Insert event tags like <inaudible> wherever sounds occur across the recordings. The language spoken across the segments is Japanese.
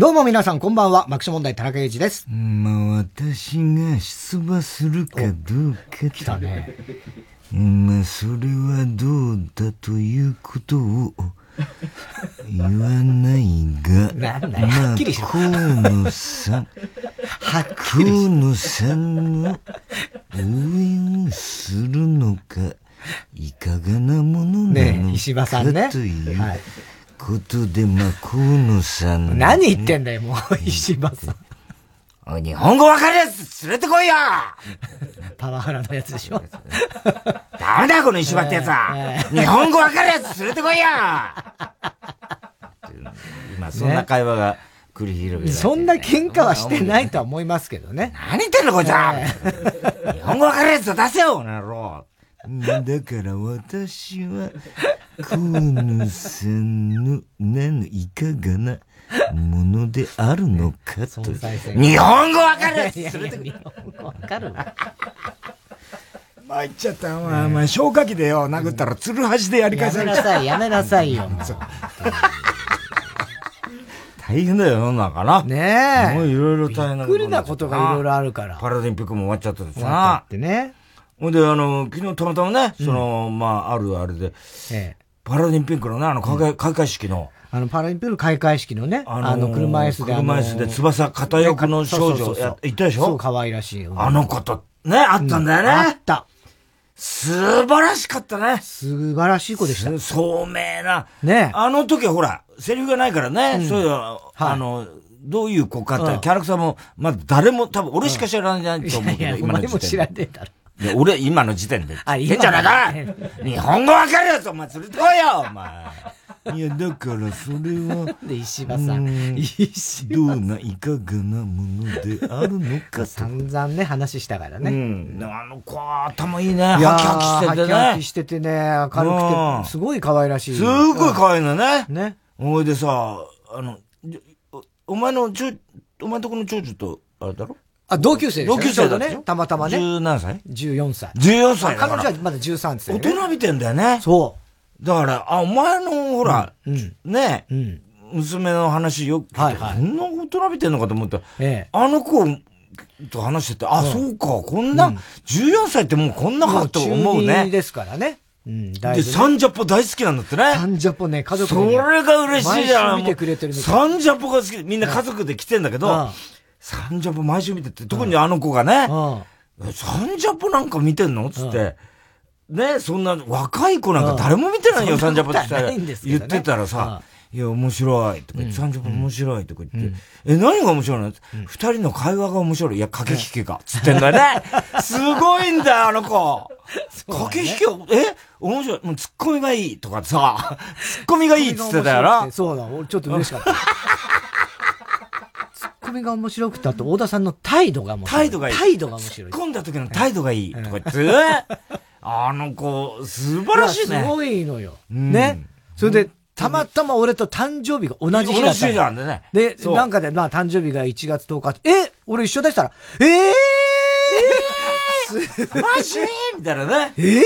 どうも皆さんこんばんは、爆笑問題田中裕二です。まあ、私が出馬するかどうか来たね。まあ、それはどうだということを。言わないが、なんだよ。まあ河野さん、河野さんの応援をするのか、いかがなものなねの石破さんね。かというはいことで、まあ、河野さんの何言ってんだよ、もう、石破さん。おい日本語わかるやつ連れてこいよ。パワハラのやつでしょ。ダメだよ、この石破ってやつは、え日本語わかるやつ連れてこいよ。今、そんな会話が繰り広げられてそんな喧嘩はしてないとは思いますけどね。何言ってんの、こいつは、日本語わかるやつ出せよ、この野郎だから私は、河野さんの、なの、いかがなものであるのかと。日本語わかるやついや連れてこいいや日本語わかるわ。まあ言っちゃった。まあ、まあ、消火器でよ、殴ったら、つるはしでやり返やされちゃう。めなさい、やめなさいよ。<laughs> 大変だよ、世の中な。ねえ。もういろいろ大変なびっくりなことがいろいろあるから。パラリンピックも終わっちゃったし終わっ。てね。ほんで、あの、昨日たまたまね、その、まあ、あるあれで、ええ。パラリンピックのね、あの、開会開会式の、あの、パラリンピック開会式のね、あのーあの、車椅子で。あの車椅子で翼片翼の少女やいたでしょ？そう、可愛らしい。あの子と、ね、あったんだよね。あった。素晴らしかったね。素晴らしい子でした。聡明な。ねあの時はほら、セリフがないからね、うんそういう、はいあの、どういう子かって、うんキャラクターも、まだ誰も、多分俺しか知らないと思うけど、今の時前も知ら点で。ねえだろ。俺、今の時点で。あ言ってんじゃない今か <laughs> 日本語わかるやつお前連れてこいよお前。いや、だからそれは、で、石破さん。石どうな、いかがなものであるのかと。散々ね、話したからうね。ん。であの子は頭いいね。ハキハキしててハキハキね。しててね、明るくうんて、すごい可愛らしい。すごい可愛いのね。ね。おいでさ、あの、じおお前のちょ、お前のとこの長女と、あれだろ？あ、同級生です同級生だね。たまたまね。十何歳？14歳。?14 歳彼女は。まだ13歳。大人びてんだよね。そだから、あ、お前の、ほら、う。うん。ねう、ん。娘の話よく聞いて、はいはいこんな大人びてんのかと思ったら、えあの子と話してて、あ、そうか、こんな、14歳ってもうこんなえ。かと思うね。ですからね。うん、大で。サンジャポ大好きなんだってね。サンジャポね、家族そでねれが嬉しいじゃん。サンジャポが好き。みんな家族で来てんだけど、サンジャポ毎週見てて、特にあの子がね。サンジャポなんか見てんのつって。ね、そんな若い子なんか誰も見てないよ、うんサンジャポって言ってたらさ、いや、面白いとか言って、サンジャポ面白いとか言って、え、何が面白いの？二人の会話が面白い。いや、駆け引きが。つってんだよね。すごいんだよ、あの子。駆け引きを、え？面白い。もうツッコミがいいとかさ、<laughs> ツッコミがいいっつってたよな。そうだ、俺ちょっと嬉しかった。コミが面白くて、あと、大田さんの態度が面白い。態度がいい。態度が面白い。突っ込んだ時の態度がいいとか言って、<laughs> あの子、素晴らしいね。やすごいのよ。うんね。それで、たまたま俺と誕生日が同じ日だ同じったの日なんでね。で、なんかで、まあ、誕生日が1月10日え俺一緒でしたら、ええー、マジみたいなね。ええー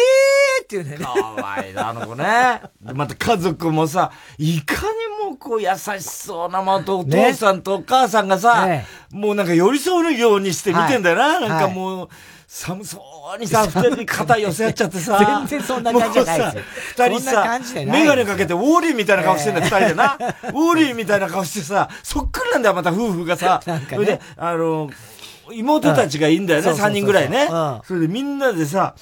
っていうね。かわいいな、あの子ね。でまた家族もさ、いかにもこう優しそうな、またお父さんとお母さんがさ、ね。もうなんか寄り添うようにして見てんだよな。はい。なんかもう、寒そうにさ、二人に肩寄せ合っちゃってさ。全然そんな感じじゃないです。よ二人さメガネかけてウォーリーみたいな顔してんだよ、二人でな。ウォーリーみたいな顔してさ、そっくりなんだよ、また夫婦がさ。なんで、あの、妹たちがいいんだよね、三人ぐらいね。うん。それでみんなでさ、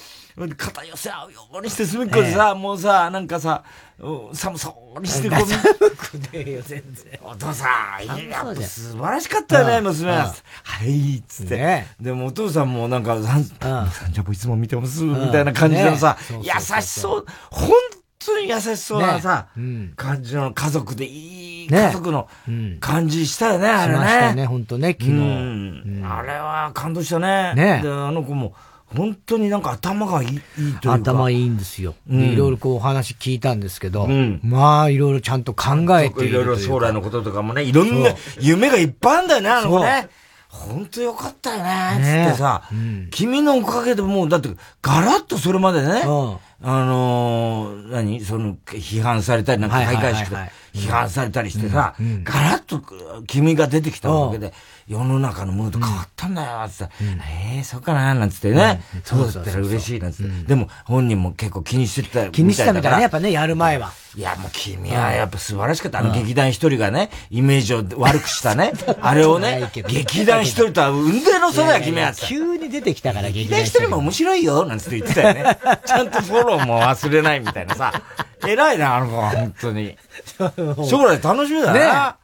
肩寄せ合うようにして隅っこでさ、もうさ、なんかさ、うん寒そうにしてこう、寒くねえよ、全然。お父さん、いや、素晴らしかったよね、うん。娘。は。はい、つって。ね。でもお父さんもなんか、サンサンジャポいつも見てます、みんたいな感じのさね、優しそう、本当に優しそうなさね。うん、感じの家族でいいね。家族のうん感じしたよね、あしれましたよね、ね。本当ね、昨う日。ん。あれは感動したね。ね。で、あの子も、本当になんか頭がいいいいというか。頭いいんですよ。でうん。いろいろこうお話聞いたんですけど、うん。まあいろいろちゃんと考えていいろいろ。将来のこととかもね、いろんな夢がいっぱいあるんだよね、あの子ね。本当よかったよね、つってさ、君のおかげでもう、だって、ガラッとそれまでね、あのー、何？その、批判されたり、なんか開会式で批判されたりしてさ、ガラッと君が出てきたわけで、世の中のムード変わったんだよ、つって、ええそうかな、なんつってね、そうだったら嬉しい、なんつって。でも、本人も結構気にしてた気にしてたみたいな、やっぱね、やる前は。いや、もう君はやっぱ素晴らしかった。あの劇団一人がね、イメージを悪くしたね。<laughs> あれをね、劇団一人とは運命の差だよ、君は。急に出てきたから劇団一人も面白いよ、なんつって言ってたよね。<laughs> ちゃんとフォローも忘れないみたいなさ。偉いな、あの子は、本当に。<laughs> 将来楽しみだな。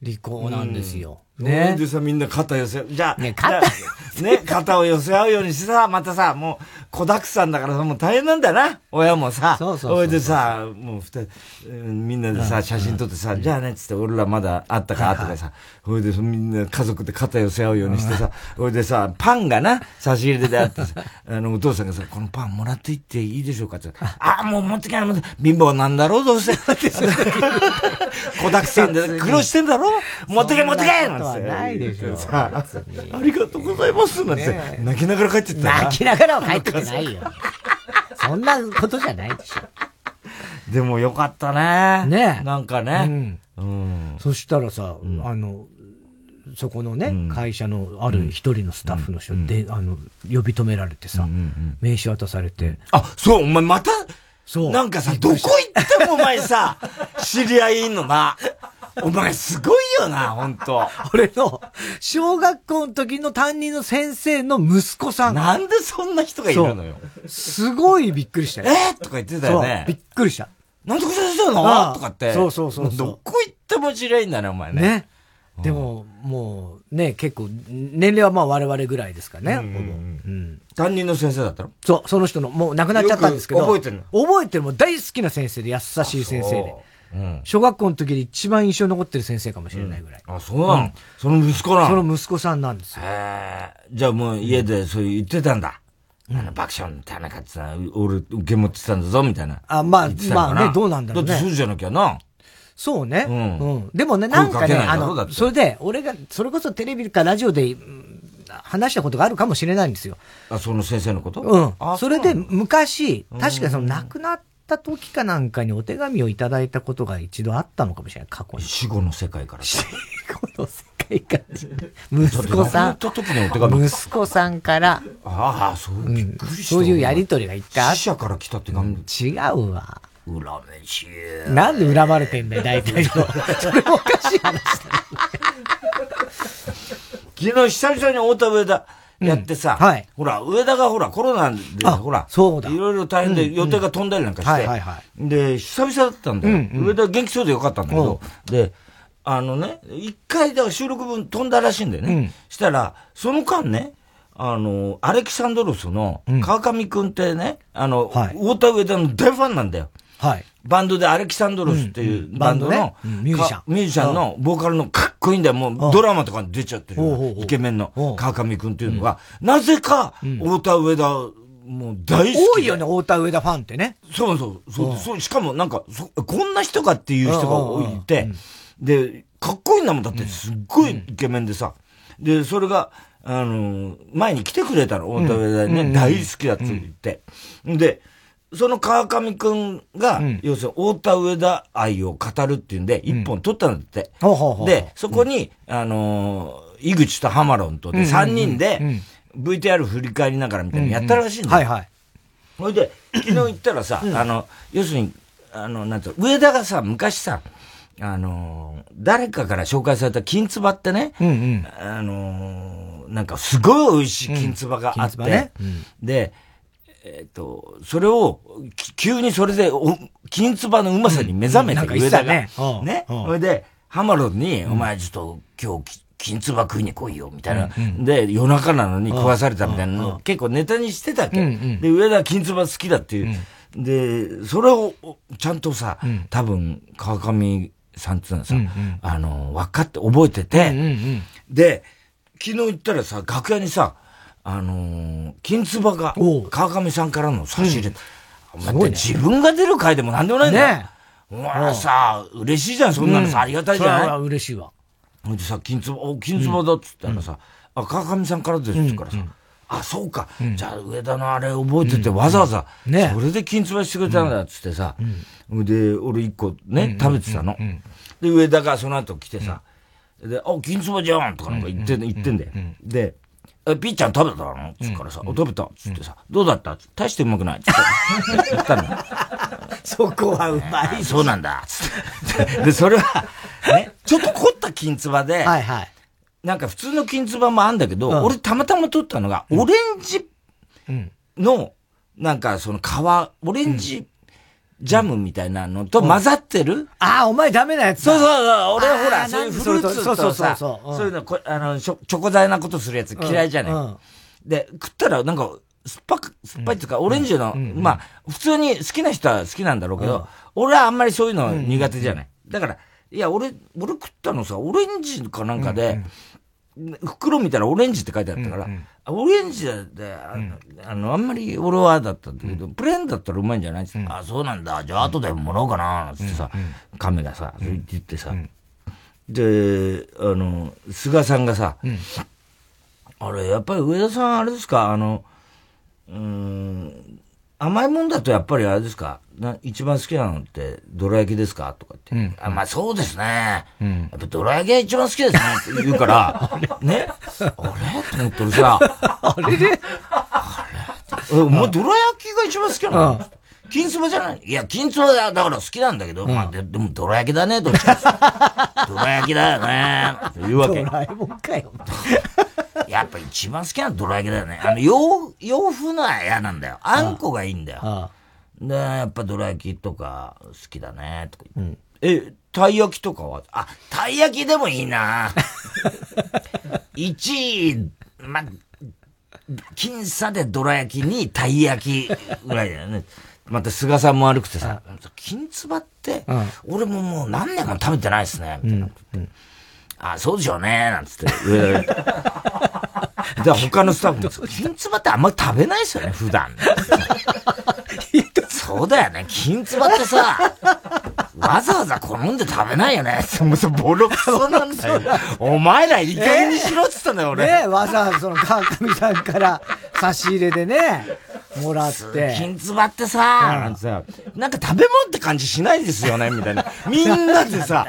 利口なんですよ。ね。でさ、みんな肩寄せ、じゃあ、ね、肩、ね、肩を寄せ合うようにしてさ、またさ、もう、子だくさんだからさ、もう大変なんだな、親もさ。そうそうそう。でさ、もう二人、みんなでさ、写真撮ってさ、じゃあね、つって、俺らまだあったか、とかさ、ほいでみんな家族で肩寄せ合うようにしてさ、ほいでさ、パンがな、差し入れであってさ、<laughs> あの、お父さんがさ、このパンもらっていっていいでしょうかって。あ、もう持ってきな、貧乏なんだろう、どうせ。<laughs> <laughs> 子だくさんで苦労してんだろ持ってけ、持ってけなんて。ないでしょ。さあ、<laughs> ありがとうございます、なんて、泣きながら帰ってった泣きながらは帰ってないよ。<laughs> そんなことじゃないでしょ。でもよかったね。ねなんかね。うん。そしたらさ、あの、そこのね、会社のある一人のスタッフの人で、あの、呼び止められてさ、名刺渡されて。あ、そう、お前またそう。なんかさ、どこ行ってもお前さ、知り合いいんのな。お前すごいよな、本当 <laughs> 俺の、小学校の時の担任の先生の息子さん。なんでそんな人がいるのよ。すごいびっくりしたよ。えー、とか言ってたよね。びっくりした。なんでこ先生なの？とかって。そうそうそうどこ行っても知り合いんだね、お前ね。ね。でも、もう、ね、結構、年齢はまあ我々ぐらいですかね、ほぼ。うん。担任の先生だったの？そう、その人の、もう亡くなっちゃったんですけど。覚えてるの？覚えてる、もう大好きな先生で、優しい先生で。うん、小学校の時で一番印象に残ってる先生かもしれないぐらい。うん、あ、そうなの、うん、その息子なの？その息子さんなんですよ。へじゃあもう家でそう言ってたんだ。あの、爆笑の田中ってさ、俺受け持ってたんだぞ、みたいな。あ、まあ、まあね、どうなんだろうね。だってそうじゃなきゃな。そうね。うん。うん。でもね、なんかね、あの、それで、俺が、それこそテレビかラジオで、話したことがあるかもしれないんですよ。あ、その先生のこと？うん。それで、昔、確かその亡くなった時かなんかにお手紙をいただいたことが一度あったのかもしれない、過去に。死後の世界から。死後の世界から。息子さん。息子さんから。ああ、そう、びっくりした。そういうやりとりが一回あった。死者から来たって何、違うわ。恨めしい。なんで恨まれてんだよ、大体の。<laughs> それもおかしい話だ、ね。昨日久々に太田上田やってさ、はい。ほら、上田がほら、コロナで、ほら、そうだ。いろいろ大変で予定が飛んだりなんかして。で、久々だったんだよ。上田元気そうでよかったんだけど、で、あのね、一回だから収録分飛んだらしいんだよね。したら、その間ね、あの、アレキサンドロスの川上くんってね、あの、はい、太田上田の大ファンなんだよ。はい。バンドでアレキサンドロスっていうバンドの、ミュージシャン。ミュージシャンのボーカルのかっこいいんだよ。もうドラマとかに出ちゃってる。イケメンの川上くんっていうのが、なぜか、太田上田、もう大好き。多いよね、太田上田ファンってね。そうそう。そうそうしかもなんかこんな人かっていう人がいて、で、かっこいいんだもん。だってすっごいイケメンでさ。で、それが、あの、前に来てくれたの、太田上田ね、大好きだって言って。で、その川上くんが、うん、要するに太田上田愛を語るっていうんで、一本撮ったんだって。うん、で、そこに、うん、あのー、井口とハマロンとで、三人で、VTR 振り返りながらみたいなやったらしいんだよ。はいはい。ほいで、昨日行ったらさ、あの、要するに、あの、なんて上田がさ、昔さ、あのー、誰かから紹介された金つばってね、うんうん、あのー、なんかすごい美味しい金つばがあって、ね。で、えっ、ー、と、それを、急にそれで、お、金つばのうまさに目覚めて、上田が。ね。ね。それで、ハマロンに、お前ちょっと今日、金つば食いに来いよ、みたいな。で、夜中なのに壊されたみたいなの結構ネタにしてたっけ？で、上田金つば好きだっていう。で、それを、ちゃんとさ、多分、川上さんっていうのはさ、あの、分かって、覚えてて、で、昨日行ったらさ、楽屋にさ、あのー、金つばが、川上さんからの差し入れ。うん、ね、自分が出る回でもなんでもないんだよ。ね。お前さ、嬉しいじゃん、そんなのさ、ありがたいじゃない、嬉しいわ。ほいでさ、金つば、お、金つばだっつったらさ、あ、川上さんからですからさ、あ、そうか、じゃあ上田のあれ覚えてて、わざわざ、ね、それで金つばしてくれたんだっつってさ、で、俺一個ね、食べてたの。で、上田がその後来てさ、で、あ、金つばじゃんとかなんか言って、言ってんだよ。で、え、ピーちゃん食べたの？つっからさ、食べた？つってさ、どうだった大してうまくない？つって。言ったの。<laughs> そこはうまい。そうなんだつって。で、それは、ね、ちょっと凝った金つばで、はいはい。なんか普通の金つばもあんだけど、俺たまたま取ったのが、オレンジの、なんかその皮、オレンジ、ジャムみたいなのと混ざってる、ああ、お前ダメなやつそうそうそう。俺はほら、そういうフルーツとさ、そういうの、あの、チョコ材なことするやつ嫌いじゃない？で、食ったらなんか、酸っぱく、酸っぱいっていうか、オレンジの、まあ、普通に好きな人は好きなんだろうけど、俺はあんまりそういうの苦手じゃない。だから、いや、俺、俺食ったのさ、オレンジかなんかで、袋見たらオレンジって書いてあったから、うんうん、オレンジだって、あの、あの、あんまり俺はだったんだけど、うん、プレーンだったらうまいんじゃないっつって、うん、あ、そうなんだ、じゃあ後でもらおうかな、つってさ、うん、亀がさ、そう言ってさ、で、あの、菅さんがさ、あれ、やっぱり上田さんあれですか、あの、うん、甘いもんだとやっぱりあれですか？な一番好きなのって、どら焼きですか？とかって。うん、あ、まあそうですね。うん、やっぱどら焼きが一番好きですねって言うから、<laughs> ね。あれ？と思ってるさ。<laughs> あれ？であれ？お前どら焼きが一番好きなの？金つばじゃない？いや、金つばだだから好きなんだけど、うん、まあで、でも、どら焼きだね、どっちか。<laughs> どら焼きだよね。って言うわけ。ドラえもんかよ。やっぱ一番好きなのどら焼きだよね。あの、洋、洋風のは嫌なんだよ。あんこがいいんだよ。ああで、やっぱどら焼きとか好きだね、とか言って。うん、え、たい焼きとかは？あ、たい焼きでもいいな <laughs> 1位、ま、僅差でどら焼きにたい焼きぐらいだよね。また菅さんも悪くてさ、金つばって、俺ももう何年も食べてないですね、みたいな。あ、そうでしょうね、なんつって。<laughs> で、他のスタッフも、金つばってあんまり食べないですよね、普段。<laughs> そうだよね、金つばってさ、わざわざ好んで食べないよね。もうボロクソなんだよ。お前らいい加減にしろっつったんだよ、俺。ねわざわざその川上さんから差し入れでね、もらって。金つばってさ、なんか食べ物って感じしないですよね、みたいな。みんなでさ、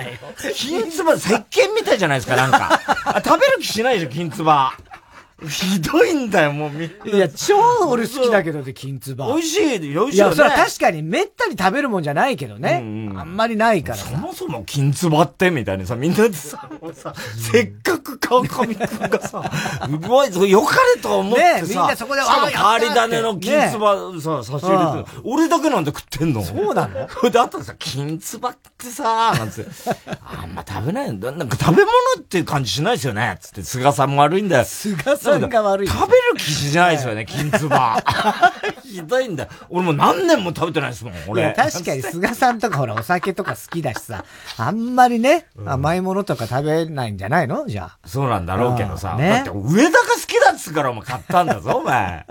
金つば、石鹸みたいじゃないですか、なんか。食べる気しないでしょ、金つば。ひどいんだよ、もうみんな。いや、超俺好きだけどね、金つば。美味しい、美味しいよね。いや、それは確かにめったに食べるもんじゃないけどね。うんうん、あんまりないから。そもそも金つばってみたいなさ、みんなでさ、もうさ、せっかく川上くんがさ、うまい、よかれと思ってさ、ね、みんなそこで、ああ、変わり種の金つばさ、差し入れて、俺だけなんで食ってんの？そうなの？それであとさ、金つばってさ、なんつって、あんま食べない。なんか食べ物っていう感じしないですよね、つって、菅さんも悪いんだよ。菅さんが悪い。食べる気しないですよね、金つば。<laughs> ひどいんだ。俺も何年も食べてないですもん、俺。確かに菅さんとかほら、お酒とか好きだしさ、あんまりね、甘いものとか食べないんじゃないの？じゃあ。そうなんだろうけどさ。ね、だって上田が好きだっつうからお前買ったんだぞ、お前。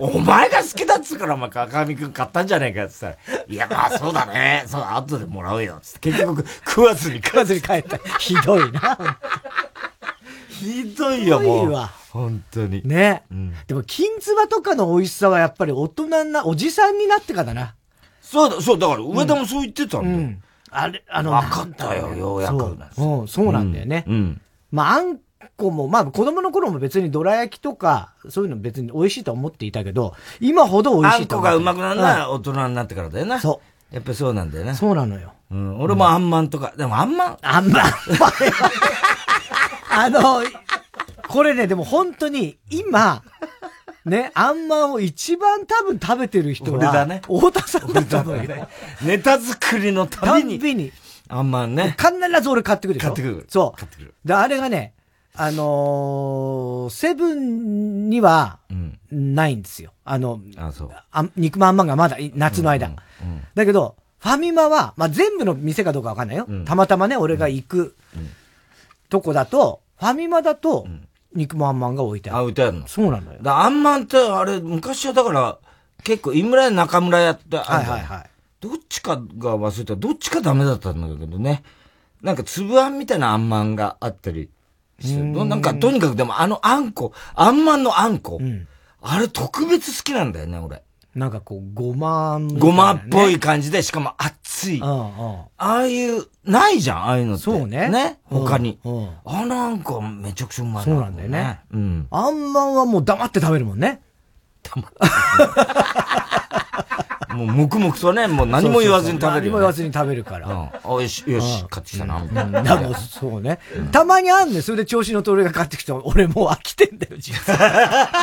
お前が好きだっつうからお前、赤上くん買ったんじゃねえかって言ったら、いや、まあそうだね。そう、後でもらうよ。つって結局食わずに食わずに帰った。ひどいな。<laughs> ひどいよ、もう。わ。本当に。ね。うん、でも、金つばとかの美味しさはやっぱり大人な、おじさんになってからだな。そうだ、そう、だから上田もそう言ってたんだよ。うん、あれ、あの、分かったよ、ようやく。そう、そうなんだよね。うん。まあ、あんこも、まあ、子供の頃も別にどら焼きとか、そういうの別に美味しいと思っていたけど、今ほど美味しいとあんこがうまくなるのは大人になってからだよな。そう。やっぱりそうなんだよな。そうなのよ。うん。俺もあんまんとか、でもあんまん？あんまん？<laughs> あの、これね、でも本当に、今、ね、あんまんを一番多分食べてる人は、俺だね。太田さんだと思うよ。ね、ネタ作りのたびに。たびに。あんまんね。必ず俺買ってくるでしょ？買ってくる。そう。買ってくる。で、あれがね、あのー、セブンには、ないんですよ。あの、あそうあ肉まんまんがまだ、夏の間。うんうんうん、だけど、ファミマは、まあ、全部の店かどうかわかんないよ。うん、たまたまね、俺が行く、とこだと、ファミマだと、肉まんまんが置いてある。あ、置いてあるの？そうなのよ。だあんまんって、あれ、昔はだから、結構、井村や中村やってはいはいはい。どっちかが忘れたどっちかダメだったんだけどね。なんか、粒あんみたいなあんまんがあったりなんか、とにかくでもあのあんこ、あんまんのあんこ、うん、あれ特別好きなんだよね、俺。なんかこう、ごま、ね、ごまっぽい感じで、しかも熱い。うんうん、ああいう、ないじゃん、ああいうのって。そうね。ね？他に。うんうん、あなんかめちゃくちゃうまい、ね、そうなんだよね。うん。あんまんはもう黙って食べるもんね。黙って。もう黙々とね、もう何も言わずに食べる、ね、何も言わずに食べるから。うん。よし、よし、買ってきたな、みたいな。もそうね。たまにあんねそれで調子の通りが買ってきて、俺もう飽きてんだよ、実は。<laughs>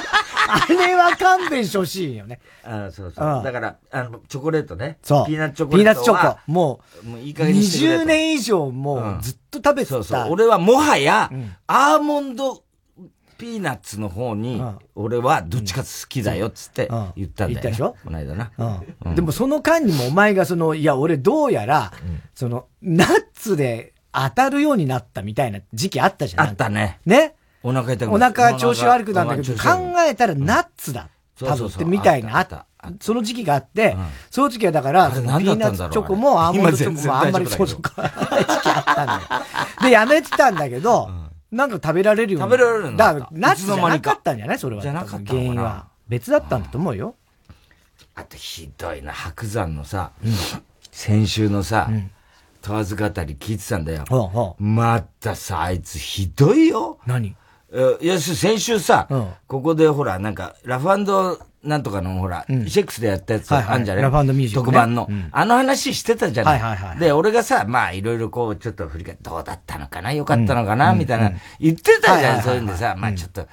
あれは勘弁してほしいよね。あそうそう。だから、あの、チョコレートね。そう。ピーナッツチョコレート。ピーナッツチョコ。もう、もういい加減にして20年以上もうずっと食べてた。そうそう。俺はもはや、アーモンドピーナッツの方に、俺はどっちか好きだよっつって言ったんだよ、言ったでしょ？この間な、うん。でもその間にもお前がその、いや、俺どうやら、その、ナッツで当たるようになったみたいな時期あったじゃん。あったね。ね？お腹痛くお腹調子悪くなったけど、考えたらナッツだ。多分ってみたいなあった。その時期があって、その時期はだから、ピーナッツチョコもアーモンドチョコもあんまりそうそうか、時期あったんだよ。で、やめてたんだけど、なんか食べられるように。食べられるんだ。だから、ナッツじゃなかったんじゃない？それは。じゃなかった原因は。別だったんだと思うよ。あと、ひどいな、白山のさ、先週のさ、問わず語り聞いてたんだよ。またさ、あいつひどいよ。何？いや、先週さ、ここでほら、なんか、ラフなんとかのほら、シェックスでやったやつあんじゃね、ラフミュージック、特番の、あの話してたじゃない,、で、俺がさ、まあいろいろこう、ちょっと振り返って、どうだったのかな？よかったのかな、みたいな、言ってたじゃん、そういうんでさ、まあちょっと、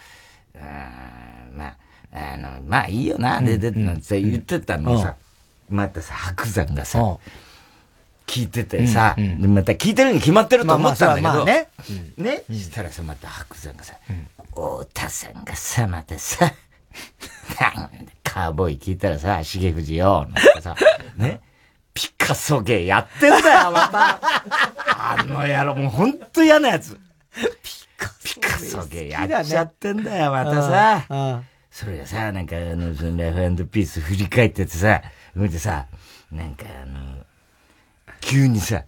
まあ、あの、まあいいよな、で、で、なんて言ってたのさ、またさ、白山がさ、聞いててさ、また聞いてるに決まってると思ったんだけど、ね、ね、したらさ、また白山がさ、太田さんがさ、またさ、<laughs> カーボーイ聞いたらさ、重藤よ、なんかさ、<laughs> ね？ピカソ芸やってんだよ、また。あの野郎、もうほんと嫌なやつ。ピカソ芸やっちゃってんだよ、またさ。それがさ、なんかあの、そのラフピース振り返っててさ、見てさ、なんかあの、急にさ、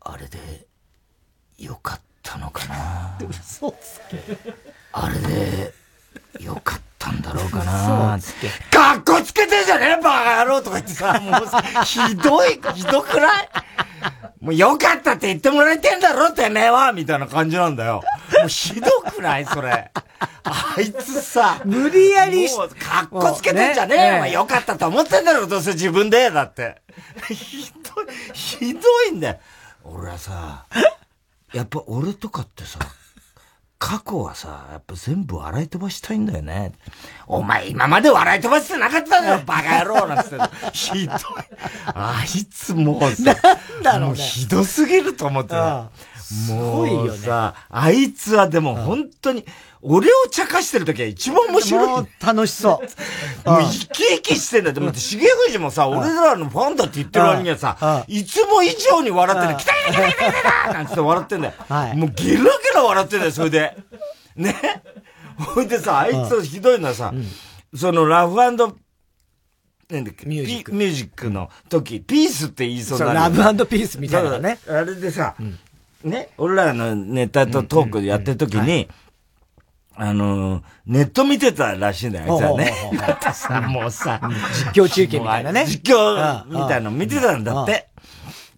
あれで、よかったのかな。あれで、よかったんだろうかなつって。かっこつけてんじゃねえバカ野郎とか言ってさ、<laughs> もう、ひどい、ひどくない？もうよかったって言ってもらえてんだろてめえはみたいな感じなんだよ。もうひどくないそれ。あいつさ、無理やりもう、かっこつけてんじゃねえよ、ね、よかったと思ってんだろどうせ自分で、だって。ひどい、ひどいんだよ。俺はさ、やっぱ俺とかってさ、過去はさ、やっぱ全部笑い飛ばしたいんだよね。お前今まで笑い飛ばしてなかったんだよ、<laughs> バカ野郎なんつって。ひどい。あいつもうさ、なんだろう、ね、ひどすぎると思って。もうさ、あいつはでも本当に、俺を茶化してる時は一番面白い。楽しそう。<laughs> もう生き生きしてんだって。重藤もさ、俺らのファンだって言ってる割にはさ、いつも以上に笑ってる。来た来た来た来た来たなんつって笑ってんだよ。もうゲラゲラ笑ってんだよ、それで。ね。ほいでさ、あいつひどいのはさ、そのラフなんだっけミュージック。ミュージックの時、ピースって言いそうな。ラブピースみたいなね。あれでさ、ね、俺らのネタとトークでやってる時に、あの、ネット見てたらしいんだよ、あいつはね。だってさ、もうさ、実況中継みたいなね。実況みたいなの見てたんだって。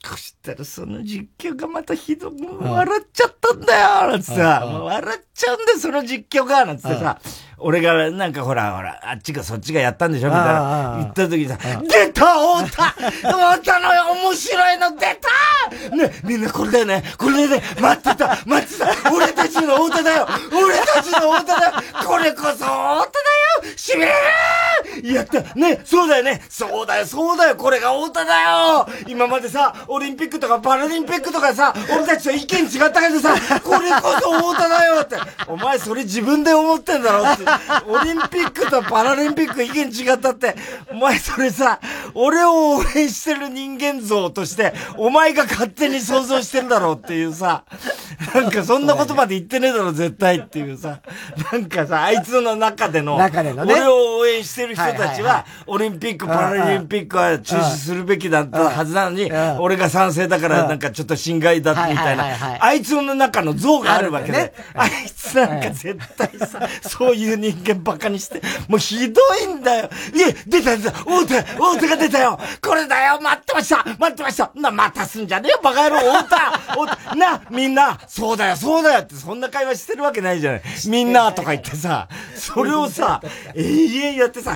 そしたらその実況がまたひどく、笑っちゃったんだよなんつってさ、笑っちゃうんだよ、その実況がなんつってさ、俺がなんかほらほら、あっちがそっちがやったんでしょみたいな。言った時にさ、出た太田太田の面白いの出たね、みんなこれだよね。これでね、待ってた。待ってた。俺たちの太田だよ。俺たちの太田だよ。これこそ太田だよ。しびれる <laughs> やった。ね、そうだよね。そうだよ、そうだよ。これが太田だよ。今までさ、オリンピックとかパラリンピックとかさ、俺たちと意見違ったけどさ、これこそ太田だよって。お前それ自分で思ってんだろって。オリンピックとパラリンピック意見違ったって、お前それさ、俺を応援してる人間像として、お前が勝手に想像してるだろうっていうさ、なんかそんな言葉で言ってねえだろ、絶対っていうさ。なんかさ、あいつの中での、中でのね。俺を応援してる人たちは、オリンピック、パラリンピックは中止するべきだったはずなのに、俺が賛成だからなんかちょっと侵害だみたいな、あいつの中の像があるわけで、あいつなんか絶対さ、そういう人間ばかにして、もうひどいんだよ。いえ、出た出た、大手、大手が出たよ。これだよ。待ってました。待ってました。な、待たすんじゃねえよ。バカ野郎大手な、みんな、そうだよそうだよ。ってそんな会話してるわけないじゃない。みんなとか言ってさ、それをさ、<laughs> 永遠やってさ、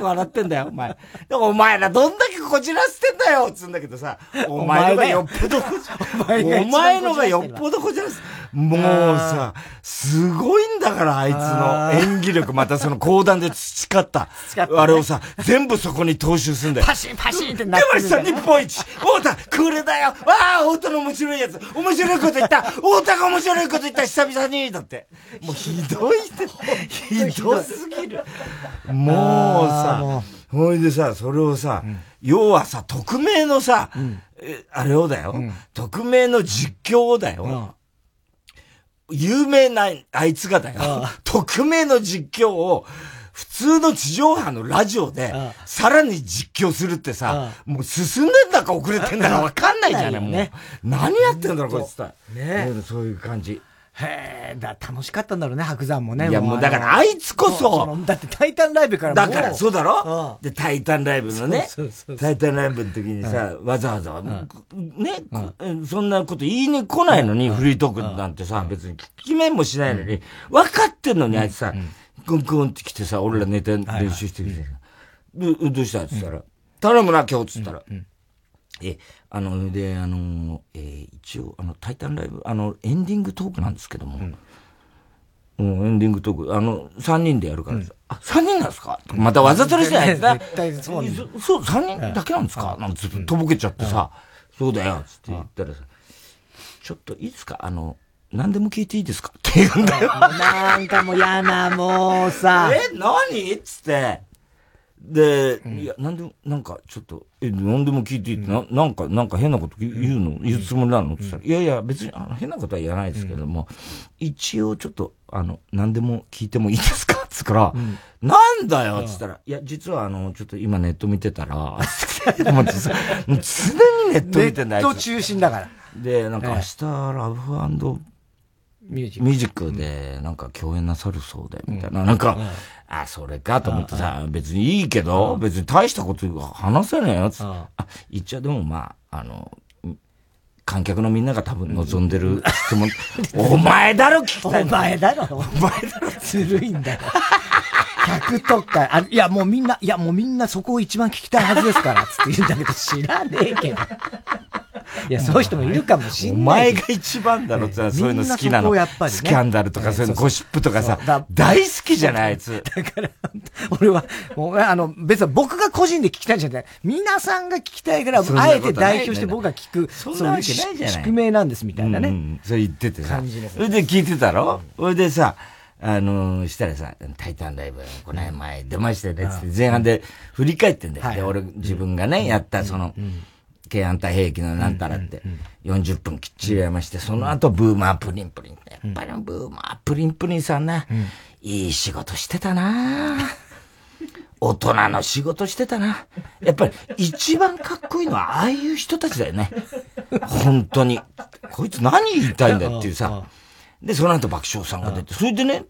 笑ってんだよ、お前。お前らどんだけこじらせてんだよつうんだけどさ、お前のがよっぽど、お前のがよっぽどこじらせ、もうさ、すごいんだから、あいつの演技力、またその講談で培った、あれをさ、全部そこに踏襲すんだよ。パシンパシンってなって出ました、日本一太田これだよ。わあ太田の面白いやつ。面白いこと言った。太田が面白いこと言った久々にだって。もうひどいって、<laughs> ひどすぎる。もうさ、ほいでさ、それをさ、要はさ、匿名のさ、あれをだよ、匿名の実況をだよ、有名なあいつがだよ、匿名の実況を、普通の地上波のラジオで、さらに実況するってさ、もう進んでんだか遅れてんだかわかんないじゃない、もう。何やってんだろ、こいつさ。ね。そういう感じ。へえ、だ楽しかったんだろうね、白山もね。いや、もうだからあいつこそ。だってタイタンライブからだから、そうだろ？で、タイタンライブのね、タイタンライブの時にさ、わざわざ、ね、そんなこと言いに来ないのに、フリートークなんてさ、別に聞き面もしないのに、分かってんのにあいつさ、クンクンって来てさ、俺ら寝て練習してきて、どうした？って言ったら、頼むな、今日って言ったら、え、あの、で、あの、えー、一応、あの、タイタンライブ、あの、エンディングトークなんですけども、うん、エンディングトーク、あの、三人でやるから。さ、うん、あ、三人なんですか？またわざとらしいやつだ。絶対そうそう、三人だけなんですか？なんつってとぼけちゃってさ、そうだよ、つって言ったらさ、ちょっといいですか？あの、何でも聞いていいですか？って言うんだよ。<laughs> なんかもう嫌な、もうさ。え、何？っつって。で、うん、いや、なんでも、なんか、ちょっと、え、なんでも聞いていいって、ななんか、なんか変なこと言うの、言うつもりなの？って言ったら、いやいや、別に、あの、変なことは言わないですけども、一応ちょっと、あの、なんでも聞いてもいいですか？つから、なんだよ！つったら、いや、実はあの、ちょっと今ネット見てたら、思ってさ、常にネット見てない。ネット中心だから。で、なんか明日、ラブミュージック。ミュージックで、なんか共演なさるそうで、みたいな。なんか、あ、それかと思ってさ、別にいいけど、別に大したこと話せねえよ、つって。あ、一応でもまあ、あの、観客のみんなが多分望んでる質問、お前だろ聞きたい。お前だろ。お前だろ。ずるいんだよ。客とか、あ、いやもうみんな、いやもうみんなそこを一番聞きたいはずですから、つって言うんだけど、知らねえけど。いや、そういう人もいるかもしんない。お前が一番だろってそういうの好きなの。やっぱり、スキャンダルとかそういうの、ゴシップとかさ、大好きじゃない、あいつ。だから、俺は、もう、あの、別に僕が個人で聞きたいんじゃない。皆さんが聞きたいから、あえて代表して僕が聞く、そんなわけないじゃない。宿命なんです、みたいなね。それ言っててさ。それで聞いてたろ？それでさ、あの、したらさ、タイタンライブ、この前出ましたよね、つって前半で振り返ってんだよ。で、俺、自分がね、やった、その、軽安体兵器のなんたらって、40分きっちりやりまして、その後ブーマープリンプリンって、やっぱりブーマープリンプリンさんね、いい仕事してたな大人の仕事してたな。やっぱり一番かっこいいのはああいう人たちだよね。本当に。こいつ何言いたいんだっていうさ。で、その後爆笑さんが出て、それでね、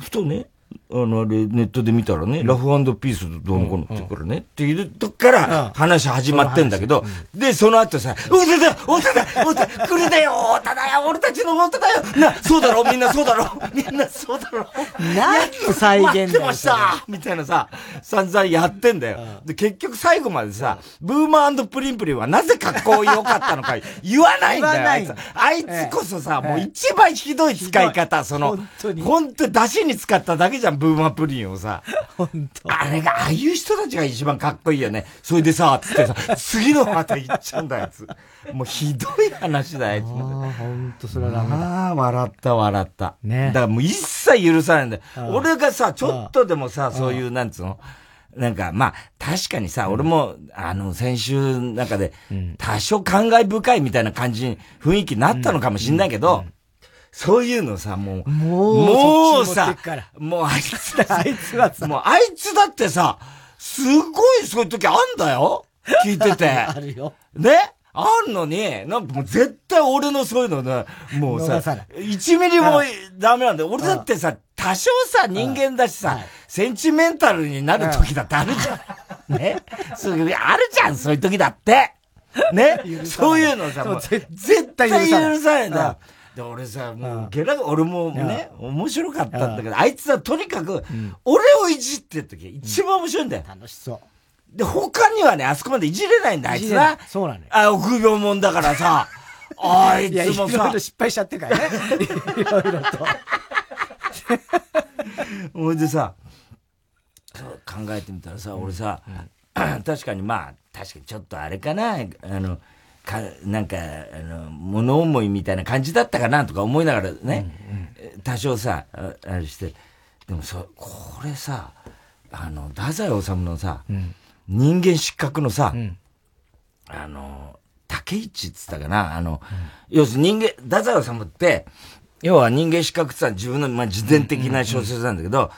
ふとね、あの、あれ、ネットで見たらね、ラフピースどうのこうのってからね、っていうとこから話始まってんだけど、で、その後さ、おただおただおた来るだよおただよ俺たちのおただよな、そうだろみんなそうだろみんなそうだろ何の再現だよ。ってましたみたいなさ、散々やってんだよ。で、結局最後までさ、ブーマープリンプリンはなぜかっこよかったのか言わないんだよ、あいつ。あいつこそさ、もう一番ひどい使い方、その、本当に出汁に使っただけじゃん、ブーマプリンをさ。<laughs> 本当あれが、ああいう人たちが一番かっこいいよね。それでさ、つってさ、次のまた行っちゃうんだよ、つ。もうひどい話だよ、あいつ。ああ、本当それはダメだ。ああ、笑った、笑った。ね。だからもう一切許さないんだよ。俺がさ、ちょっとでもさ、そういう、なんつうの？なんか、まあ、確かにさ、俺も、あの、先週の中で、多少感慨深いみたいな感じに、雰囲気になったのかもしんないけど、そういうのさ、もう、もう、もうさ、もうあいつだ、あいつはさ、<laughs> もうあいつだってさ、すごいそういう時あんだよ。聞いてて。<laughs> あるよ。ね？あんのに、なんかもう絶対俺のそういうのね、もうさ、1ミリもダメなんだよ。俺だってさ、多少さ、人間だしさ、センチメンタルになる時だってあるじゃん。ね？そういう、あるじゃん、そういう時だって。ね？そういうのさ、もう絶対許さない。んだよ。で、俺さ、もう、ゲラ、俺もね、面白かったんだけど、あいつはとにかく、俺をいじってる時、一番面白いんだよ。楽しそう。で、他にはね、あそこまでいじれないんだ、あいつな。そうなのよ。あ、臆病者だからさ、<laughs> あいつもさ。いろいろ失敗しちゃってるからね。<laughs> いろいろと。<laughs> ほいでさ、考えてみたらさ、俺さ、<clears throat> 確かにまあ、確かにちょっとあれかな、あの、か、なんか、あの、物思いみたいな感じだったかなとか思いながらね、多少さ、あれして、でもさ、これさ、あの、太宰治のさ、人間失格のさ、あの、竹市っつったかな、あの、要するに人間、太宰治って、要は人間失格ってさ、自分の、まあ、自伝的な小説なんだけど、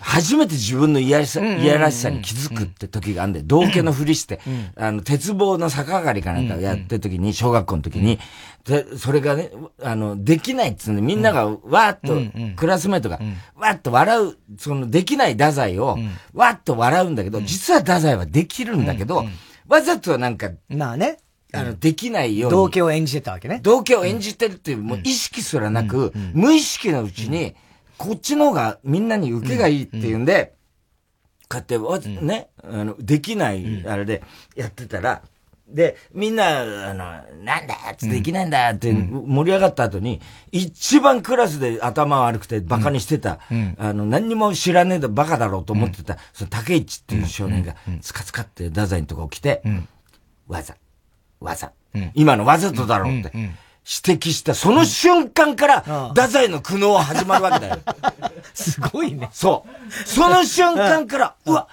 初めて自分のいやらしさ、いやらしさに気づくって時があんで、道家のふりして、あの、鉄棒の逆上がりかなんかやってる時に、小学校の時に、で、それがね、あの、できないっつうんで、みんながわーっと、クラスメートが、わーっと笑う、その、できない太宰を、わーっと笑うんだけど、実は太宰はできるんだけど、わざとなんか、まあね。あの、できないように。道家を演じてたわけね。道家を演じてるっていう、もう意識すらなく、無意識のうちに、こっちの方がみんなに受けがいいっていうんで、こうやって、ね、あの、できない、あれでやってたら、で、みんな、あの、なんだつってできないんだって盛り上がった後に、一番クラスで頭悪くてバカにしてた、あの、何にも知らねえでバカだろうと思ってた、その竹市っていう少年が、スカスカって太宰のとこ来て、わざ、わざ、今のわざとだろうって。指摘した、その瞬間から、太宰の苦悩は始まるわけだよ。<laughs> すごいね。そう。その瞬間から、うわ、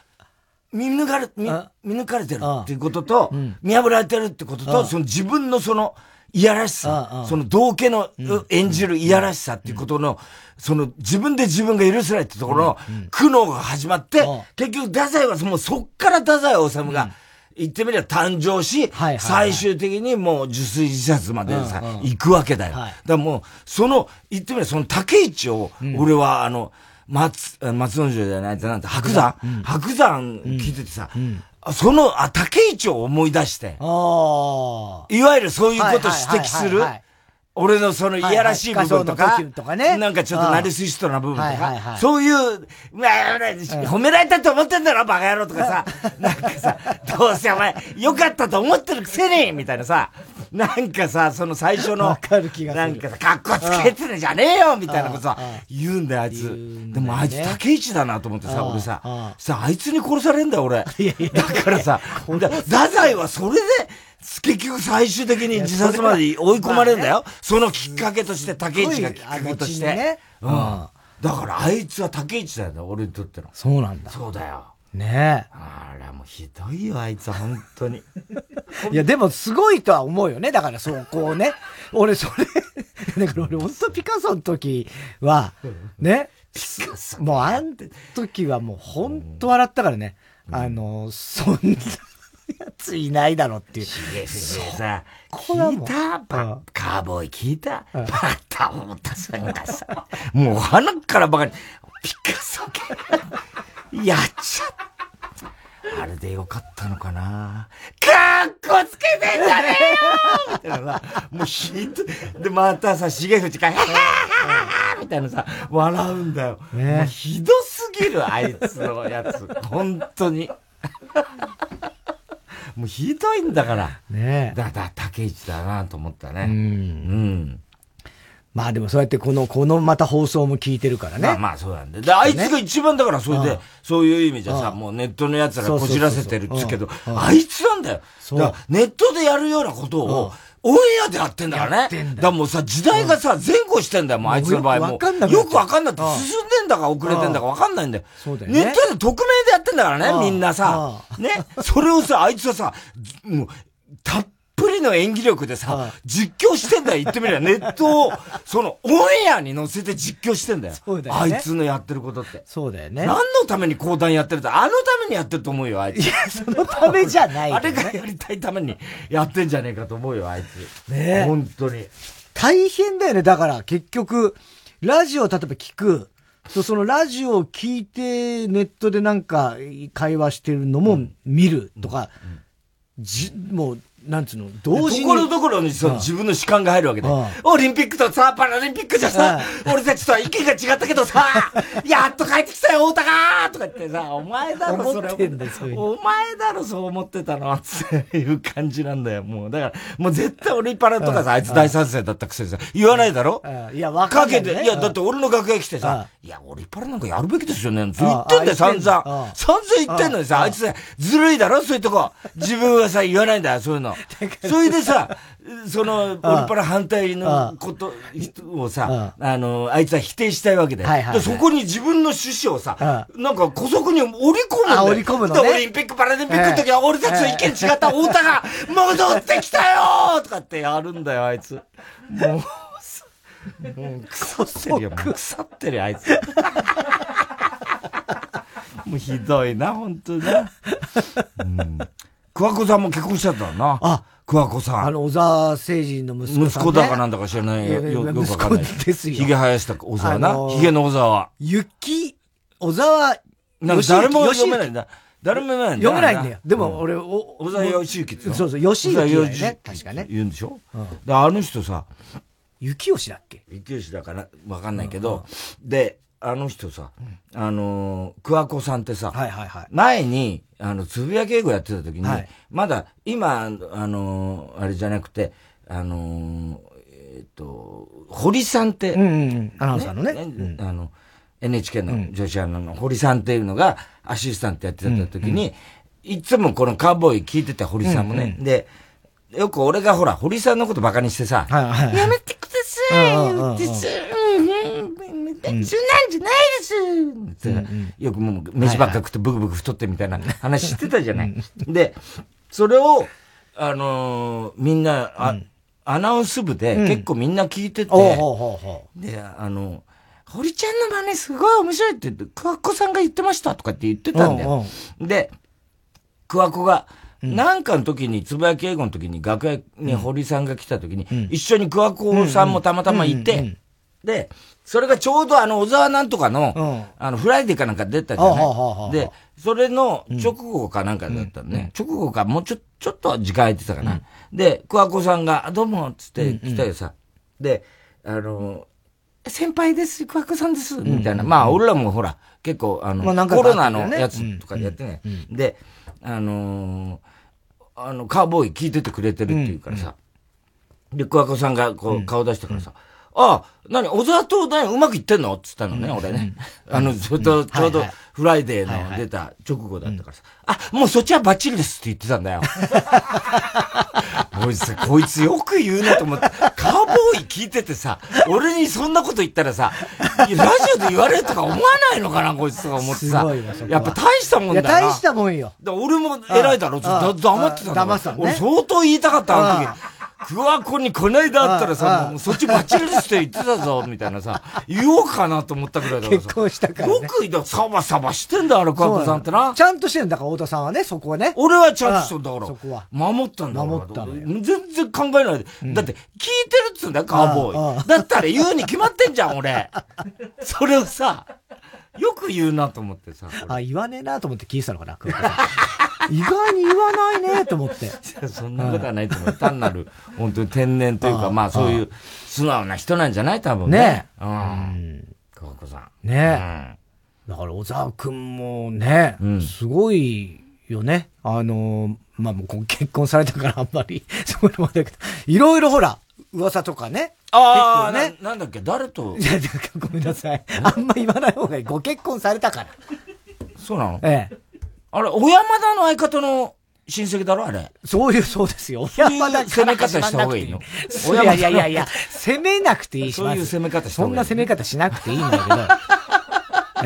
見抜かれ、見、見抜かれてるっていうことと、見破られてるってことと、その自分のその、いやらしさ、その道家の演じるいやらしさっていうことの、その自分で自分が許せないってところの苦悩が始まって、結局太宰はもうそっから太宰治が、言ってみれば誕生し、最終的にもう受水自殺までさ、行くわけだよ。だからもう、その、言ってみればその竹市を、俺はあの、松、松之丞じゃないなんて、白山、白山聞いててさ、その、あ、竹市を思い出して、いわゆるそういうことを指摘する、俺のそのいやらしい部分とか、とかね、なんかちょっとナルシストな部分とか、そういう、まあ、褒められたと思ってんだろ、バカ野郎とかさ、なんかさ、どうせお前、よかったと思ってるくせにみたいなさ、なんかさ、その最初の、なんかさ、かっこつけてるじゃねえよみたいなことさ、言うんだよ、あいつ。でもあいつ竹市だなと思ってさ、俺さ、さ、あいつに殺されんだよ、俺。だからさ、太宰はそれで、結局最終的に自殺まで追い込まれるんだよ。そのきっかけとして、竹市がきっかけとして。うん。だからあいつは竹市だよ、俺にとっての。そうなんだ。そうだよ。ねえ。あら、もうひどいよ、あいつは、本当に。<laughs> いや、でもすごいとは思うよね。だからそう、こうね。俺、それ、だから俺、本当ピカソの時は、ね。ピカソ。もう、あん時はもう、本当笑ったからね。あの、そんな、やついないだろっていう。しげすげさ、聞いたバカーボーイ聞いた？バッタモタさんがさ、もう鼻からばかり、ピカソ系、やっちゃった。あれでよかったのかなかっこつけてんじゃねえよみたいなさ、もうひどで、またさ、重藤が、へへへみたいなさ、笑うんだよ。ね、もうひどすぎる、あいつのやつ。本当に。もうひどいんだから。ねだ、だ、竹内だなと思ったね。うん。うん。まあでもそうやってこの、このまた放送も聞いてるからね。まあまあそうなんで。で、あいつが一番だからそれで、そういう意味じゃさ、もうネットの奴らこじらせてるっつうけど、あいつなんだよ。ネットでやるようなことを、オンエアでやってんだからね。だからもうさ、時代がさ、前後してんだよ、もうあいつの場合も。よくわかんなよくわかんなくて、進んでんだか遅れてんだかわかんないんだよ。そうだよね。ネットで匿名でやってんだからね、みんなさ。ね。それをさ、あいつはさ、もう、たっぷりの演技力でさ、実況してんだよ、言ってみれば。<laughs> ネットを、その、オンエアに載せて実況してんだよ。そうだよ、ね、あいつのやってることって。そうだよね。何のために講談やってるんだあのためにやってると思うよ、あいつ。いや、そのためじゃない、ね、あれがやりたいためにやってんじゃねえかと思うよ、あいつ。ね本当に。大変だよね。だから、結局、ラジオ例えば聞く。そのラジオを聞いて、ネットでなんか会話してるのも見るとか、じもうなんつうの、同時に。ところどころにその自分の主観が入るわけで。オリンピックとさ、パラリンピックじゃさ、俺たちとは意見が違ったけどさ、<laughs> やっと帰ってきたよ、太田がとか言ってさ、お前だろ、それ。お前だろ、そう思ってたの、っていう感じなんだよ、もう。だから、もう絶対オリパラとかさ、あいつ大賛成だったくせにさ、言わないだろ？いや、わかけて、いや、だって俺の楽屋来てさ、いや、オリパラなんかやるべきですよね、言ってんだよ、散々。散々言ってんのにさ、あいつずるいだろ、そういうとこ。自分はさ、言わないんだよ、そういうの。<laughs> それでさ、その、オリパラ反対のこと、をさ、あの、あいつは否定したいわけで。そこに自分の趣旨をさ、なんか古速に織り込むんだよ。織り込むの、ね、オリンピック、パラリンピックの時は俺たちの意見違った太田が戻ってきたよとかってやるんだよ、あいつ。もう、もう腐ってるよ、腐ってるよ、あいつ。<laughs> もうひどいな、本当にな。うん桑子さんも結婚しちゃったな。あ、桑子さん。あの、小沢誠二の息子、ね、息子だかなんだか知らない。よ、よくわかんない。ですよ。髭生やした小沢な。髭の小沢。雪、小沢、なんか誰も読めないんだ。誰も読めないんだ。読めないんだよ。でも俺、お、小沢義行ってそうそう、義行ね。確かね。言うんでしょ？で、あの人さ、雪吉だっけ？雪吉だからわかんないけど、で、あの人さ、あの、桑子さんってさ、はいはいはい、前に、あの、つぶやき英語やってた時に、はい、まだ、今、あの、あれじゃなくて、あの、えっ、と、堀さんって、うんうん、アナウンサーのね。ねあの、NHK の女子アナの堀さんっていうのが、アシスタントやってた時に、うんうん、いつもこのカーボーイ聞いてた堀さんもね、うんうん、で、よく俺がほら、堀さんのことバカにしてさ、はいはい、やめてくださいよってさ、そん。なんじゃないです、ってよくもう飯ばっか食ってブクブク太ってみたいな <laughs> 話してたじゃない。で、それを、あのー、みんな、あ、アナウンス部で結構みんな聞いてて、で、あの、堀ちゃんの真似すごい面白いって言って、桑子さんが言ってましたとかって言ってたんだよ。で、桑子が、なんかの時に、つぶやき英語の時に楽屋に堀さんが来た時に、一緒に桑子さんもたまたまいて、で、それがちょうどあの、小沢なんとかの、あの、フライデーかなんか出たじゃない？で、それの直後かなんかだったね。直後か、もうちょ、ちょっと時間空いてたかな。で、桑子さんが、どうも、つって来たよさ。で、あの、先輩です、桑子さんです、みたいな。まあ、俺らもほら、結構、あの、コロナのやつとかやってね。で、あのあの、カーボーイ聞いててくれてるっていうからさ。で、桑子さんがこう、顔出したからさ、ああ、何小沢と何うまくいってんの？っつったのね、俺ね。あの、ちょうど、ちょうど、フライデーの出た直後だったからさ。あ、もうそっちはバッチリですって言ってたんだよ。こいつ、こいつよく言うなと思って、カーボーイ聞いててさ、俺にそんなこと言ったらさ、ラジオで言われるとか思わないのかな、こいつとか思ってさ。やっぱ大したもんだよな。大したもんよ。俺も偉いだろ、だ黙ってたんだ。黙ってた俺相当言いたかった、あの時。桑子にこないだあったらさ、もうそっちバッチリですって言ってたぞ、みたいなさ、言おうかなと思ったぐらいだからさ。結婚したから、ね。よく言サバサバしてんだ、あれ、桑子さんってな。ちゃんとしてんだから、太田さんはね、そこはね。俺はちゃんとしてんだから。そこは。守ったんだから。守った全然考えないで。だって、聞いてるっつうんだよ、カーボーイ。だったら言うに決まってんじゃん、俺。<laughs> それをさ、よく言うなと思ってさ。<laughs> あ、言わねえなと思って聞いてたのかな、意外に言わないねと思って。<laughs> そんなことはないと思う。単なる、本当に天然というか、まあそういう素直な人なんじゃない多分ね。ねうん。かわこさん。ねえ。だから小沢くんもね、すごいよね。あの、まあもう結婚されたからあんまり、<laughs> そういうのもだけど、いろいろほら、噂とかね。ああ、ね。な、なんだっけ、誰と？いや、ごめんなさい。あんま言わない方がいい。ご結婚されたから。そうなの？ええ。あれ、小山田の相方の親戚だろあれ？そういう、そうですよ。そういう攻め方した方がいいの？いやいやいやいや、攻めなくていいし。そういう攻め方しい。そんな攻め方しなくていいんだけど。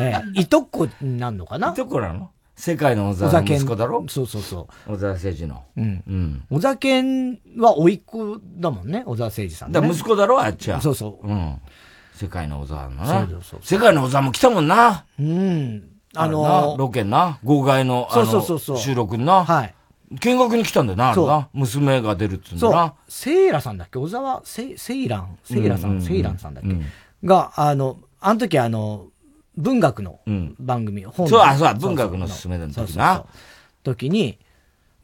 <laughs> ええ、いとこになるのかな？いとこなの？世界の小沢の息子だろ？そうそうそう。小沢誠二の。うん。うん。小沢健は甥っ子だもんね、小沢誠二さん、ね。だ息子だろあっちは。そうそう。うん。世界の小沢のね。そうそうそう。世界の小沢も来たもんな。うん。あのー、ロケな。号外の、あの、そうそうそう収録にな。はい。見学に来たんだよな、あれな。娘が出るって言うんだな。セイラさんだっけ？小沢セセイランセイラさん、セイランさんだっけ、が、あの、あの時あの、文学の番組、うん、本そう、あ、そう、文学の勧めの時な。時に、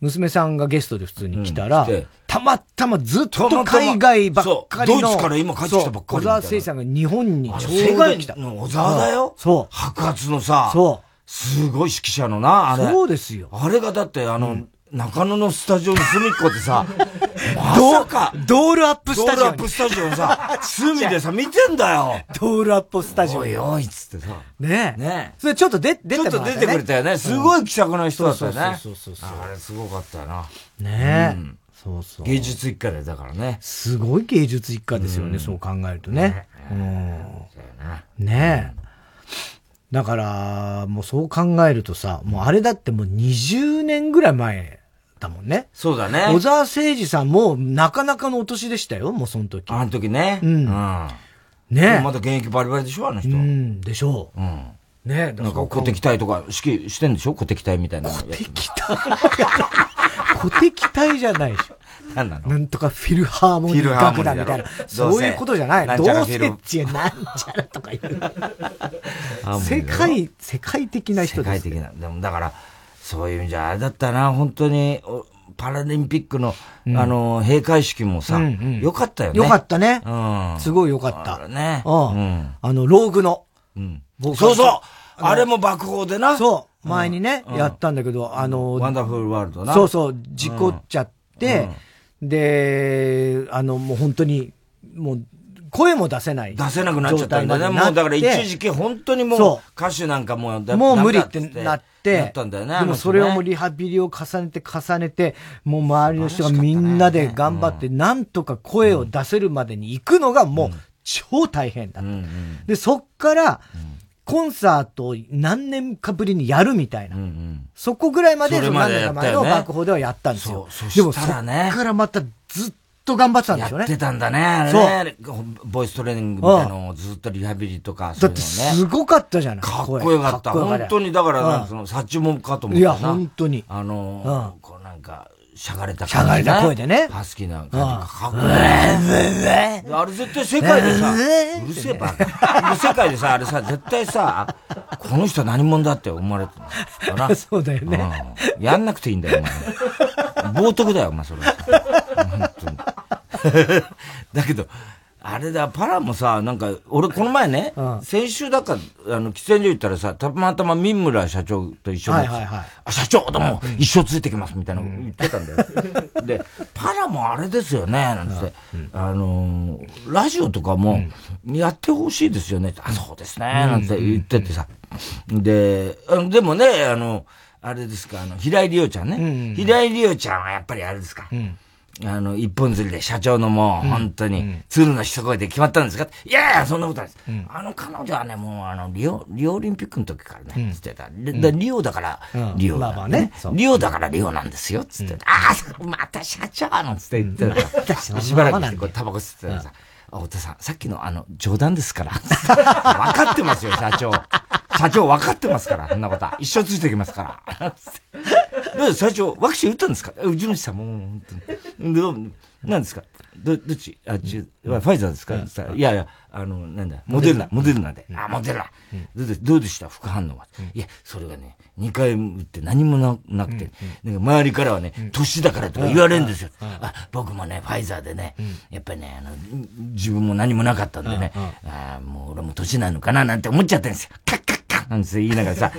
娘さんがゲストで普通に来たら、うん、たまたまずっと海外ばっかりの。ドイツから今帰ってきたばっかり。小沢聖さんが日本にちょうど来た。の小沢だよ。そう。白髪のさ。そう。すごい指揮者のな、あれ。そうですよ。あれがだって、あの、うん中野のスタジオの隅っこでさ、<laughs> まさか、ドールアップスタジオ。ドールアップスタジオのさ、<laughs> 隅でさ、見てんだよ。ドールアップスタジオ。おいおいっつってさ。ねえ。ねえ。それちょっと出、出て、ね、ちょっと出てくれたよね。すごい気さくな人だったよね。そうそうそうあれすごかったよな。ねえ。そうそう。芸術一家でだからね。すごい芸術一家ですよね、そう考えるとね。うん。ねえ。だから、もうそう考えるとさ、もうあれだってもう20年ぐらい前だもんね。そうだね。小沢誠二さんもなかなかのお年でしたよ、もうその時。あの時ね。うん。うん、ねまだ現役バリバリでしょ、あの人。うん、でしょう。うん。ねなんか小敵隊とか指揮してんでしょ？小敵隊みたいな。小敵隊？小敵隊じゃないでしょ。何なの？なんとかフィルハーモニー楽団みたいな。そういうことじゃないの。どうせっちゅなんちゃらとか言う。<laughs> 世界、世界的な人です。世界的な。でもだから、そういう意味じゃあれだったな、本当に、パラリンピックの、うん、あの、閉会式もさ、うんうん、よかったよね。よかったね。うん。すごいよかった。ね。うん。あの、ローグの。うん。そうそうあれも爆砲でな。そう。前にね、やったんだけど、あの、ワンダフルワールドな。そうそう、事故っちゃって、で、あの、もう本当に、もう、声も出せない。出せなくなっちゃったんだね。もうだから一時期本当にもう歌手なんかもうもう無理ってなって。なったんだよね。でもそれをもうリハビリを重ねて重ねて、もう周りの人がみんなで頑張って、なんとか声を出せるまでに行くのがもう超大変だった。で、そっから、コンサートを何年かぶりにやるみたいな。うんうん、そこぐらいまで、その何年か前の爆砲ではやったんですよ。そうそしたらね。そっからまたずっと頑張ってたんでしょうね。やってたんだね、あれね。そう。ボイストレーニングみたいなのをずっとリハビリとか、だってすごかったじゃないかっこよかった。本当に、だから、その、サチモンかと思ったいや、本当に。あの、こうなんか、しゃがれた感じ、ね。しゃがれた声でね。ハスキーな感じがかっこいい。あれ絶対世界でさ、うるせえば。世界でさ、あれさ、絶対さ、この人は何者だって思われてるかな。<laughs> そうだよね、やんなくていいんだよ、お前。冒涜だよ、お前、それ。<laughs> だけど、あれだ、パラもさ、なんか、俺この前ね、うん、先週だか、あの、喫煙所行ったらさ、たまたま三村社長と一緒に、はいはいはい、あ、社長どうも、一生ついてきます、みたいな言ってたんだよ。で、パラもあれですよね、なんて、うん、あのー、ラジオとかも、やってほしいですよね、あ、そうですね、なんて言っててさ。で、でもね、あの、あれですか、あの、平井理央ちゃんね。平井理央ちゃんはやっぱりあれですか。うんあの、一本釣りで社長のもう、本当に、鶴の一声で決まったんですか？いやいや、そんなことないです。あの彼女はね、もう、あの、リオ、リオオリンピックの時からね、つってた。リオだから、リオだね。リオだからリオなんですよ、つって。ああ、また社長なんつって言ってた。しばらくして、こう、タバコ吸ってたらさ、太田さん、さっきのあの、冗談ですから。<laughs> 分かってますよ、社長。社長分かってますから、そんなことは。一生ついてきますから。<laughs> どう社長、ワクチン打ったんですか？うちのさん、もう、本当に。どう、何ですか？ど、どっち？あっち、ファイザーですか、いやいや、あの、なんだ、モデルナ、モデルナ。で。あ、モデルナ。どうでした？副反応は。いや、それがね、2回打って何もななくて、なんか周りからはね、年だからとか言われるんですよ。あ、僕もね、ファイザーでね、やっぱりね、あの、自分も何もなかったんでね、あもう俺も年なのかななんて思っちゃったんですよ。カッカなんて言いながらさ、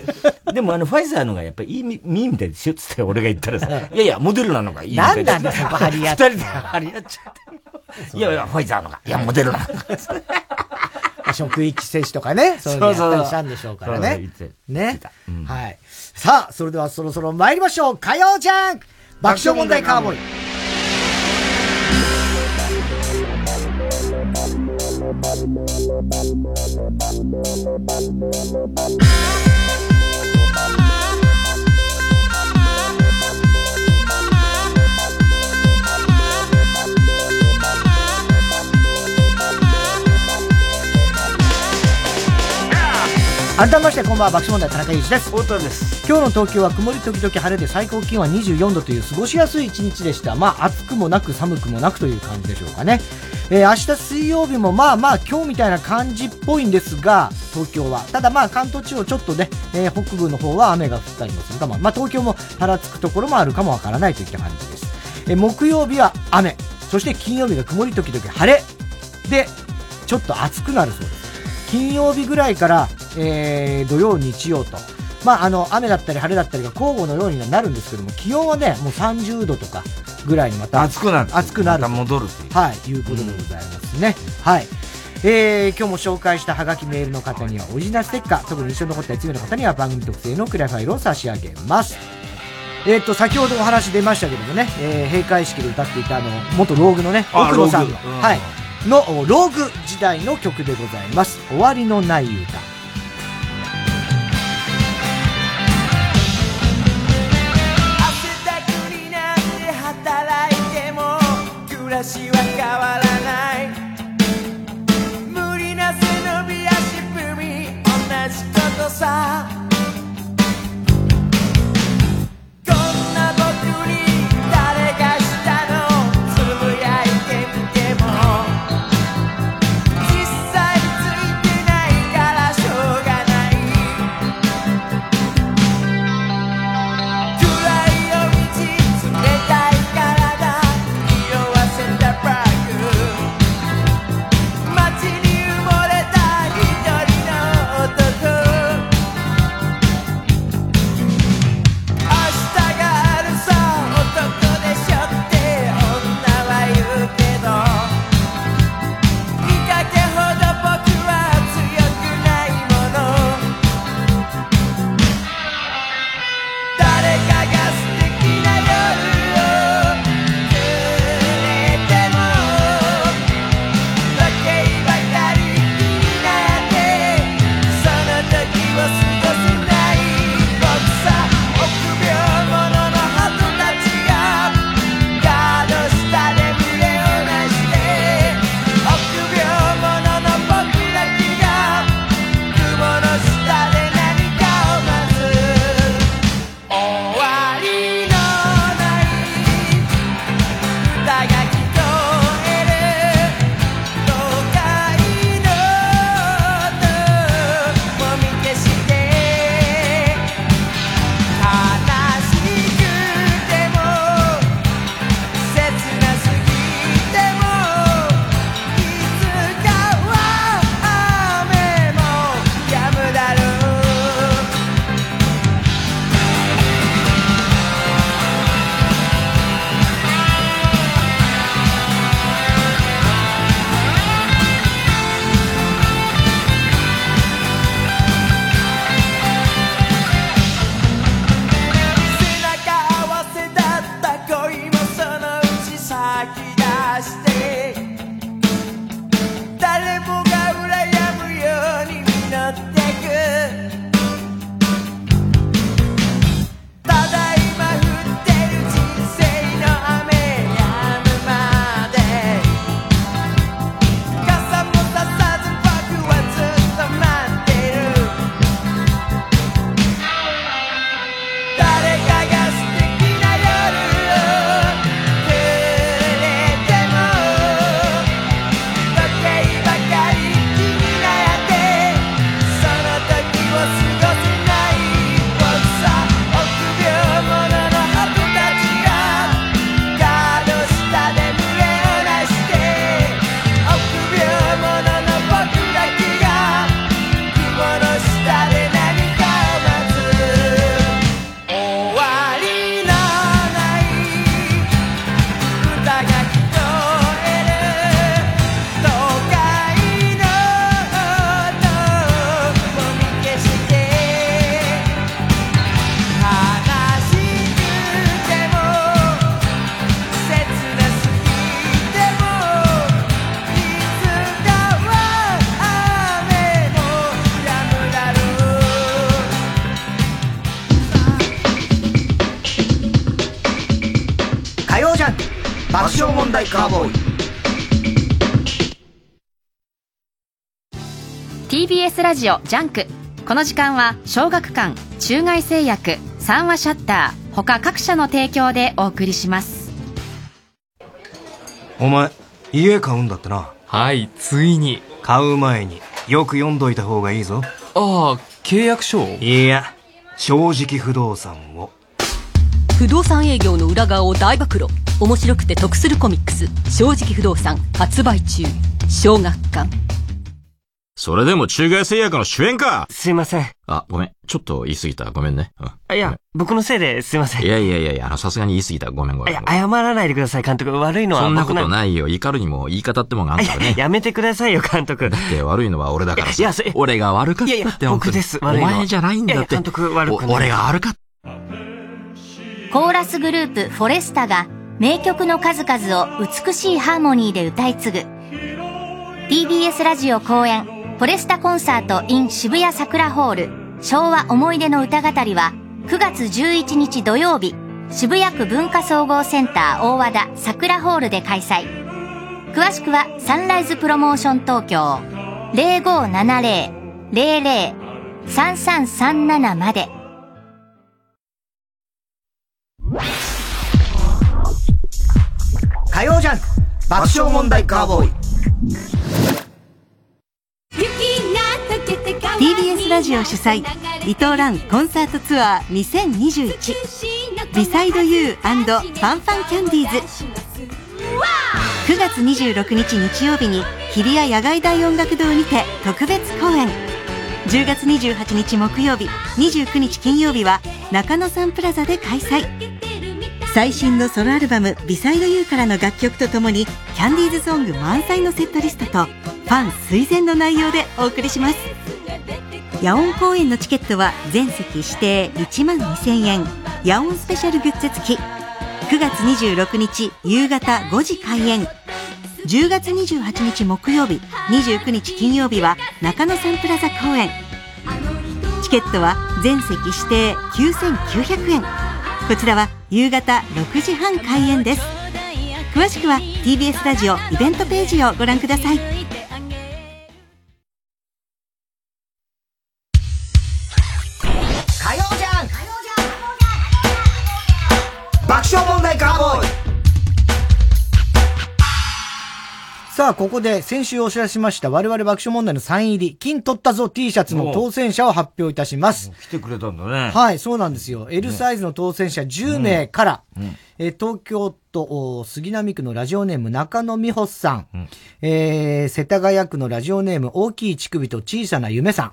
でもあの、ファイザーのがやっぱりいいみ、みたいですよ、つって俺が言ったらさ、いやいや、モデルナのがいいみたい。なんだそこ張り合って。二人で張り合っちゃって。いやいや、ファイザーのが、いや、モデルナのが。<laughs> 職域接種とかね、そういうのやったりしたんでしょうからね。ね。はい。さあ、それではそろそろ参りましょう。火曜ジャンク爆笑問題カーボーイ。改めましてこんばんは爆笑問題田中裕二です。太田です。今日の東京は曇り時々晴れで最高気温は24度という過ごしやすい一日でした。まあ暑くもなく寒くもなくという感じでしょうかねえー、明日水曜日もまあまあ今日みたいな感じっぽいんですが、東京は。ただまあ関東地方ちょっとね、えー、北部の方は雨が降ったりもするかも。まあ東京もぱらつくところもあるかもわからないといった感じです。えー、木曜日は雨。そして金曜日が曇り時々晴れ。で、ちょっと暑くなるそうです。金曜日ぐらいから、えー、土曜、日曜と。まあ、あの、雨だったり晴れだったりが交互のようになるんですけども、気温はね、もう30度とかぐらいにまた。暑くなる。暑くなる。また戻るっていう。はい、いうことでございますね。うん、はい。えー、今日も紹介したハガキメールの方にはオリジナルステッカー、特に印象に残った1名の方には番組特製のクリアファイルを差し上げます。えっ、ー、と、先ほどお話出ましたけどもね、えー、閉会式で歌っていたあの、元ローグのね、奥野さんの、うん、はい、のローグ時代の曲でございます。終わりのない歌。らしは変わらない。無理な背伸び足踏み同じことさ。カーボーイ。TBS ラジオジャンク。この時間は小学館中外製薬三和シャッター他各社の提供でお送りします。お前家買うんだってな。はいついに。買う前によく読んどいた方がいいぞ。ああ契約書を？いや正直不動産を。不動産営業の裏側を大暴露面白くて得するコミックス「正直不動産」発売中小学館それでも中外製薬の主演かすいません。あ、ごめん。ちょっと言い過ぎた。ごめんね。うん。あいや、僕のせいですいません。いやいやいやいや、あの、さすがに言い過ぎた。ごめんごめん。いや、謝らないでください、監督。悪いのはそんなこ僕とないよ。怒るにも言い方ってもんがあんだからね。やめてくださいよ、監督。だって悪いのは俺だからさ。いやそれ俺が悪かったっていやいや僕ですお悪いのは前じゃないんだって。いやいや監督悪くないお俺が悪かった。コーラスグループフォレスタが名曲の数々を美しいハーモニーで歌い継ぐ。TBS ラジオ公演フォレスタコンサート in 渋谷桜ホール。昭和思い出の歌語りは9月11日土曜日渋谷区文化総合センター大和田桜ホールで開催。詳しくはサンライズプロモーション東京。0570-00-3337まで。火曜ジャンク爆笑問題カーボーイ。TBS ラジオ主催伊藤蘭コンサートツアー2021ビサイドユーファンファンキャンディーズ。9月26日日曜日に日比谷野外大音楽堂にて特別公演。10月28日木曜日29日金曜日は中野サンプラザで開催。最新のソロアルバム「ビサイドユーからの楽曲とともにキャンディーズソング満載のセットリストとファン垂涎の内容でお送りします。野音公演のチケットは全席指定1万2000円。野音スペシャルグッズ付き。9月26日夕方5時開演。10月28日木曜日29日金曜日は中野サンプラザ公演。チケットは全席指定9900円。こちらは夕方6時半開演です。詳しくは TBS ラジオイベントページをご覧ください。さあ、ここで先週お知らせしました我々爆笑問題のサイン入り、金取ったぞ T シャツの当選者を発表いたします。来てくれたんだね。はい、そうなんですよ。L サイズの当選者10名から、うん。えー東京都お杉並区のラジオネーム中野美穂さん、えー世田谷区のラジオネーム大きい乳首と小さな夢さん、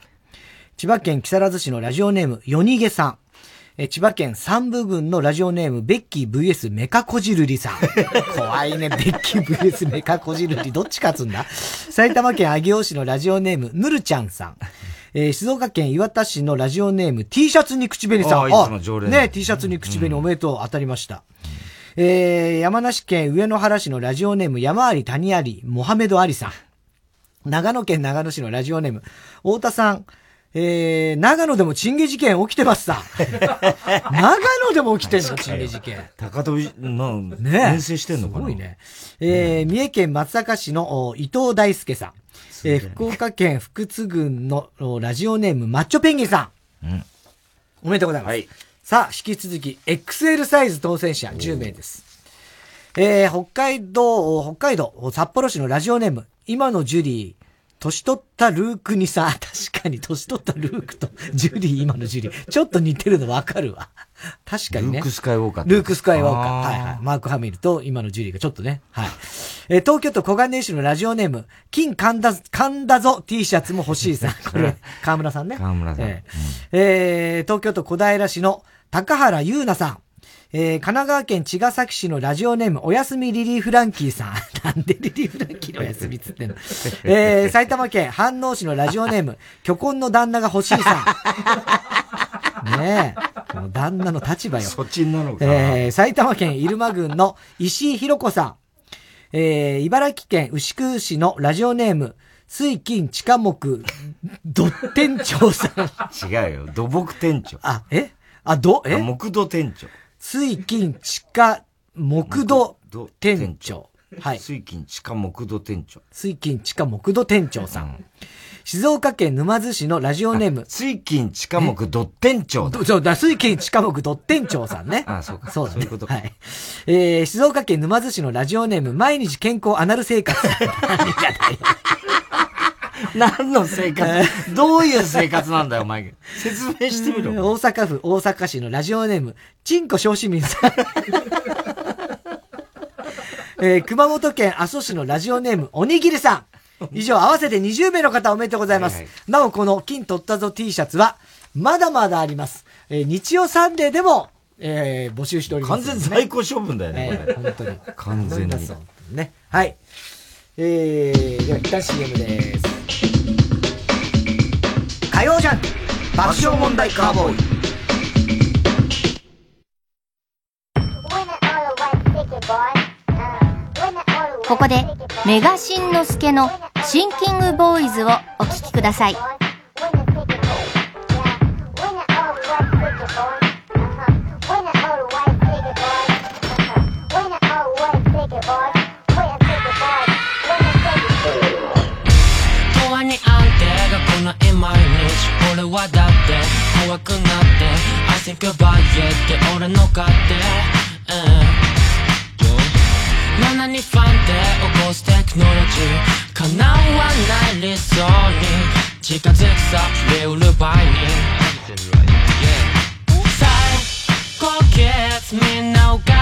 千葉県木更津市のラジオネーム夜逃げさん、えー千葉県三部郡のラジオネームベッキー VS メカコジルリさん。<laughs> 怖いね、ベッキー VS メカコジルリ。どっち勝つんだ？埼玉県上尾市のラジオネームぬるちゃんさん。えー静岡県岩田市のラジオネーム T シャツに口紅さん。あーいつも常連ね、T シャツに口紅おめでとう、当たりました。えー山梨県上野原市のラジオネーム山あり谷ありモハメドアリさん。長野県長野市のラジオネーム太田さん。えー、長野でもチンゲ事件起きてますさ。<laughs> 長野でも起きてんの、チンゲ事件。高飛び、な、ね遠征してんのかなすごいね。えー、三重県松阪市のお伊藤大輔さん。えー、福岡県福津郡のおラジオネームマッチョペンギンさん。うんおめでとうございます。さあ、引き続き、XL サイズ当選者10名です。えー、北海道、北海道、札幌市のラジオネーム、今のジュリー、年取ったルークにさ、<laughs> 確かに年取ったルークとジュリー、今のジュリー、ちょっと似てるのわかるわ。確かにね。ルークスカイウォーカールークスカイウォーカー。はいはい。マーク・ハミルと今のジュリーがちょっとね。はい。えー東京都小金井市のラジオネーム、金噛んだ、噛んだぞ T シャツも欲しいさん。<laughs> これ、河村さんね。河村さんえーえー東京都小平市の高原優奈さん。えー神奈川県茅ヶ崎市のラジオネーム、おやすみリリー・フランキーさん。<laughs> なんでリリー・フランキーのおやすみっつってんの？えー埼玉県飯能市のラジオネーム、<laughs> 虚婚の旦那が欲しいさん。<laughs> ねえ。もう旦那の立場よ。そっちになるのか。えー埼玉県入間郡の石井博子さん。えー茨城県牛久市のラジオネーム、水金地下木、ど店長さん。違うよ。土木店長。あ、え？あ、ど、え？木土店長。水金地下木土土店長。はい。水金地下木土店長。水金地下木土店長さん。静岡県沼津市のラジオネーム。水金地下木土店長だ。そうだ、水金地下木土店長さんね。あそうか。そうだ、ね。そういうことか。はい。えー、静岡県沼津市のラジオネーム、毎日健康アナル生活。何 <laughs> <laughs> の生活？どういう生活なんだよ、お前。説明してみろ。大阪府大阪市のラジオネーム、チンコ小市民さん。<laughs> えー、熊本県阿蘇市のラジオネーム、おにぎりさん。以上、合わせて20名の方おめでとうございます。はいはい、なお、この金取ったぞ T シャツは、まだまだあります。えー、日曜サンデーでも、えー、募集しております、完全在庫処分だよね、えー、本当に。完全に。ね。はい。えー、では一旦 CM です。火曜ジャンク爆笑問題カーボーイ。ここで、メガシンのすけのシンキングボーイズをお聴きください。ない毎日。俺はだって怖くなって I think about it って俺の勝手、うん。7にファンで起こすテクノロジー。叶わない理想に。近づくさレウルバイに。最高傑みんな犯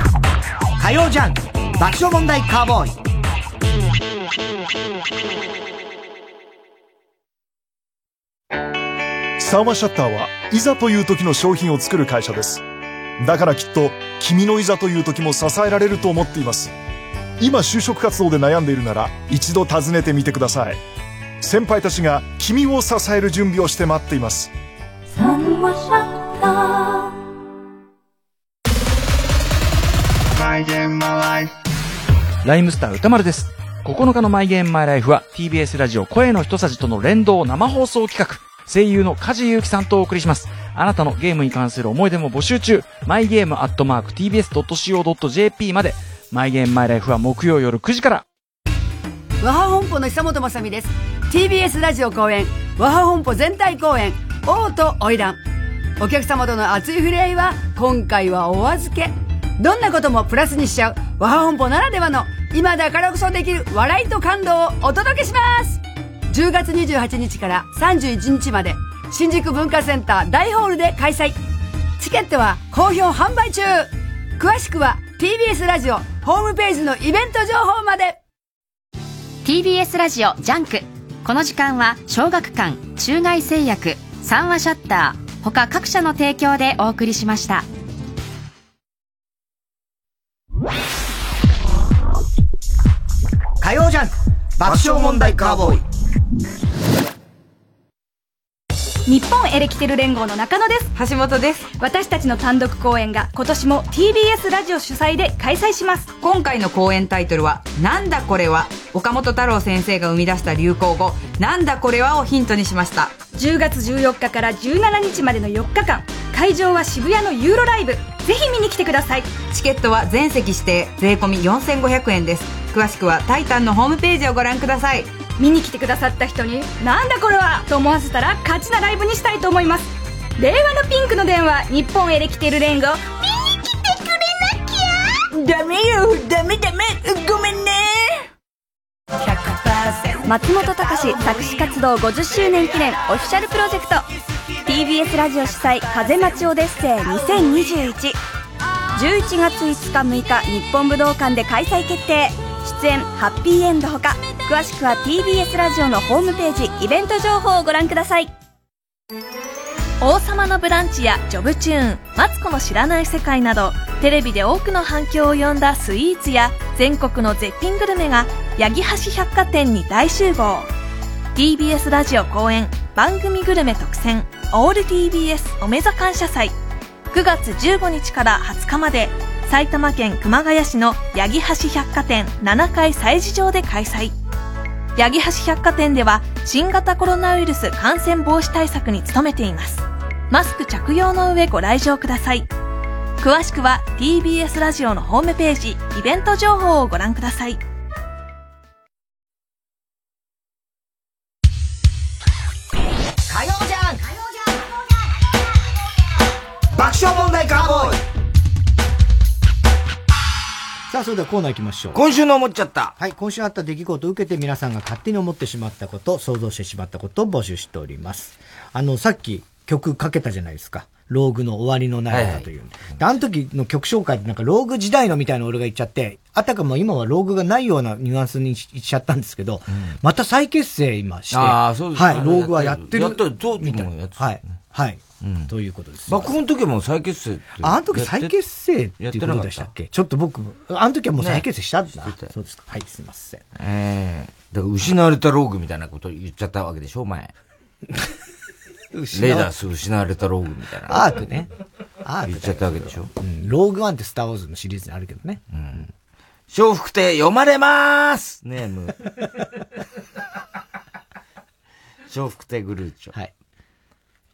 火曜ジャンク爆笑問題カーボーイ。サーマシャッターはいざという時の商品を作る会社です。だからきっと君のいざという時も支えられると思っています。今就職活動で悩んでいるなら一度訪ねてみてください。先輩たちが君を支える準備をして待っています。サーマシャッターライムスター歌丸です。9日のマイゲームマイライフは TBS ラジオ声の一さじとの連動生放送企画。声優の梶裕貴さんとお送りします。あなたのゲームに関する思い出も募集中。マイゲームアットマーク TBS.CO.JP まで。マイゲームマイライフは木曜夜9時から。和ハ本舗の久本雅美です。TBS ラジオ公演、和ハ本舗全体公演、王と花魁。お客様との熱い触れ合いは、今回はお預け。どんなこともプラスにしちゃう。和本舗ならではの今だからこそできる笑いと感動をお届けします。10月28日から31日まで新宿文化センター大ホールで開催。チケットは好評販売中。詳しくは TBS ラジオホームページのイベント情報まで。TBS ラジオジャンク。この時間は小学館中外製薬三和シャッター他各社の提供でお送りしました。火曜ジャンク爆笑問題カーボーイ。日本エレキテル連合の中野です。橋本です。私たちの単独公演が今年も TBS ラジオ主催で開催します。今回の公演タイトルは「なんだこれは」岡本太郎先生が生み出した流行語「なんだこれは」をヒントにしました。10月14日から17日までの4日間会場は渋谷のユーロライブ。ぜひ見に来てください。チケットは全席指定税込4500円です。詳しくは「タイタン」のホームページをご覧ください見に来てくださった人に「なんだこれは!」と思わせたら勝ちなライブにしたいと思います。令和のピンクの電話日本エレキテル連合見に来てくれなきゃ。ダメよダメダメ。ごめんね。100%松本隆作詞活動50周年記念オフィシャルプロジェクト。TBS ラジオ主催風待ちオデッセイ2021 11月5日6日日本武道館で開催決定出演ハッピーエンドほか詳しくは TBS ラジオのホームページイベント情報をご覧ください。王様のブランチやジョブチューンマツコの知らない世界などテレビで多くの反響を呼んだスイーツや全国の絶品グルメが八木橋百貨店に大集合。TBS ラジオ公演番組グルメ特選オール TBS おめざ感謝祭。9月15日から20日まで埼玉県熊谷市の八木橋百貨店7階催事場で開催。八木橋百貨店では新型コロナウイルス感染防止対策に努めています。マスク着用の上ご来場ください。詳しくは TBS ラジオのホームページイベント情報をご覧ください。あ、それではコーナー行きましょう。今週の思っちゃった。はい、今週あった出来事を受けて皆さんが勝手に思ってしまったこと、想像してしまったことを募集しております。あの、さっき曲かけたじゃないですか。ローグの終わりのないだという。であの時の曲紹介ってなんかローグ時代のみたいな俺が言っちゃって、あたかも今はローグがないようなニュアンスにしちゃったんですけど、また再結成今して、ああ、そうですはい、ローグはやってる。やったよ当時もやってたはい。はい。ということです。爆音の時も再結成ああの時再結成っていうことでしたっけ？ちょっと僕、あの時はもう再結成したんだ。ねそうですか。はい、すいません。ええだから失われたローグみたいなこと言っちゃったわけでしょ、お前。レーダース失われたローグみたいな。アークね。アーク言っちゃったわけでしょ。うんローグワンってスターウォーズのシリーズにあるけどね。うん。笑福亭読まれまーすネーム。<laughs> 笑福亭グルーチョ。はい。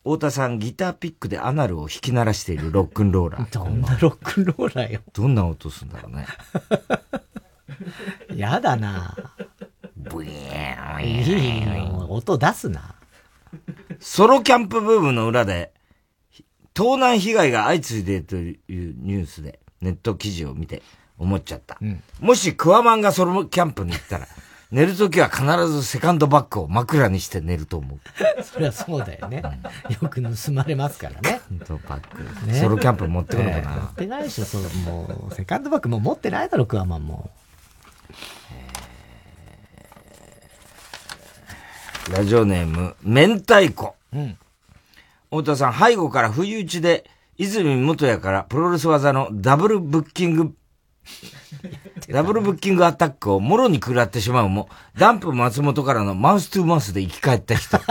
太田さん、ギターピックでアナルを弾き鳴らしているロックンローラー。どんなロックンローラーよ。どんな音するんだろうね。<laughs> やだなブイーンいいよ。音出すな。ソロキャンプブームの裏で、盗難被害が相次いでいるというニュースで、ネット記事を見て思っちゃった。もしクワマンがソロキャンプに行ったら、寝るときは必ずセカンドバッグを枕にして寝ると思う。そりゃそうだよね。よく盗まれますからね。セカンドバッグ。ソロキャンプ持ってくのかな、ええ持ってないでしょ、そう、もう、セカンドバッグもう持ってないだろ、クワマンも。ラジオネーム、明太子。うん。太田さん、背後から不意打ちで、泉元也からプロレス技のダブルブッキング、<laughs> ダブルブッキングアタックをもろに食らってしまうも、ダンプ松本からのマウストゥーマウスで生き返った人。<laughs>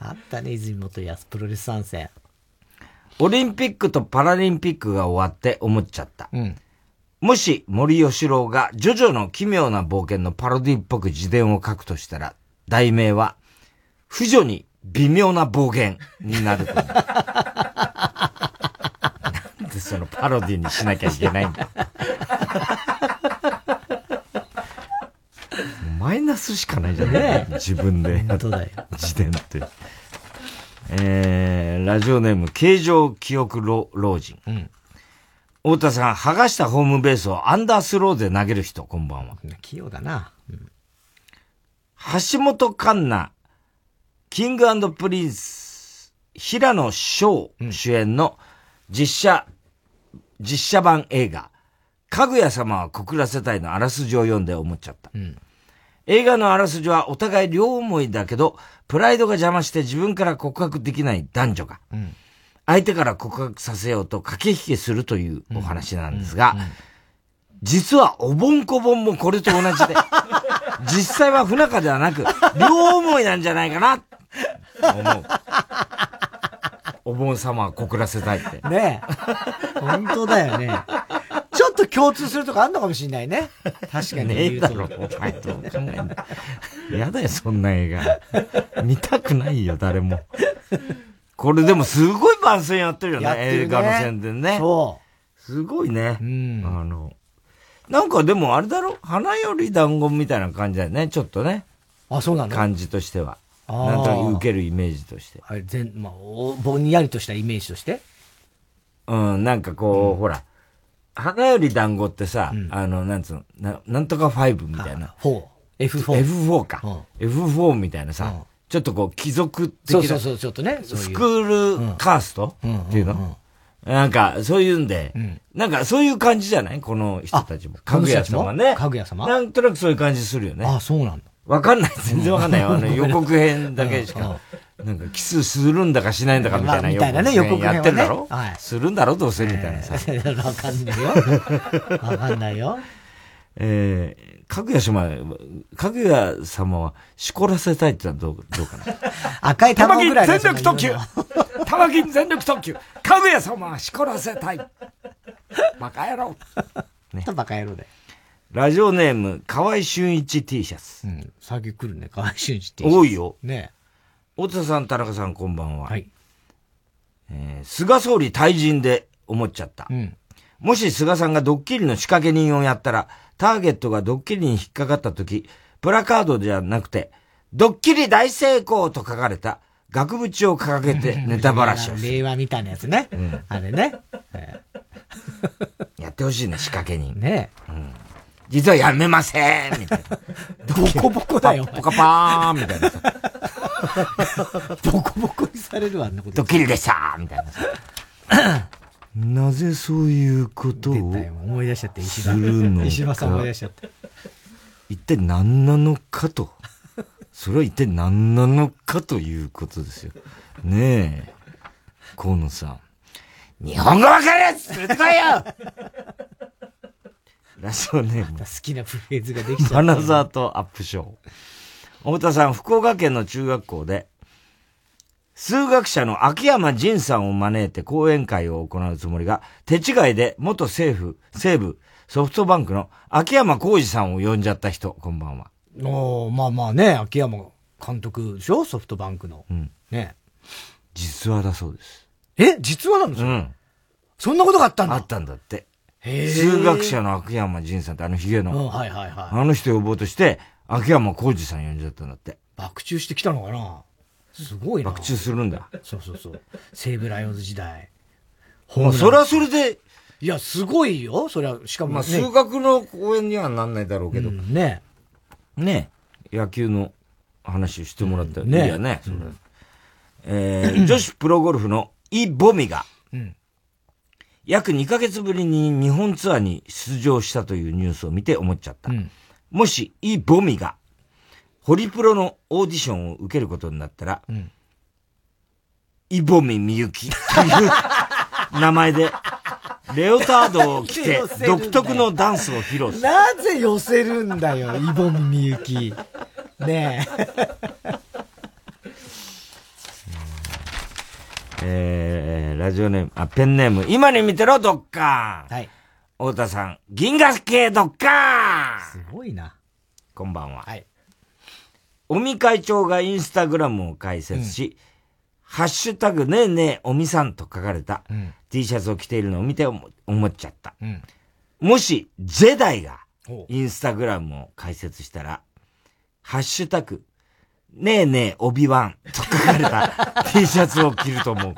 あったね、泉元康プロレス参戦。オリンピックとパラリンピックが終わって思っちゃった。うん。もし森喜朗がジョジョの奇妙な冒険のパロディっぽく自伝を書くとしたら、題名は、不女に微妙な暴言になると思う。<laughs> そのパロディにしなきゃいけないんだ。<laughs> マイナスしかないじゃない、ねえ自分で。本当だよ自伝って。えー、ラジオネーム、形状記憶老老人。うん。太田さん、剥がしたホームベースをアンダースローで投げる人、こんばんは。器用だな。うん橋本環奈、キングプリンス、平野紫耀主演の実写、実写版映画、かぐや様は告らせたいのあらすじを読んで思っちゃった。うん。映画のあらすじはお互い両思いだけど、プライドが邪魔して自分から告白できない男女が、うん。相手から告白させようと駆け引きするというお話なんですが、実はおぼんこぼんもこれと同じで、<laughs> 実際は不仲ではなく、両思いなんじゃないかな、思う。お盆様は告らせたいって。ねえ。本当だよね。ちょっと共通するとこあんのかもしれないね。確かにねえ。だろ、お前どう考えんだ。やだよ、そんな映画。見たくないよ、誰も。これでもすごい番宣やってるよね、ね映画の宣伝ね。。そうすごいね。うん。あの、なんかでもあれだろ？花より団子みたいな感じだよね、ちょっとね。あ、そうなの？感じとしては。なんとなく受けるイメージとして。あれ、全、まあ、おぼんやりとしたイメージとして？うん、なんかこう、ほら、花より団子ってさ、あの、なんつうの、ななんとか5みたいな。4。F4。F4 か。F4 みたいなさ、ちょっとこう、貴族的な。そうそうそうちょっとねそういうスクールカーストっていうの？なんか、そういうんで、なんかそういう感じじゃない？この人たちも？かぐや様ね。かぐや様？なんとなくそういう感じするよね。あ、そうなんだ。わかんない。全然わかんないよ。<laughs> あの予告編だけしか。なんかキスするんだかしないんだかみたいなまあみたいなね予告編はねやってんだろはいするんだろどうせみたいなさ。<laughs> わかんないよ。わかんないよ。えー、かぐや様、かぐや様は、しこらせたいってのはどう、どうかな？<laughs> 赤い卵ぐらいの全力特急玉金全力特急かぐや様はしこらせたいバカ野郎ね。バカ野郎で。ラジオネーム、河合俊一 T シャツ。うん。最近来るね、河合俊一 T シャツ。多いよ。ね大田さん、田中さん、こんばんは。はい。えー、菅総理退陣で思っちゃった。うん。もし菅さんがドッキリの仕掛け人をやったら、ターゲットがドッキリに引っかかった時、プラカードじゃなくて、ドッキリ大成功と書かれた額縁を掲げてネタばらしをする。<laughs> 令和みたいなやつね。あれね。やってほしいね、仕掛け人。ねうん。実はやめませんみたいな。<laughs> ボコボコだよ。ポカパーンみたいなさ。<laughs> ボコボコにされるわ、あんなこと。ドッキリでしたみたいなさ。なぜそういうことを思い出しちゃって、石す破。るのか。石破さん思い出しちゃって。一体何なのかと。それは一体何なのかということですよ。ねえ。河野さん。日本語わかるやつ連れてこいよラジオネーム。好きなフレーズができちゃった。アナザーとアップショー。太田さん、福岡県の中学校で、数学者の秋山仁さんを招いて講演会を行うつもりが、手違いで元政府、西部、ソフトバンクの秋山浩二さんを呼んじゃった人、こんばんは。おーまあまあね、秋山監督でしょ？ソフトバンクの。うん。ね。実話だそうです。え？実話なんですか？うん。そんなことがあったんだあったんだって。数学者の秋山仁さんってあのヒゲの。うんはいはいはいあの人呼ぼうとして、秋山浩二さん呼んじゃったんだって。爆中してきたのかな？すごいな。爆中するんだ。そうそうそう。西武ライオンズ時代。まあ、それはそれで、いや、すごいよ。それは、しかも、ね。まあ、数学の講演にはなんないだろうけど。ねね野球の話をしてもらったら、うんねいいやね。それえー <clears throat> 女子プロゴルフのイ・ボミが、うん約2ヶ月ぶりに日本ツアーに出場したというニュースを見て思っちゃった。んもし、イ・ボミが、ホリプロのオーディションを受けることになったら、んイ・ボミみゆきという <laughs> 名前で、レオタードを着て独特のダンスを披露する。なぜ寄せるんだよ、イボミみゆき。ねえー、ラジオネーム、あ、ペンネーム、今に見てろ、ドッカーン。はい。太田さん、銀河系ドッカーンすごいな。こんばんは。はい。尾身会長がインスタグラムを開設し、ハッシュタグねえねえ尾身さんと書かれたん T シャツを着ているのを見て思思っちゃった。うん。もし、ジェダイがおインスタグラムを開設したら、ハッシュタグ、ねえねえ、オビワンと書かれた <laughs> T シャツを着ると思う。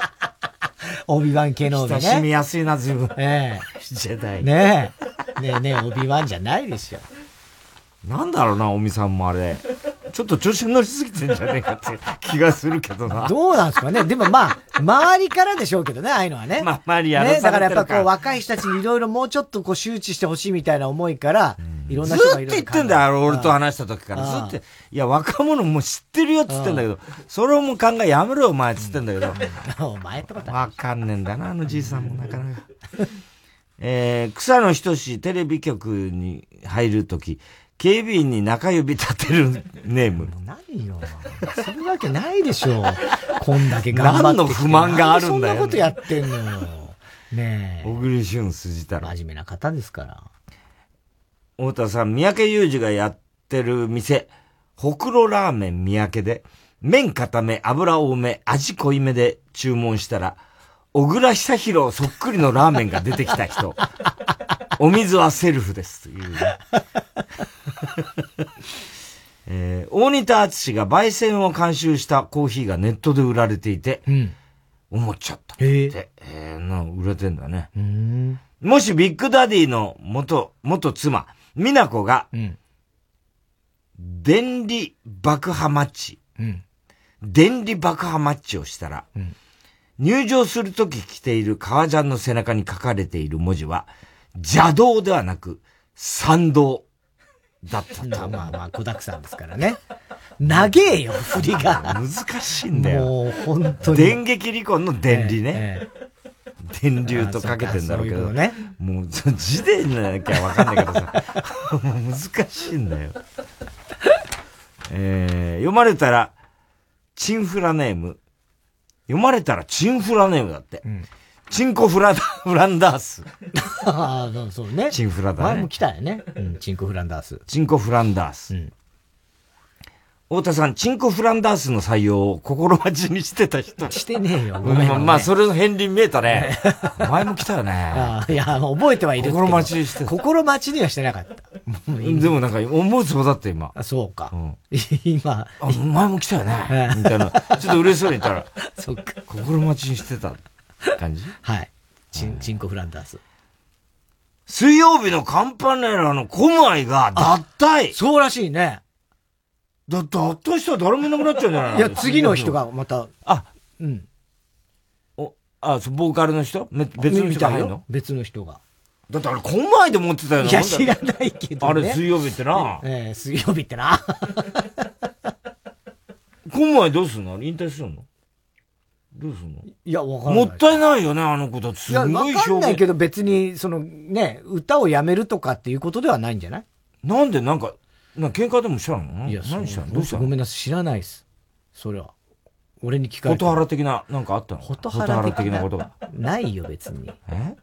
オビワン系の帯ね。親しみやすいな、自分。えジェダイ。え。ねえ。ねえねえ、オビワンじゃないですよ。なんだろうな、尾身さんもあれ。ちょっと調子に乗りすぎてんじゃねえかって気がするけどな。どうなんですかねでもまあ、周りからでしょうけどね、ああいうのはね。まあ、周りやらね、だかからやっぱこう若い人たちにいろいろもうちょっとこう周知してほしいみたいな思いから、いろんなずっと人がいろいろ言ってんだよ、俺と話した時から。ずっと。いや、若者も知ってるよっつってんだけど、それをもう考えやめろよ、お前っつってんだけど。<laughs> お前とかわかんねえんだな、あのじいさんもなかなか。えー、草野仁志テレビ局に入るとき、警備員に中指立てる <laughs> ネーム。何よ。するわけないでしょう。<laughs> こんだけ頑張って。何の不満があるんだよなんでそんなことやってんのよ。ねえ。小栗旬筋太郎。真面目な方ですから。太田さん、三宅裕二がやってる店、ほくろラーメン三宅で、麺固め、油多め、味濃いめで注文したら、小倉久寛そっくりのラーメンが出てきた人。<laughs> お水はセルフです。というね。<laughs> えー大仁田敦が焙煎を監修したコーヒーがネットで売られていて、思っちゃったって。えー、な、売れてんだね。うん。もしビッグダディの元、元妻、美奈子が、電離爆破マッチ、うん。電離爆破マッチをしたら、入場するとき着ている革ジャンの背中に書かれている文字は、邪道ではなく、賛同だったと。まあまあ、子沢山ですからね。長えよ、振りが。難しいんだよ。もう、本当に。電撃離婚の電離ね。え電流とかけてんだろうけど。うういうもう、そ字でなきゃわかんないけどさ。難しいんだよ。えー、読まれたら、チンフラネーム。読まれたらチンフラネームだって。チンコフラダ、フランダース。<laughs> ああ、そうね。チンフラだね前も来たよね。うん、チンコフランダース。チンコフランダース。太田さん、チンコフランダースの採用を心待ちにしてた人。してねえよ。ごめんまあ、まあ、それの片鱗見えたね。前も来たよね。<laughs> いや、覚えてはいるけど。心待ちにしてた心待ちにはしてなかった。でもなんか、思うつぼだって今。あ、そうか。今。あ、前も来たよね。<laughs> みたいな。ちょっと嬉しそうに言ったら、<laughs> そっか。心待ちにしてた感じ？はい。チン、チンコフランダース。水曜日のカンパネラのコムアイが脱退そうらしいね。だ、脱退したら誰もいなくなっちゃうんじゃないいや、次の人。がまた。あ、うん。お、あ、そうボーカルの人？め別の人が入るの？別の人が。だってあれ、コムアイで持ってたよいや、知らないけどね。あれ、水曜日ってな。ええ、水曜日ってな。コムアイどうすんの？引退するの？どうすんの？いや、わかんない。もったいないよね、あの子だって。すいや、わごいかん表現。ないけど別に、そのね、歌をやめるとかっていうことではないんじゃない？なんでなんか、な喧嘩でもしたの？いや、何したの？どうしたの？ごめんなさい、知らないです。それは。俺に聞かれて。蛍原的な、なんかあったの？蛍原的な的なことが。ないよ、別に。え？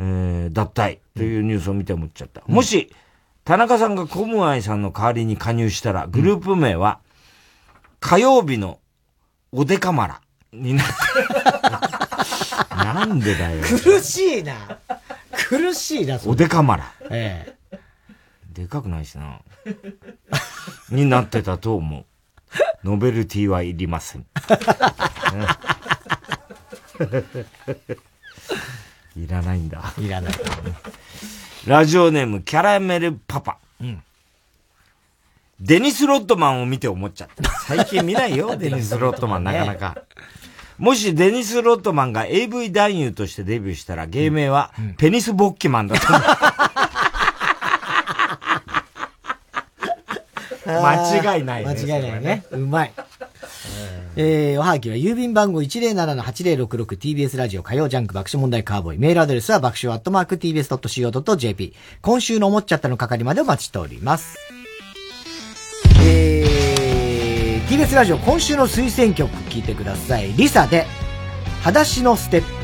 えー、脱退というニュースを見て思っちゃった。もし、田中さんがコムアイさんの代わりに加入したら、グループ名は、火曜日のおでかまらになって。<laughs> なんでだよ。苦しいな。苦しいな、おでかまら。ええ。でかくないしな。<laughs> になってたと思う。ノベルティはいりません。<laughs> いらないんだ。いらない。ラジオネーム、キャラメルパパ。うん。デニス・ロッドマンを見て思っちゃった。最近見ないよ、<laughs> デニス・ロッドマン、なかなか。もしデニス・ロッドマンが AV 男優としてデビューしたら、芸名は、ペニス・ボッキマンだと思 <laughs> 間違いないね間違いないね。うまい。えー、おはがきは郵便番号 107-8066TBS ラジオ火曜ジャンク爆笑問題カーボーイ。メールアドレスは爆笑アットマーク TBS.CO.JP。今週の思っちゃったの係までお待ちしております。えー、TBS ラジオ今週の推薦曲聞いてください。リサで、裸足のステップ。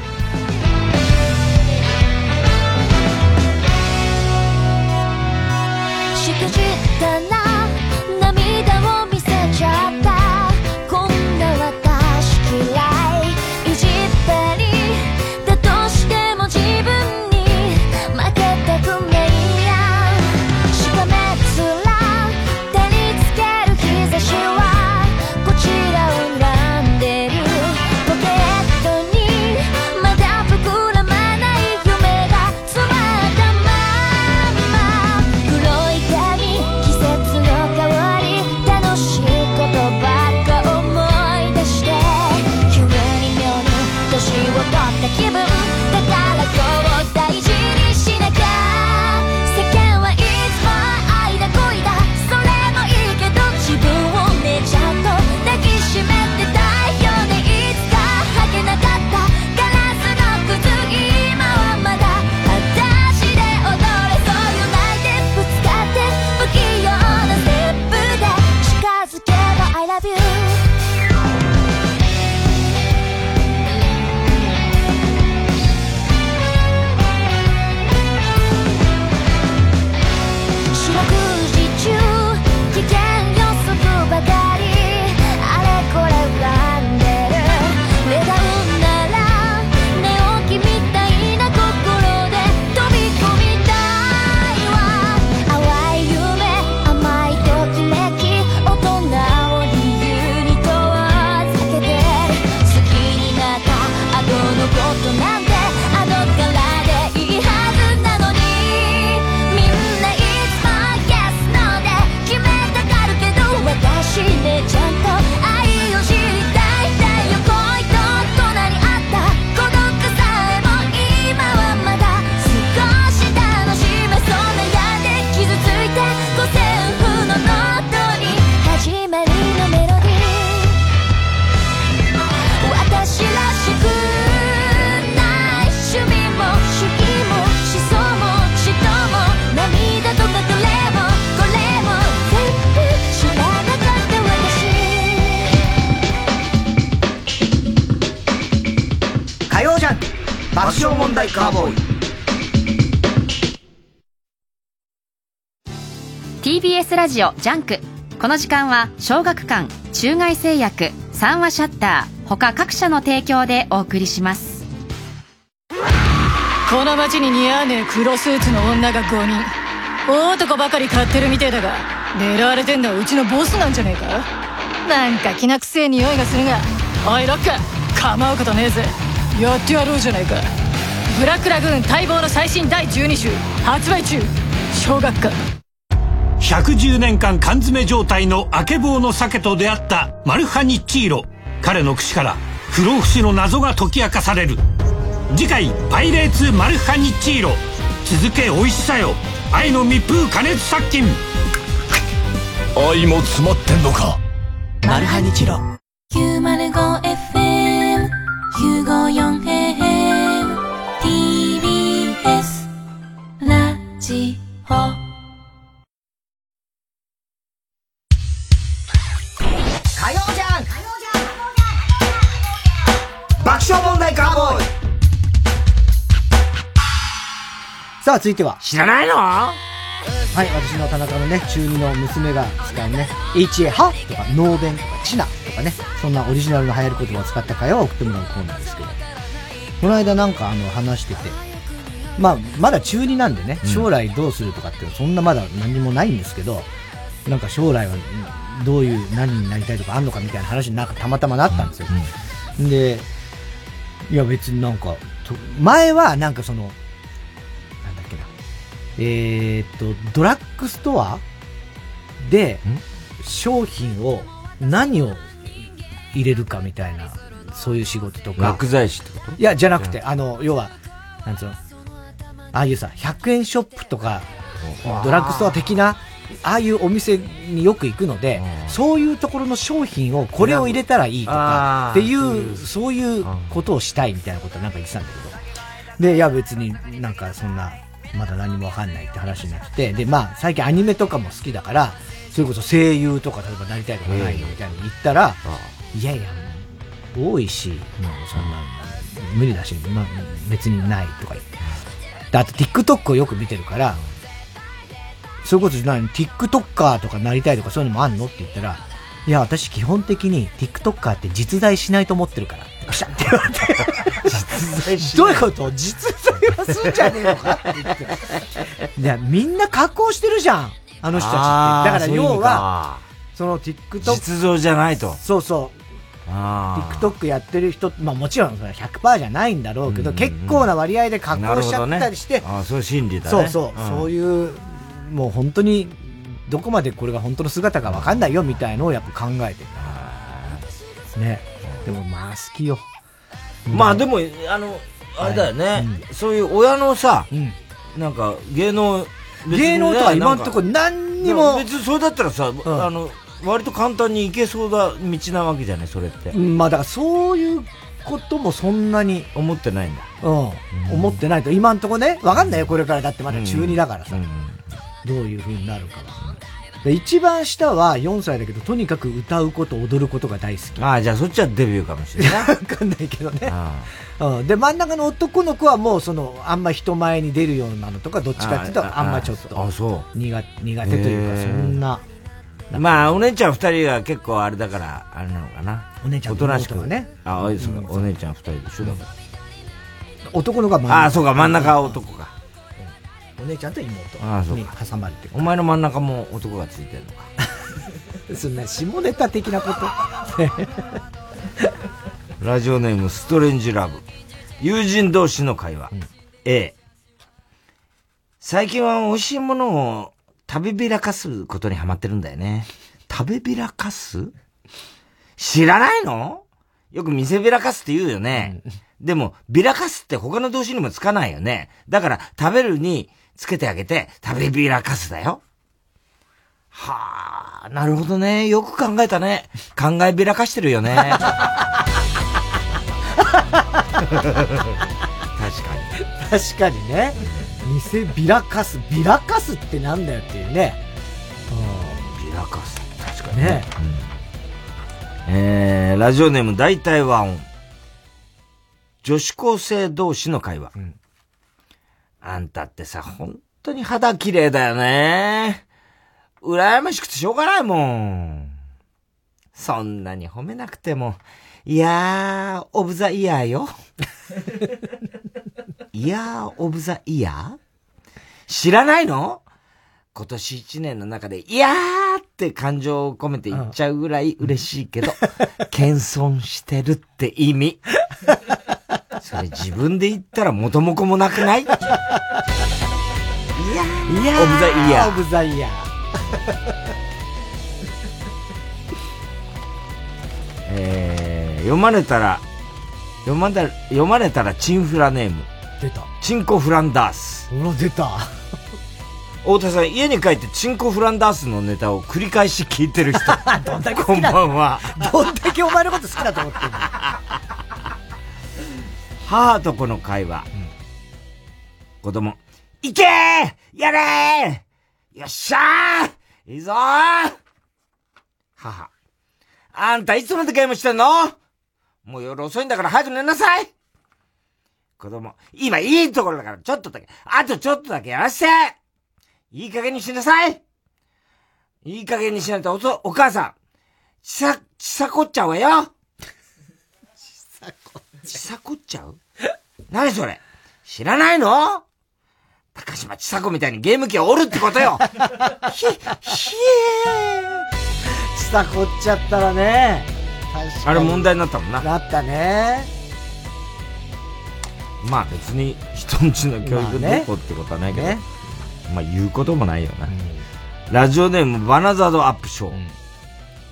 ジオジャンク。この時間は小学館中外製薬三和シャッター他各社の提供でお送りします。この街に似合わねえ黒スーツの女が5人。大男ばかり買ってるみてえだが狙われてんのはうちのボスなんじゃねえか？なんかきな臭え匂いがするが。おいロック。構うことねえぜ。やってやろうじゃないか。ブラックラグーン待望の最新第12集発売中。小学館110年間缶詰状態のあけぼうの鮭と出会ったマルハニッチーロ。彼の口から不老不死の謎が解き明かされる。次回「パイレーツマルハニッチーロ」続け美味しさよ。愛の密封加熱殺菌。愛も詰まってんのか。マルハニチロ。905FM954AM TBS ラジオさあ、続いては。知らないの？はい、私の田中のね、中二の娘が使うね、HA は？とか、ノーベンとか、チナとかね、そんなオリジナルの流行る言葉を使った会話を送ってもらうコーナーですけど、この間なんかあの話してて、まあ、まだ中二なんでね、将来どうするとかって、そんなまだ何もないんですけど、なんか将来はうんどういう何になりたいとかあんのかみたいな話になんかたまたまなったんですよ。で、いや別になんか、と前はなんかその、えーっと、ドラッグストアで、商品を、何を入れるかみたいな、そういう仕事とか。薬剤師ってこと？いや、じゃなくて、あの、要は、なんつうの、ああいうさ、100円ショップとか、ドラッグストア的な、ああいうお店によく行くので、そういうところの商品を、これを入れたらいいとか、っていう、そういうことをしたいみたいなことはなんか言ってたんだけど。で、いや別になんかそんな、まだ何もわかんないって話になってて、で、まあ最近アニメとかも好きだから、それこそ声優とか例えばなりたいとかないのみたいに言ったら、いやいや、多いし、もうそんな、無理だし、まあ別にないとか言って。で、あと TikTok をよく見てるから、そういうことじゃないの ?TikToker とかなりたいとかそういうのもあんのって言ったら、いや、私基本的に TikToker って実在しないと思ってるから。ピシャって言われて。実在し。どういうこと？実在はすんじゃねえのかって言って。いや、みんな加工してるじゃん。あの人たちって。だから要は、その TikTok。実像じゃないと。そうそう。あ TikTok やってる人、まあもちろんそれは100%じゃないんだろうけど、結構な割合で加工しちゃったりして、ああ、そういう心理だね。そうそう、んそういう、もう本当に、どこまでこれが本当の姿かわかんないよみたいのをやっぱ考えてる。ね。でもまあ好きよ。まあでも、あの、あれだよね、そういう親のさ、なんか芸能、芸能とは今んとこなん何にも別にそれだったらさ、あの、割と簡単に行けそうな道なわけじゃない、それって。うんまあだからそういうこともそんなに。思ってないんだ。うん。思ってないと。今んとこね、わかんないよ、これから。だってまだ中2だからさ。どういう風になるかは。で一番下は4歳だけど、とにかく歌うこと、踊ることが大好き。ああ、じゃあそっちはデビューかもしれない。<laughs> わかんないけどね。うん、で、真ん中の男の子はもうその、あんま人前に出るようなのとか、どっちかっていうと、ああんまちょっと。あそう苦苦手というか、そんな。まあ、お姉ちゃん二人が結構あれだから、あれなのかな。お姉ちゃんとおとなしくね。あ、あいつか、お姉ちゃん二人でしょ、だから。男の子が真ん中。ああ、そうか、真ん中は男か。お姉ちゃんと妹ああ、そうにか。挟まれてる。お前の真ん中も男がついてるのか。<laughs> そんな下ネタ的なこと？<laughs> ラジオネームストレンジラブ。友人同士の会話。A。最近は美味しいものを食べびらかすことにハマってるんだよね。食べびらかす？知らないの？よく見せびらかすって言うよね。でも、びらかすって他の動詞にもつかないよね。だから、食べるにつけてあげて、食べびらかすだよ。はあ、なるほどね。よく考えたね。考えびらかしてるよね。確かに。確かにね。見せびらかす。びらかすってなんだよっていうね。びらかす。確かにね。えー、ラジオネーム大体和音。女子高生同士の会話。あんたってさ、本当に肌綺麗だよね。羨ましくてしょうがないもん。そんなに褒めなくても。いやー、オブザイヤーよ。<laughs> いやー、オブザイヤー？知らないの？今年一年の中で、いやーって感情を込めて言っちゃうぐらい嬉しいけど、<laughs> 謙遜してるって意味。それ自分で言ったら元も子もなくない？いやー、いやーオブザイヤー。オブザイヤー。<laughs> えー、読まれたら、読まれ、読まれたらチンフラネーム。出た。チンコフランダース。うわ、出た。太田さん、家に帰ってチンコフランダースのネタを繰り返し聞いてる人。<laughs> どんだけこんばんは。どんだけお前のこと好きだと思ってんの？母と子の会話。子供、いけ!ーやれ!ーよっしゃ!ーいいぞ!ー母、あんたいつまでゲームしてんの?もう夜遅いんだから早く寝なさい!子供、今いいところだからちょっとだけ、あとちょっとだけやらせて!いい加減にしなさい!いい加減にしないとお、お母さん、ちさ、ちさこっちゃうわよ!ちさこっちゃう？何それ？知らないの？高島ちさ子みたいにゲーム機を折るってことよひ、ひえー。ちさこっちゃったらね。あれ問題になったもんな。なったね。まあ別に人んちの教育どこってことはないけど、まあ、ね、まあ言うこともないよな。うん、ラジオネームバナザードアップショー、うん、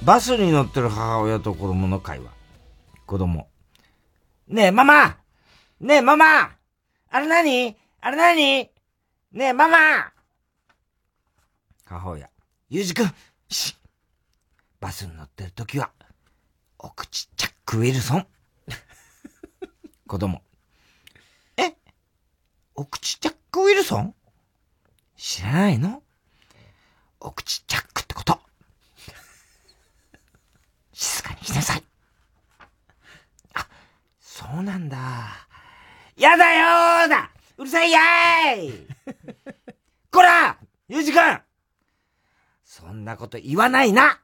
バスに乗ってる母親と子供の会話。子供。ねえ、ママねえ、ママあれ何あれ何ねえ、ママ母親。ゆうじくん、しバスに乗ってる時は、お口チャック・ウィルソン。子供。え？お口チャック・ウィルソン知らないの？お口チャックってこと。<laughs> 静かにしなさい。あ、そうなんだ。やだよーだ。うるさいやーい。<laughs> こらゆうじくんそんなこと言わないな。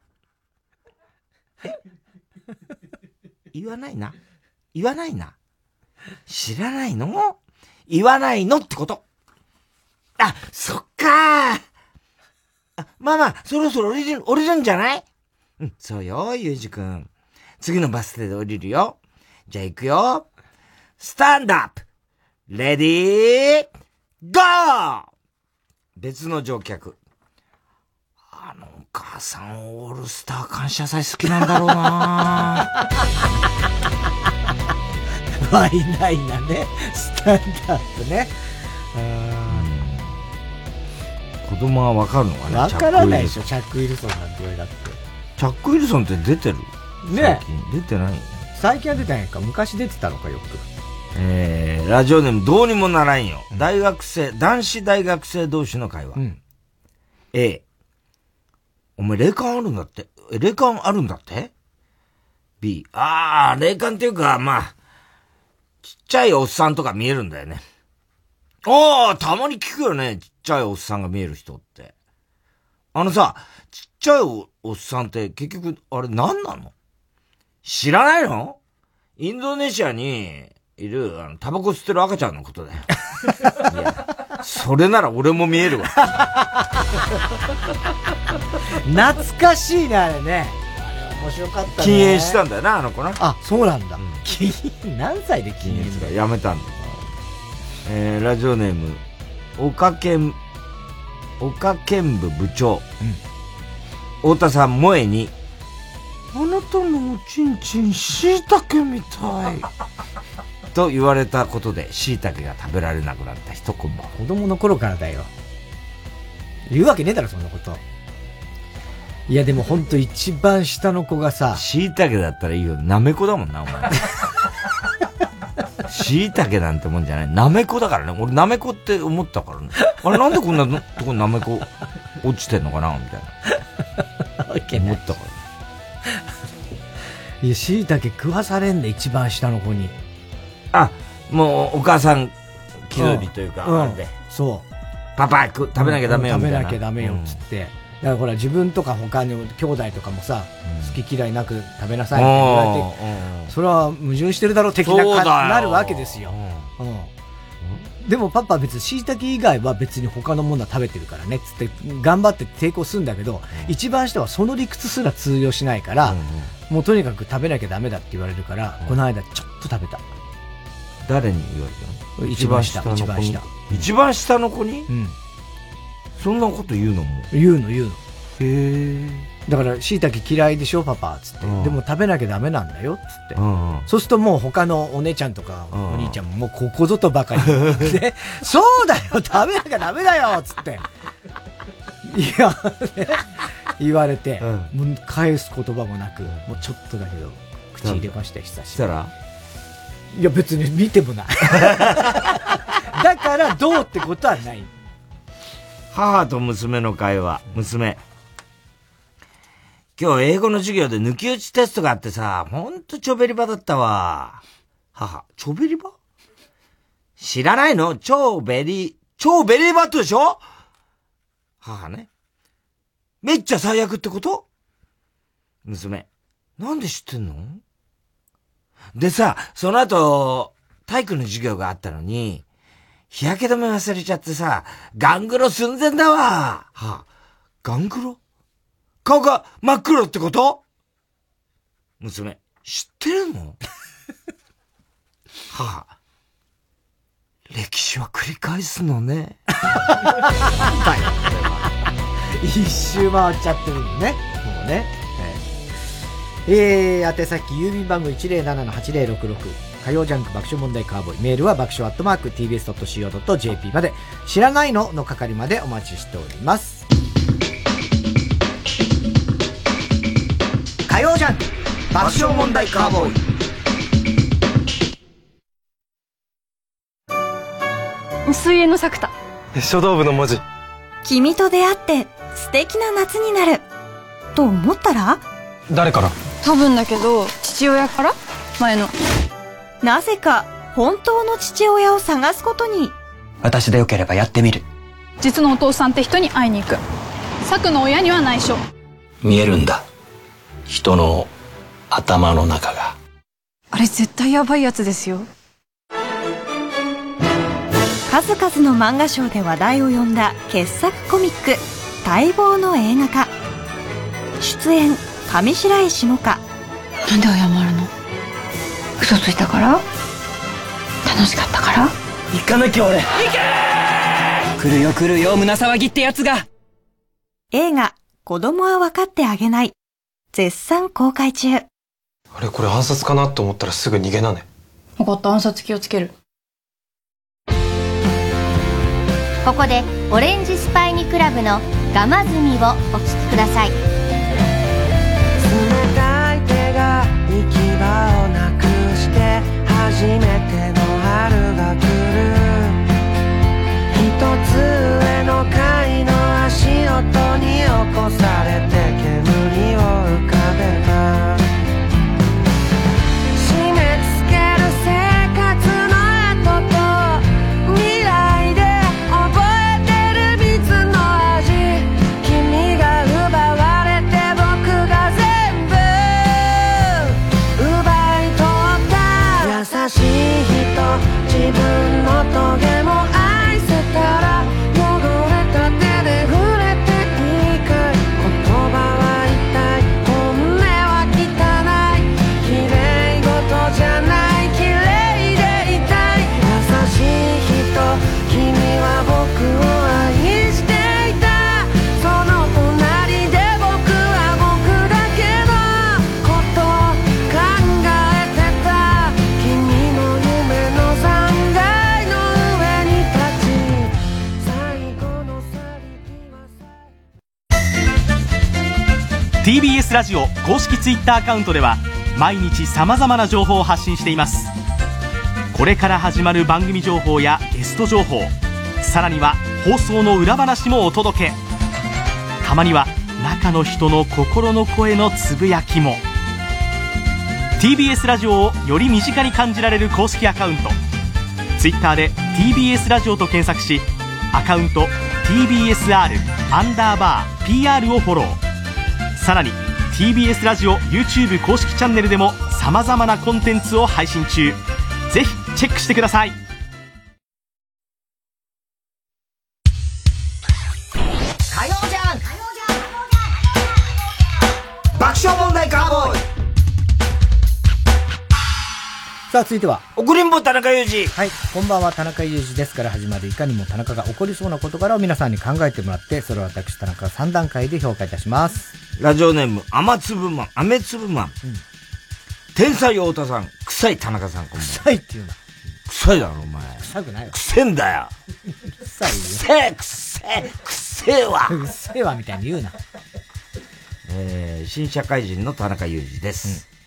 言わないな？言わないな？知らないの？言わないのってこと。あ、そっかー。あ、ママ、そろそろ降りる、降りるんじゃない？うん、そうよ、ゆうじくん。次のバス停で降りるよ。じゃあ行くよ。スタンドアップ。レディーゴー！別の乗客。あのお母さんオールスター感謝祭好きなんだろうな。<laughs> ワイナイなね。スタンドアップね。子供はわかるのかね？わからないでしょ、チャック・ウィルソンなんて言われたって。チャック・ウィルソンって出てる？ね。最近。出てない最近は出てないか。昔出てたのか、よく。えー、ラジオネームどうにもならんよ。うん、大学生、男子大学生同士の会話。うん、A、お前霊感あるんだって？霊感あるんだって ?B、あー、霊感っていうか、まあ、ちっちゃいおっさんとか見えるんだよね。あー、たまに聞くよね。ちっちゃいおっさんが見える人って。あのさ、ちっちゃいおおっさんって結局、あれ何なの？知らないの？インドネシアにいる、あの、タバコ吸ってる赤ちゃんのことだよ。<laughs> いや、それなら俺も見えるわ。懐かしいね、あれね。あれ面白かったね。禁煙したんだよな、あの子な。あ、そうなんだ。うん、禁煙、何歳で禁煙だやめたんだ。えー、ラジオネーム、岡県、岡県部部長。うん、太田さん、萌えに、あなたのおちんちん、椎茸みたい。<laughs> と言われたことで、椎茸が食べられなくなった人こんばんは。子供の頃からだよ。言うわけねえだろ、そんなこと。いや、でもほんと一番下の子がさ。椎茸だったらいいよ。なめこだもんな、お前。<laughs> 椎茸なんてもんじゃない。なめこだからね。俺なめこって思ったからね。あれなんでこんなとこになめこ落ちてんのかなみたいな。<laughs> 思ったから。いや、椎茸食わされんで、一番下の子に。あ、もうお母さん気取りというか、うんあれで。そう。パパく食べなきゃダメよ。食べなきゃダメよっつって。だからほら自分とか他の兄弟とかもさ、好き嫌いなく食べなさいって言われて、それは矛盾してるだろう的な感じになるわけですよ。うんでもパパは別に椎茸以外は別に他のものは食べてるからねっつって頑張って抵抗するんだけど、一番下はその理屈すら通用しないから、もうとにかく食べなきゃダメだって言われるから、この間ちょっと食べた。誰に言われたの？一番下の子に？一番下一番下の子に？うん。そんなこと言うの？も言うの言うの。へえ。だから、椎茸嫌いでしょ、パパ、つって。うんでも食べなきゃダメなんだよ、つって。うんうんそうするともう他のお姉ちゃんとかんお兄ちゃんももうここぞとばかり。で、そうだよ食べなきゃダメだよつって。いや、ね言われて、もう返す言葉もなく、もうちょっとだけど、口入れましたよ、久しぶりいや別に見てもない。<laughs> だからどうってことはない。母と娘の会話、娘。今日英語の授業で抜き打ちテストがあってさ、ほんとチョベリバだったわ。母、チョベリバ知らないの？超 very、超 very bad でしょ？母ね。めっちゃ最悪ってこと？娘。なんで知ってんの？でさ、その後、体育の授業があったのに、日焼け止め忘れちゃってさ、ガングロ寸前だわ。はあ、ガングロ？顔が真っ黒ってこと？娘、知ってるの？<laughs> はあ、歴史は繰り返すのね。<laughs> 一周回っちゃってるのね。もうね。えー、宛先郵便番号107-8066火曜ジャンク爆笑問題カーボーイ。メールは爆笑アットマーク tbs.co.jp まで。知らないのの係までお待ちしております。火曜ジャンク爆笑問題カーボーイ。水泳の作田。書道部の文字。君と出会って素敵な夏になる。と思ったら？誰から？多分だけど父親から？前の。なぜか本当の父親を探すことに。私でよければやってみる。実のお父さんって人に会いに行く。作の親には内緒。見えるんだ。人の頭の中が。あれ絶対ヤバいやつですよ。数々の漫画賞で話題を呼んだ傑作コミック待望の映画化。出演上白石萌歌。なんで謝るの？嘘ついたから？楽しかったから？行かなきゃ俺。来るよ来るよ胸騒ぎってやつが。映画子供は分かってあげない。絶賛公開中。あれこれ暗殺かなと思ったらすぐ逃げなね。分かった。暗殺気をつける。ここでオレンジスパイニクラブのガマズミをお聴きください。冷たい手が行き場をなくして初めての春が来る。一つ上の階の足音に起こされて煙を TBS ラジオ公式 Twitter アカウントでは毎日様々な情報を発信しています。これから始まる番組情報やゲスト情報さらには放送の裏話もお届け。たまには中の人の心の声のつぶやきも。TBS ラジオをより身近に感じられる公式アカウント。ツイッターで TBS ラジオと検索しアカウント TBSR アンダーバー PR をフォロー。さらに TBS ラジオ YouTube 公式チャンネルでもさまざまなコンテンツを配信中。ぜひチェックしてください。火曜じゃん爆笑問題カーボーイ。さあ、続いては。送りんぼ田中裕二。はい。こんばんは、田中裕二ですから始まるいかにも田中が起こりそうな事柄を皆さんに考えてもらって、それを私、田中が3段階で評価いたします。ラジオネーム、雨粒マン、雨粒マン。天才太田さん、臭い田中さん、こんばんは。臭いっていうな。臭いだろ、お前。臭くないよ。臭えんだよ。臭いよ。臭え、臭え、臭えわ。臭えわみたいに言うな。えー、新社会人の田中裕二です。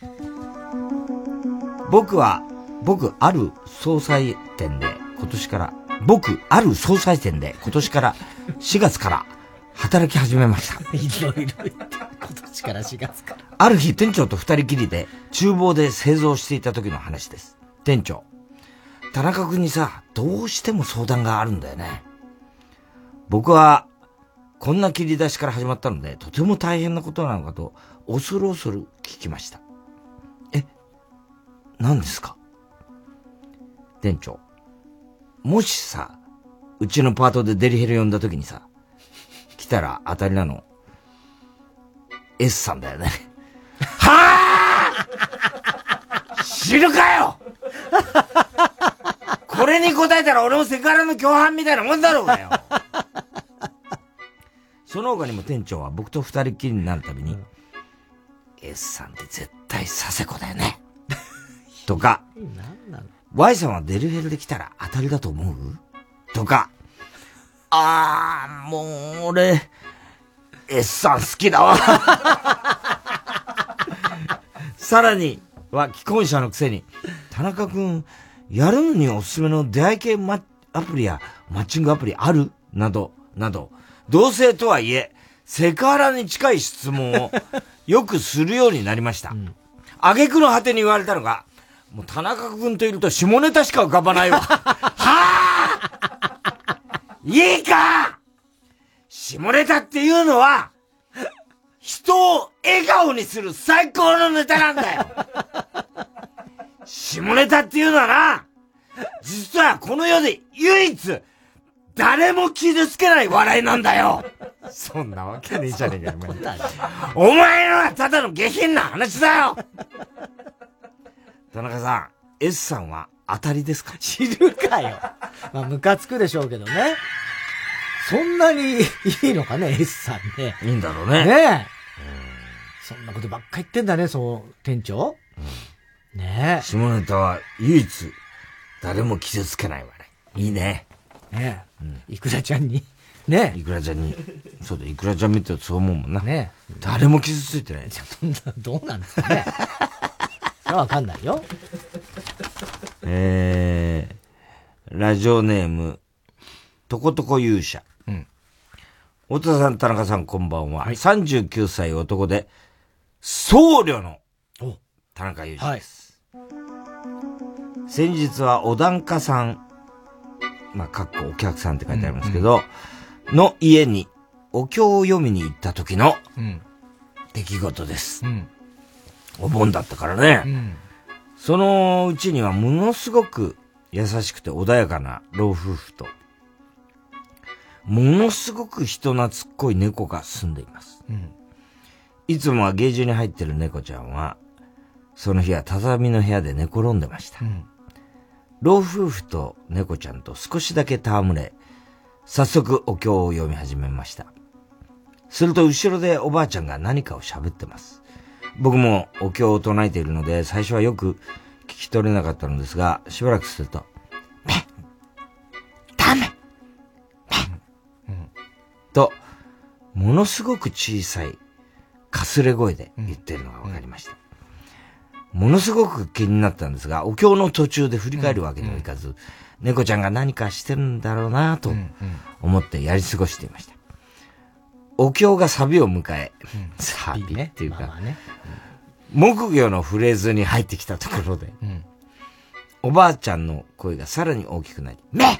僕は、僕、ある総裁店で、今年から、僕、ある総裁店で、今年から、4月から、働き始めました。いろいろ言って、今年から4月から。ある日、店長と二人きりで、厨房で製造していた時の話です。店長、田中君にさ、どうしても相談があるんだよね。僕は、こんな切り出しから始まったので、とても大変なことなのかと、恐る恐る聞きました。何ですか？店長、もしさ、うちのパートでデリヘル呼んだ時にさ、来たら当たりなの、S さんだよね。はあ知るかよ！これに答えたら俺もセクハラの共犯みたいなもんだろうがよ。その他にも店長は僕と二人っきりになるたびに、S さんって絶対佐世子だよね。とか、Y さんはデルヘルで来たら当たりだと思う？とか、あー、もう俺、S さん好きだわ。<laughs> さらには既婚者のくせに、田中くん、やるのにおすすめの出会い系マアプリやマッチングアプリある？など、など、同性とはいえ、セクハラに近い質問をよくするようになりました。挙句の果てに言われたのが、もう田中くんといると下ネタしか浮かばないわ。<laughs> はぁいいか下ネタっていうのは、人を笑顔にする最高のネタなんだよ。下ネタっていうのはな、実はこの世で唯一、誰も傷つけない笑いなんだよ。そんなわけねえじゃねえかよ、お前。お前のはただの下品な話だよ田中さん、S さんは当たりですか？知るかよ。まあ、ムカつくでしょうけどね。そんなにいいのかね、S さんね。いいんだろうね。ねえ。そんなことばっか言ってんだね、そう、店長。ねえ。下ネタは唯一、誰も傷つけない笑い。いいね。ねえ。いくらちゃんに。ねえ。いくらちゃんに。そうだ、いくらちゃん見てるとそう思うもんな。ねえ。誰も傷ついてない。そんな、どうなんですかね。わかんないよ。えー、ラジオネーム、とことこ勇者。うん。太田さん、田中さん、こんばんは。39歳男で、僧侶の、田中裕二です。先日は、お檀家さん、まあ、かっこお客さんって書いてありますけど、の家に、お経を読みに行った時の、出来事です。お盆だったからね。そのうちにはものすごく優しくて穏やかな老夫婦と、ものすごく人懐っこい猫が住んでいます。いつもはゲージに入ってる猫ちゃんは、その日は畳の部屋で寝転んでました。老夫婦と猫ちゃんと少しだけ戯れ、早速お経を読み始めました。すると後ろでおばあちゃんが何かを喋ってます。僕もお経を唱えているので、最初はよく聞き取れなかったのですが、しばらくすると、めダメと、ものすごく小さい、かすれ声で言ってるのがわかりました。ものすごく気になったんですが、お経の途中で振り返るわけにはいかず、猫ちゃんが何かしてるんだろうなと思ってやり過ごしていました。お経がサビを迎え、サビっていうか、木魚のフレーズに入ってきたところで、おばあちゃんの声がさらに大きくなり、め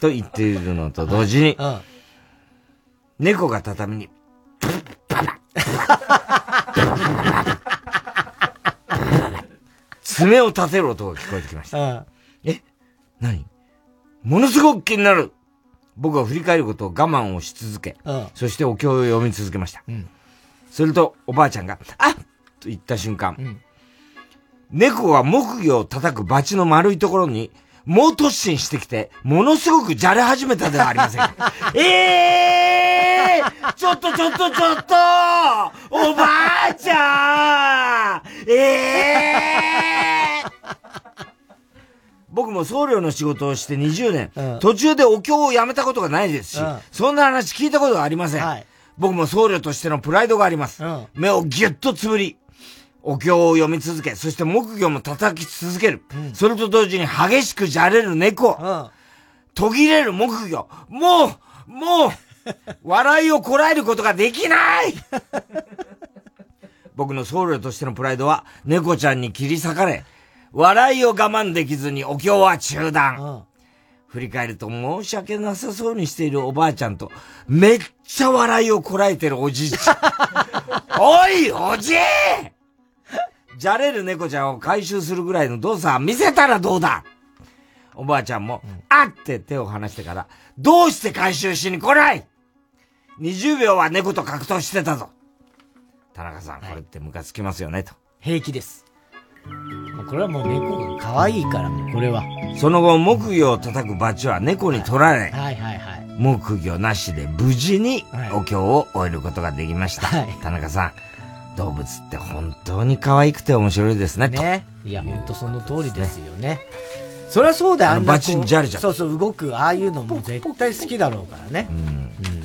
と言っているのと同時に、猫が畳に、<laughs> 爪を立てる音が聞こえてきました。え何？ものすごく気になる。僕は振り返ることを我慢をし続け、そしてお経を読み続けました。すると、おばあちゃんが、あっ！と言った瞬間、猫が木魚を叩くバチの丸いところに、猛突進してきて、ものすごくじゃれ始めたではありませんか。え <laughs> えー、ちょっとちょっとちょっと！おばあちゃん！ええー、僕も僧侶の仕事をして20年、途中でお経をやめたことがないですし、うんそんな話聞いたことがありません。僕も僧侶としてのプライドがあります。目をぎゅっとつぶり、お経を読み続け、そして木魚も叩き続ける。それと同時に激しくじゃれる猫。途切れる木魚。もう、もう、<laughs> 笑いをこらえることができない <laughs> 僕の僧侶としてのプライドは猫ちゃんに切り裂かれ、笑いを我慢できずにお経は中断。振り返ると申し訳なさそうにしているおばあちゃんと、めっちゃ笑いをこらえてるおじいちゃん。<laughs> おい、おじいじゃれる猫ちゃんを回収するぐらいの動作は見せたらどうだ？おばあちゃんも、あって手を離してから、どうして回収しに来ない ?20 秒は猫と格闘してたぞ。田中さん、これってムカつきますよね、と。平気です。これはもう猫が可愛いから、もうこれは。その後、木魚を叩くバチは猫に取られ、はいはいはい。木魚なしで無事にお経を終えることができました。田中さん、動物って本当に可愛くて面白いですね、ね。いや、ほんとその通りですよね。そりゃそうだよ、あんなあのバチにじゃれちゃったそうそう、動く、ああいうのも絶対好きだろうからね。うん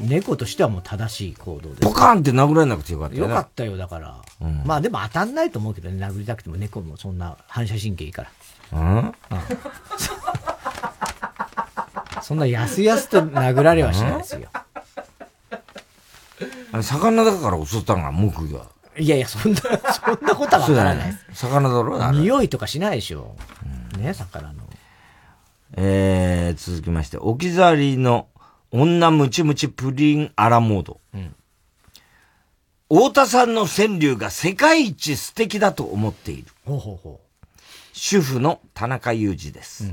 猫としてはもう正しい行動です。ポカンって殴られなくてよかったよね。よかったよ、だから。うんまあでも当たんないと思うけどね、殴りたくても猫もそんな反射神経いいから。うん？<laughs> そんなやすやすと殴られはしないですよ。あれ魚だから襲ったのが木魚。いやいや、そんな、<laughs> そんなことはわからない魚だろ？あれ匂いとかしないでしょ。ね、魚の。えー、続きまして、置き去りの女ムチムチプリンアラモード。太田さんの川柳が世界一素敵だと思っている。ほうほうほ主婦の田中裕二です。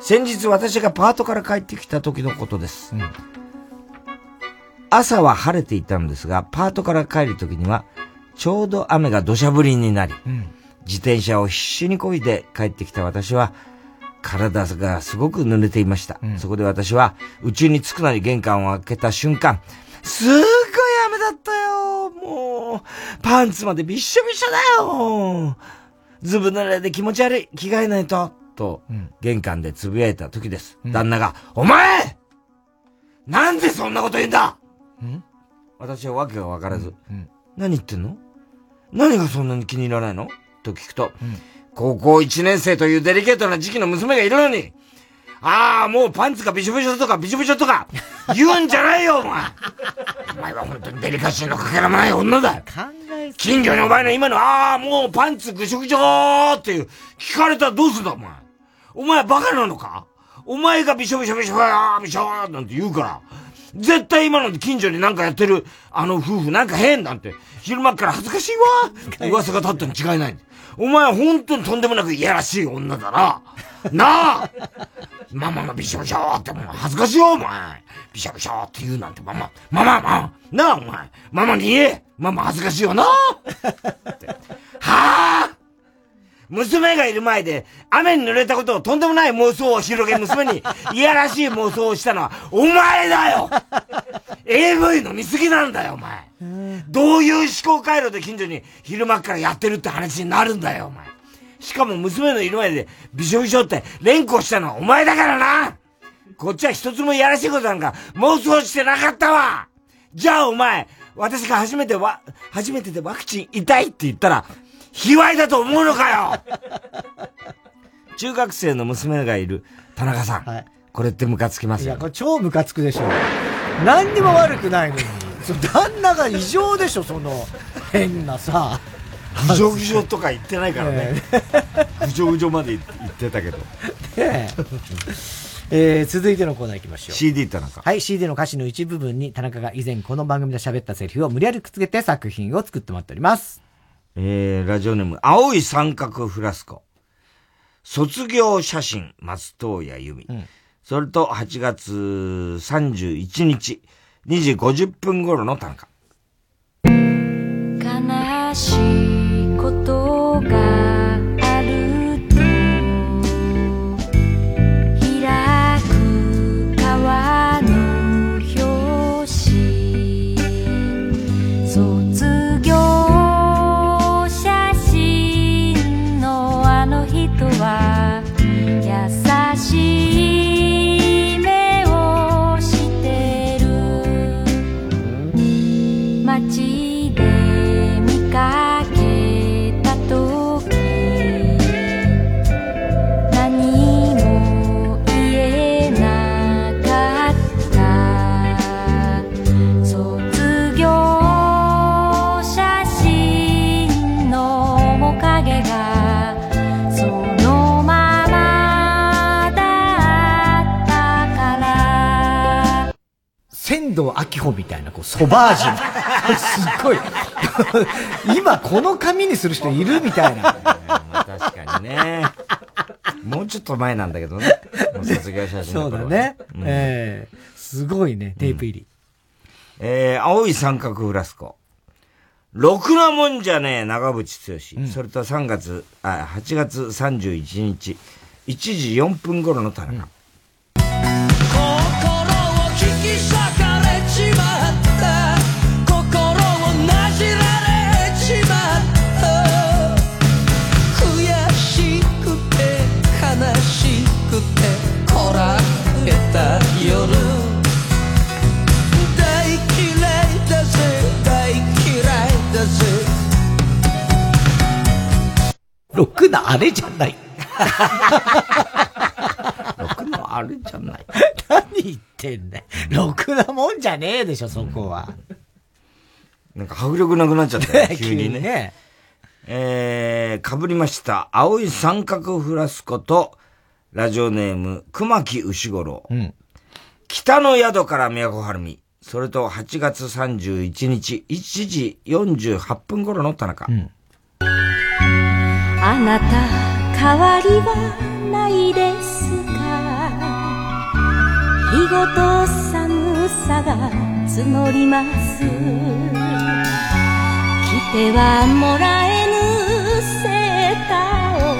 先日私がパートから帰ってきた時のことです。朝は晴れていたのですが、パートから帰る時には、ちょうど雨が土砂降りになり、自転車を必死に漕いで帰ってきた私は、体がすごく濡れていました。そこで私は、家に着くなり玄関を開けた瞬間、すっごい雨だったよ。もう、パンツまでびっしょびしょだよ。ずぶ濡れで気持ち悪い。着替えないと。と、玄関でつぶやいた時です。旦那が、お前!なんでそんなこと言うんだ!私はわけがわからず、何言ってんの?何がそんなに気に入らないの?と聞くと、高校1年生というデリケートな時期の娘がいるのに、ああ、もうパンツがびしょびしょとかびしょびしょとか <laughs> 言うんじゃないよ、お前。お前は本当にデリカシーのかけらもない女だ近所にお前の今の、ああ、もうパンツぐしょぐしょっていう、聞かれたらどうすんだ、お前。お前バカなのか？お前がびしょびしょびしょあーびしょーなんて言うから、絶対今の近所になんかやってる、あの夫婦なんか変なんて、昼間っから恥ずかしいわ。<laughs> 噂が立ったに違いない。お前は本当にとんでもなくいやらしい女だな。なあママがびしょびしょってもう恥ずかしいよ、お前。びしょびしょって言うなんてママ、ママ、ママ、なあ、お前。ママに言え。ママ恥ずかしいよな。はあ娘がいる前で雨に濡れたことをとんでもない妄想を広げ娘に <laughs> いやらしい妄想をしたのはお前だよ !AV の見過ぎなんだよ、お前。どういう思考回路で近所に昼間っからやってるって話になるんだよ、お前。しかも娘のいる前でびしょびしょって連呼したのはお前だからなこっちは一つもいやらしいことなんか妄想してなかったわじゃあお前、私が初めてわ、初めてでワクチン痛いって言ったら、卑猥だと思うのかよ <laughs> 中学生の娘がいる田中さん。これってムカつきますいや。これ超ムカつくでしょ。何にも悪くないのに。旦那が異常でしょ、その、変なさ。ぐじょぐじょとか言ってないからね。ぐじょぐじょまで言ってたけど。ねえー続いてのコーナー行きましょう。CD 田中。はい、CD の歌詞の一部分に田中が以前この番組で喋ったセリフを無理やりくっつけて作品を作ってもらっております。えー、ラジオネーム、青い三角フラスコ。卒業写真、松任谷由実。それと、8月31日、2時50分頃の田中。悲しいことが仙道明穂みたいな、こう、ソバージュ。すっごい。今この髪にする人いるみたいな。まあ確かにね。もうちょっと前なんだけどね。もう卒業写真そうの頃だね。うんええすごいね、テープ入り。えー、青い三角フラスコ。ろくなもんじゃねえ、長渕剛。それと3月、あ、8月31日、1時4分頃の田中。引ろくなあれじゃない。<laughs> ろくなあれじゃない。何言ってんだよ。ろくなもんじゃねえでしょ、そこは。なんか迫力なくなっちゃったよ、<laughs> 急にね。えー、被りました。青い三角フラスコと、ラジオネーム、熊木牛五郎。北の宿から都はるみ。それと8月31日、1時48分頃の田中。あなた変わりはないですか？日ごと寒さが募ります着てはもらえぬセーターを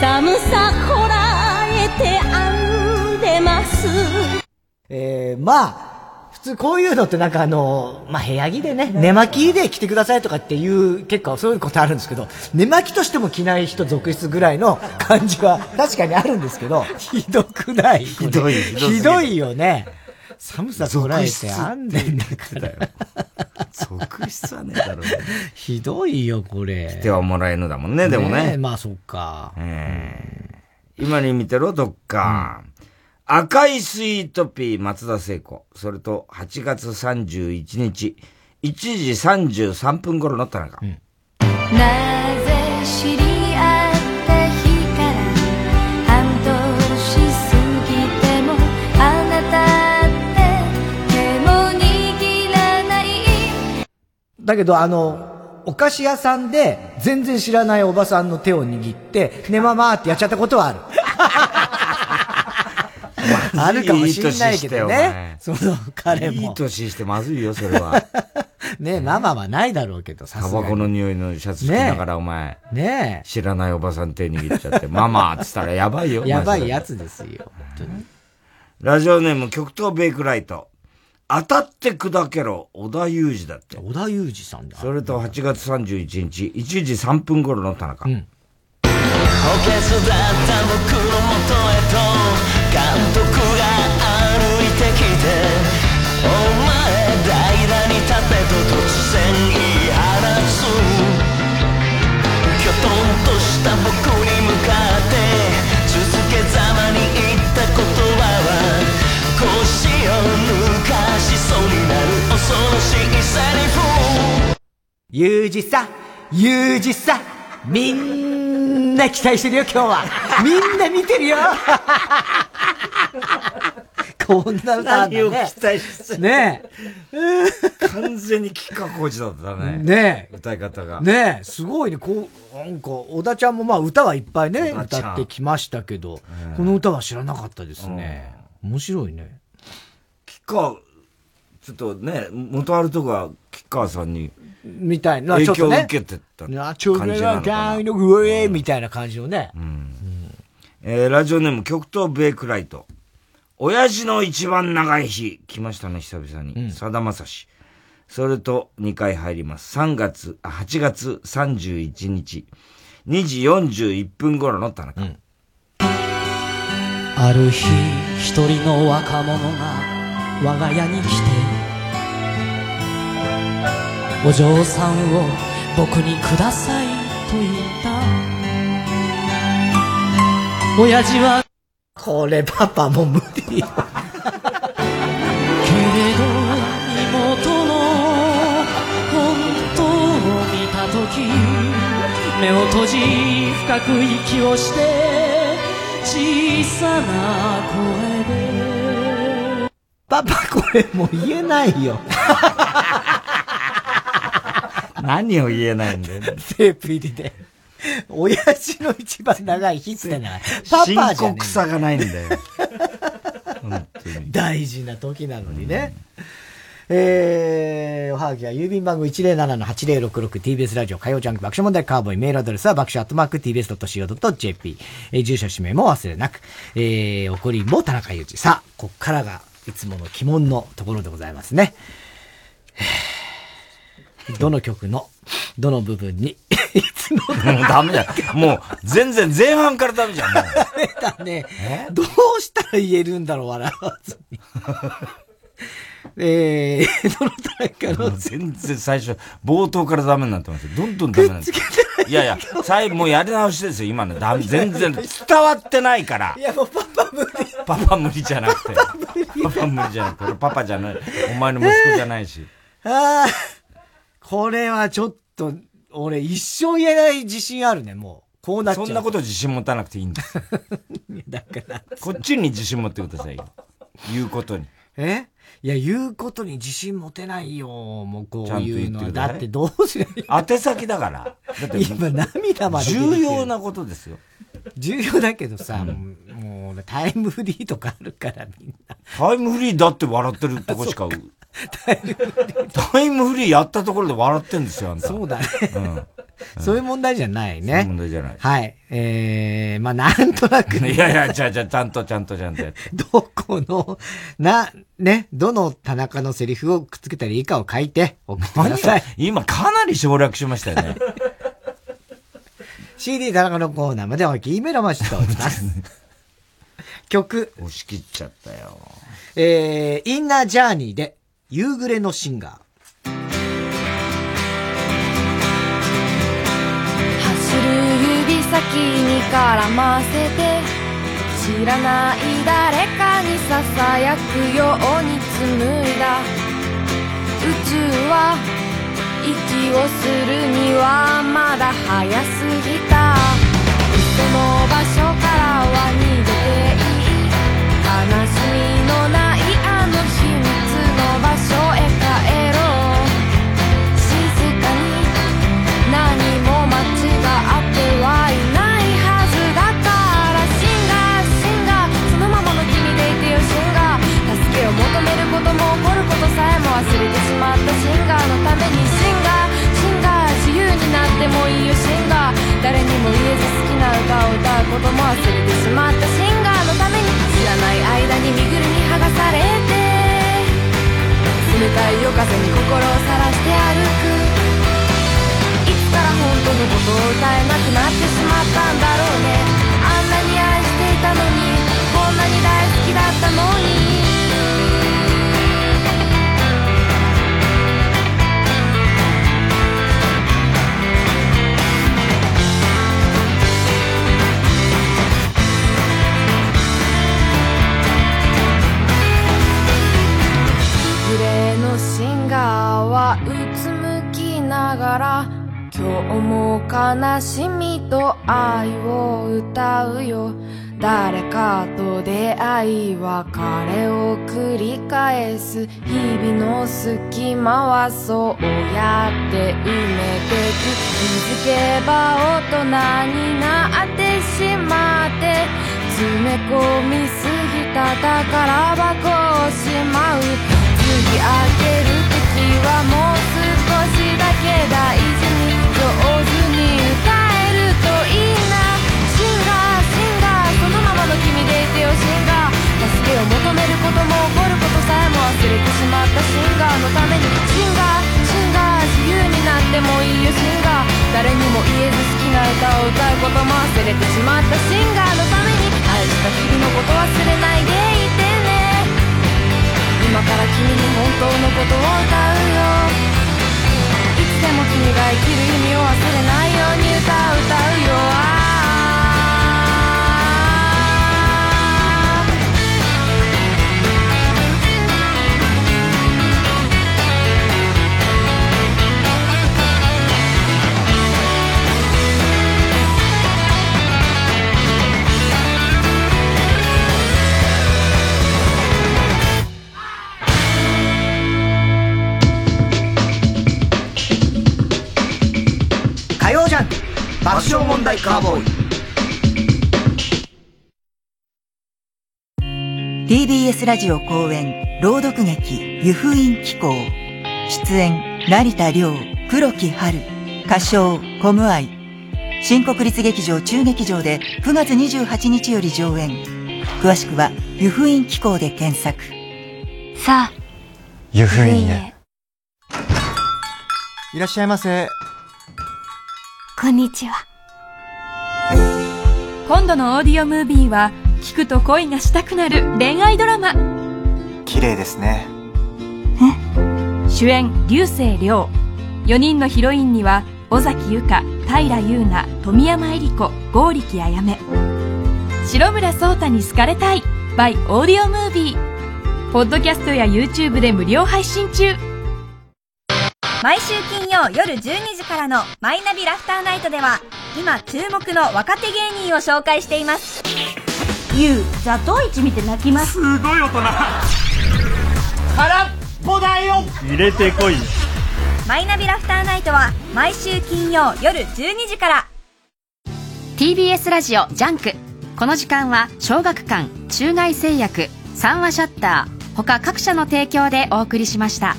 寒さこらえて編んでますえー、まあ、普通こういうのってなんかあの、まあ、部屋着でね、寝巻きで着てくださいとかっていう、結構そういうことあるんですけど、寝巻きとしても着ない人続出ぐらいの感じは <laughs> 確かにあるんですけど、ひどくない？ひどいひどいよね。寒さこらえてあんでんだから。続出はねえだろうね。<laughs> ひどいよ、これ。来てはもらえぬだもんね、でもね。えまあ、そっか。ええ今に見てろ、どっか。赤いスイートピー松田聖子。それと8月31日、1時33分頃の田中。なぜ知り合った日から半年過ぎてもあなたって手も握らないだけど、あの、お菓子屋さんで全然知らないおばさんの手を握って、ねままーってやっちゃったことはある。あるかもしんないけどね。その彼も。いい年してまずいよ、それは。<laughs> ねママはないだろうけど、さタすがに。バコの匂いのシャツ着ながら、お前。ね知らないおばさん手握っちゃって、ママって言ったらやばいよ。<laughs> やばいやつですよ。本当にラジオネーム極東ベイクライト。当たって砕けろ、小田裕二だって。小田裕二さんだ。それと8月31日、1時3分頃の田中。補欠だった僕の元へと監督が歩いてきてお前代打に立てと突然言い放つきょとんとした僕に向かって続けざまに言った言葉は腰を抜かしそうになる恐ろしいセリフ。ユーさユーさみんな期待してるよ、今日は。みんな見てるよ。<laughs> こんな歌ね。何を期待してねえ。完全に吉川浩司だったね。ね歌い方が。ねえ、すごいね。こう、なんか、小田ちゃんもまあ歌はいっぱいね、歌ってきましたけど、この歌は知らなかったですね。面白いね。吉川、ちょっとね、元あるとこは吉川さんに、みたいな、影響をちょっとね受けてた感じなのかな。ガイのグエーみたいな感じのね。えー、ラジオネーム極東ベイクライト。親父の一番長い日、来ましたね、久々に。さだまさし。それと2回入ります。3月、あ、8月31日、2時41分頃の田中。ある日一人の若者が我が家に来てお嬢さんを僕にくださいと言った親父はこれパパも無理よ。けれど妹の本当を見た時目を閉じ深く息をして小さな声でパパこれもう言えないよ。何を言えないんだよ、ね。テープ入りで。親父の一番長い日ってな。パパじゃ深刻さがないんだよ。大事な時なのにね。えー、おはがきは郵便番号 107-8066TBS ラジオ火曜ジャンク爆笑問題カーボーイメールアドレスは爆笑アットマーク TBS.CO.JP、えー、住所氏名も忘れなく、えー、怒りも田中裕二。さあ、こっからがいつもの鬼門のところでございますね。どの曲の、どの部分に、いつももうダメだよ。もう、全然前半からダメじゃん、もう。ダメだね。どうしたら言えるんだろう、笑わずに。えー、どの誰かの。全然最初、冒頭からダメになってますよ。どんどんダメになっていやいや、最後もうやり直しですよ、今の。ダメ、全然伝わってないからい。や、もうパパ無理。パパ無理じゃなくて。パパ無理じゃなくて、俺パパじゃない。お前の息子じゃないし。ああ、これはちょっと、俺一生言えない自信あるね、もう。こうなっちゃう。そんなこと自信持たなくていいんです。<laughs> だから。こっちに自信持ってくださいよ。言うことに。え？いや、言うことに自信持てないよ、もうこういうのは。言っだってどうすればいい？宛先だから。だって <laughs> 今涙まで重要なことですよ。重要だけどさ、もう俺タイムフリーとかあるからみんな。タイムフリーだって笑ってるとこしか。<laughs> タイムフリーやったところで笑ってんですよ、あんた。そうだね。うん。そういう問題じゃないね。そういう問題じゃない。はい。えー、まあなんとなく、<laughs> いやいや、じゃあじゃあちゃんとちゃんとちゃんとやって。<laughs> どこの、な、ね、どの田中のセリフをくっつけたらいいかを書いて送ってください。今かなり省略しましたよね。CD 田中のコーナーまでお聞きメロマしております。曲。押し切っちゃったよ。えー、インナージャーニーで、夕暮れのシンガー。走る指先に絡ませて知らない誰かにささやくように紡いだ宇宙は息をするにはまだ早すぎたその場所ことも怒ることさえも忘れてしまった。シンガーのためにシンガー。シンガー自由になってもいいよシンガー。誰にも言えず好きな歌を歌うことも忘れてしまった。シンガーのために知らない間に身ぐるみ剥がされて冷たい夜風に心をさらして歩く。いつから本当のことを歌えなくなってしまったんだろうね。あんなに愛していたのにこんなに大好きだったす。日々の隙間はそうやって埋めてく気づけば大人になってしまって詰め込みすぎた宝箱をしまう。次開ける時はもう少しだけ大事に上手に歌えるといいな。シンガーシンガーそのままの君でいてよシンガー。助けを求めることも怒ることえも忘れてしまったシンガーのためにシンガーシンガー自由になってもいいよシンガー誰にも言えず好きな歌を歌うことも忘れてしまったシンガーのために愛した日々のこと忘れないでいてね。今から君に本当のことを歌うよ。いつでも君が生きる意味を忘れないように歌う歌うよ。爆笑問題カーボーイ。TBS ラジオ公演朗読劇湯布院紀行出演成田凌黒木春。歌唱コムアイ新国立劇場中劇場で9月28日より上演。詳しくは湯布院紀行で検索。さあ湯布院へ。いらっしゃいませこんにちは。今度のオーディオムービーは聞くと恋がしたくなる恋愛ドラマ。綺麗ですね。主演流星涼。4人のヒロインには尾崎由香平優奈富山恵里子剛力あやめ白村颯太に好かれたい by オーディオムービー。ポッドキャストや YouTube で無料配信中毎週金曜夜12時からの「マイナビラフターナイト」では今注目の若手芸人を紹介しています。ゆうザトウイチ見て泣きます？すごい大人。空っぽだよ。入れてこいマイナビラフターナイトは毎週金曜夜12時から。TBS ラジオジャンク。この時間は小学館中外製薬三和シャッター他各社の提供でお送りしました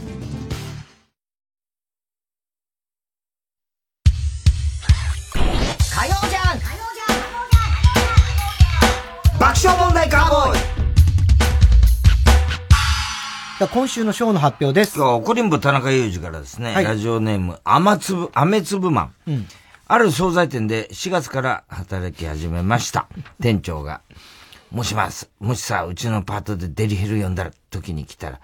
今週のショーの発表です。今日は怒りんぼ田中裕二からですね、はいラジオネーム、雨粒、雨粒マン。うんある惣菜店で4月から働き始めました。店長が、もします、もしさ、うちのパートでデリヘル呼んだ時に来たら、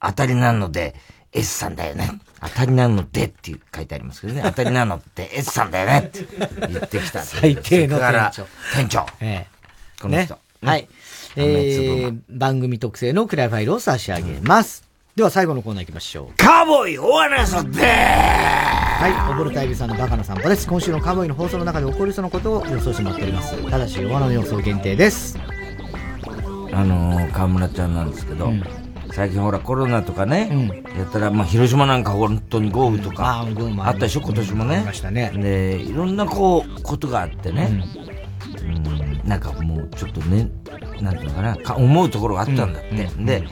当たりなので S さんだよね。当たりなのでっていう書いてありますけどね。当たりなのって S さんだよねって言ってきた。最低の店長。店長。ええこの人。ねはい。えー、番組特製のクライファイルを差し上げます。では最後のコーナー行きましょう。カーボーイおわらそではい、おぼるたいびさんのバカな散歩です。今週のカーボーイの放送の中で起こりそうなことを予想してもらっております。ただし、弱の予想限定です。あのー、河村ちゃんなんですけど、最近ほらコロナとかね、やったら、まあ広島なんか本当に豪雨とか、あったでしょ、今年もね。ありましたね。で、いろんなこう、ことがあってね、うん、なんかもうちょっとね、なんていうのかな、か思うところがあったんだって。で、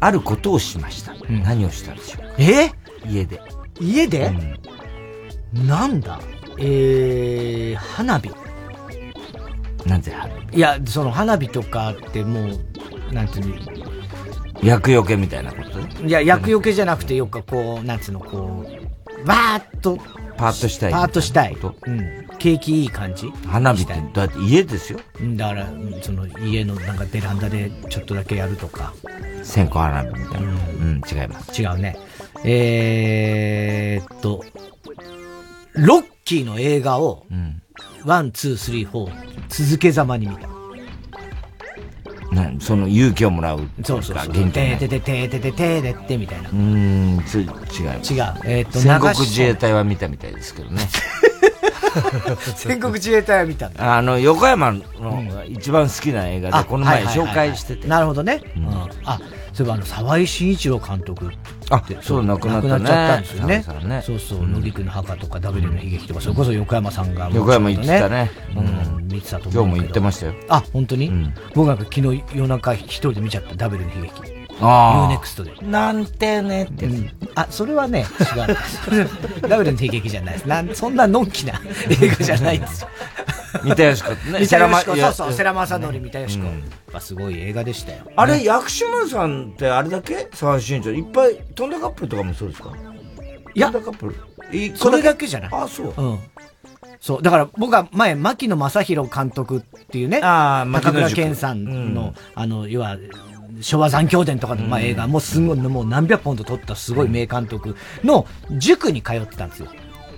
あることをしました。何をしたんでしょう？か。え？家で。家で、なんだ？えー、花火。なんで花いや、その花火とかってもう、なんていうの、厄除けみたいなこと？ね。いや、厄除けじゃなくてよくこう、なんつうの、こう、わーっと、パーッとしたい。パーッとしたい。うん。景気いい感じ？花火って、だって家ですよ。うんだから、うんその家のなんかベランダでちょっとだけやるとか。線香花火みたいな。うん、違います。違うね。えーっと、ロッキーの映画を、 one, two, three, four、続けざまに見た。なその勇気をもらうそうそうそう。元気をもらうてーてててーてててーでってみたいな。うーん、つ違います。違う。えーっと、戦国自衛隊は見たみたいですけどね。<laughs> 戦国自衛隊を見たんだ。あの、横山の一番好きな映画で、この前紹介してて。なるほどね。うん。あ、そういえばあの、沢井慎一郎監督あ、そう、亡くなったね。亡くなっちゃったんですよね。ねそうそう、野木君の墓とか、W の悲劇とか、それこそ横山さんが。横山行ってたね。うん、見てたと思う。今日も行ってましたよ。あ、本当に？僕なんか昨日夜中一人で見ちゃった、W の悲劇。ああ UNEXT で。なんてねって。あ、それはね、違う。それ、ダブルの悲劇じゃないです。なん、そんなのんきな映画じゃないんですよ。三田佳子ね三田佳子、世良まそうそう、世良正則、三田佳子。やっぱすごい映画でしたよ。あれ、薬師丸さんってあれだけ？沢井慎一郎いっぱい、飛んだカップルとかもそうですか？いや飛んだカップル。いそれだけじゃない。あ、そう。うん。そう。だから僕は前、牧野正宏監督っていうね、あ高倉健さんの、あの、要は、昭和残響伝とかの、まあ、映画もすごい、もう何百本と撮ったすごい名監督の塾に通ってたんですよ。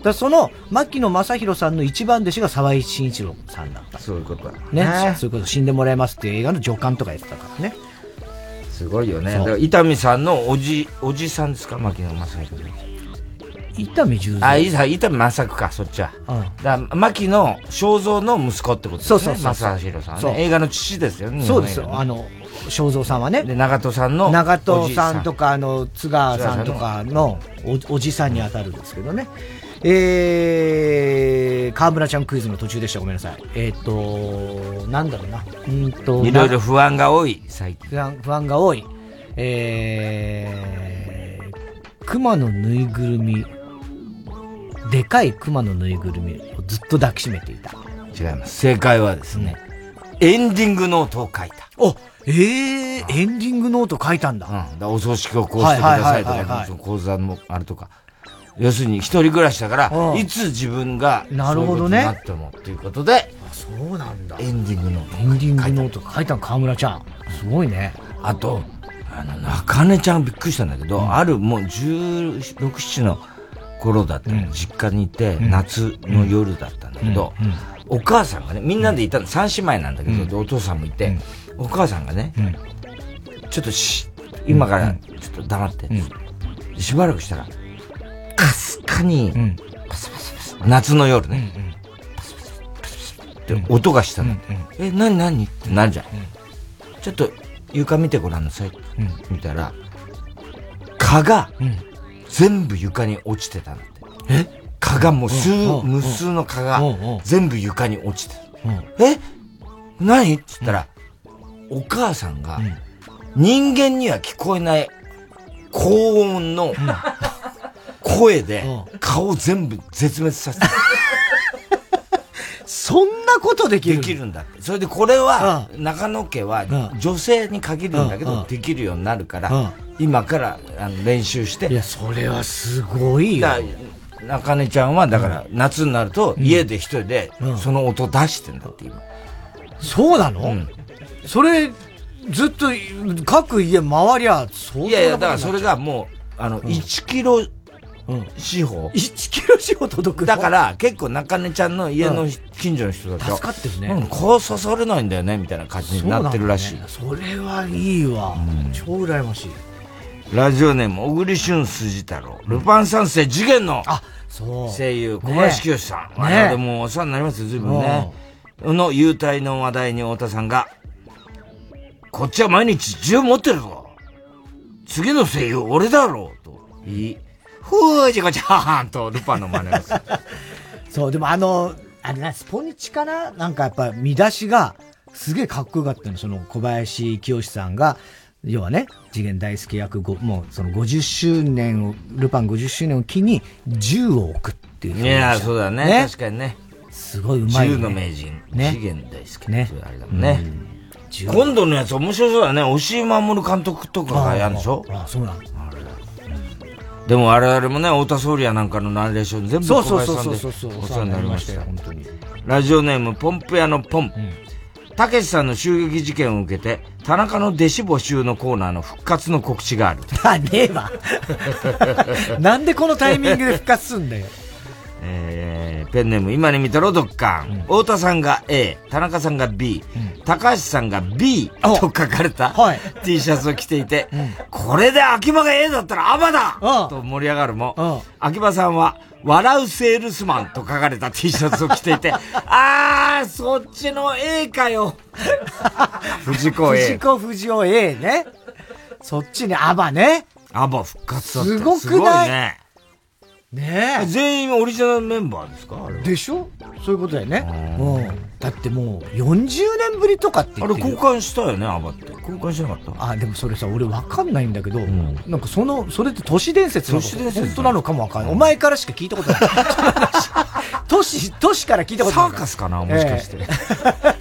だその、牧野正宏さんの一番弟子が沢井慎一郎さんだった。そういうことだ。ね。ねそういうこと、死んでもらいますっていう映画の助監とかやってたからね。すごいよね。そうだから伊丹さんのおじ、おじさんですか？牧野正宏。伊丹十三。あ、いざ、伊丹正久か、そっちは。うんだ牧野正蔵の息子ってことですね。そうそうそう正宏さんはそうね。映画の父ですよね。そうですよ。あの、正蔵さんはね。で、長門さんの。長門さんとか、あの、津川さんとかのおおじさんに当たるんですけどね。えー、河村ちゃんクイズの途中でした。ごめんなさい。えっ、と、なんだろうな。うーんと。いろいろ不安が多い、最近。不安、不安が多い。えー、熊のぬいぐるみ、でかい熊のぬいぐるみをずっと抱きしめていた。違います。正解はですね、エンディングノートを書いた。おえー、エンディングノート書いたんだ。うん。お葬式をこうしてくださいとか、その講座もあるとか。要するに一人暮らしだからう、んいつ自分が、なるほどねなってもっていうことで、そうなんだ。エンディングノート。エンディングノート書いたの河村ちゃん。すごいね。あと、あの、中根ちゃんびっくりしたんだけど、あるもう16、7の頃だったの、実家にいて、夏の夜だったんだけど、お母さんがね、みんなでいたの、三姉妹なんだけど、でお父さんもいて、お母さんがね、ちょっとし、今からちょっと黙って、しばらくしたら、かすかに、パサパサパサ、夏の夜ね、パサパサパサパサって音がしたの。え、なになにってなるじゃん。ちょっと床見てごらんなさい。見たら、蚊が、全部床に落ちてたんだって。え？蚊がもう数、無数の蚊が全部床に落ちてた。え？何？って言ったら、お母さんが、人間には聞こえない高音の声で、顔全部絶滅させた。<laughs> そんなことできるできるんだって。それでこれは、中野家は女性に限るんだけど、うん。うん。できるようになるかうん。ら、今からあの練習して。いや、それはすごいよ。中根ちゃんは、だから、夏になると、家で一人で、その音出してんだって、今。そうなの、それ、ずっと、各家回りゃ、そういやいや、だからそれがもう、あの、1キロ四方。1キロ四方届くだから、結構中根ちゃんの家の近所の人だと、助かってるねうん、こう刺されないんだよね、みたいな感じになってるらしい。それはいいわ。超羨ましい。ラジオネーム、小栗旬筋太郎。ルパン三世次元のそう声優、ね小林清さん。我々もお世話になりますよ、随分ね。の優待の話題に太田さんが、こっちは毎日銃持ってるぞ。次の声優俺だろう。と言い、ふーじこちゃーんとルパンの真似をする。<laughs> そう、でもあの、あれな、スポニチかな？なんかやっぱ見出しが、すげえかっこよかったの。その小林清さんが、要はね、次元大介役ご、もうその50周年を、ルパン50周年を機に銃を置くっていういや、そうだね。確かにね。すごいうまい、ね。銃の名人。ね次元大輔。ね。あれだもんね。今度のやつ面白そうだね。押井守監督とかがやるんでしょ？ああ、そうなの。でも我々もね、太田総理やなんかのナレーション全部そう小そう林さんでそうそうそうお世話になりました。本当に。ラジオネーム、ポンプ屋のポン。たけしさんの襲撃事件を受けて、田中の弟子募集のコーナーの復活の告知がある。<laughs> あ、ねえわ。<laughs> なんでこのタイミングで復活すんだよ。えー、ペンネーム、今に見たろ、ドッカン。太田さんが A、田中さんが B、高橋さんが B と書かれた T シャツを着ていて、これで秋葉が A だったらアバだと盛り上がるも、秋葉さんは笑うセールスマンと書かれた T シャツを着ていて、<laughs> あー、そっちの A かよ。<laughs> 藤子 A。藤子不二雄 A ね。そっちにアバね。アバ復活だってすごくない？すごいね。ねえ。全員オリジナルメンバーですか？あれでしょ？そういうことだよね。うん。だってもう40年ぶりとかってあれ交換したよね、アバって。交換しなかった？あ、でもそれさ、俺わかんないんだけど、なんかその、それって都市伝説なの都市伝説本当なのかもわかんない。お前からしか聞いたことない。<laughs> 都市、都市から聞いたことない。サーカスかな？もしかして。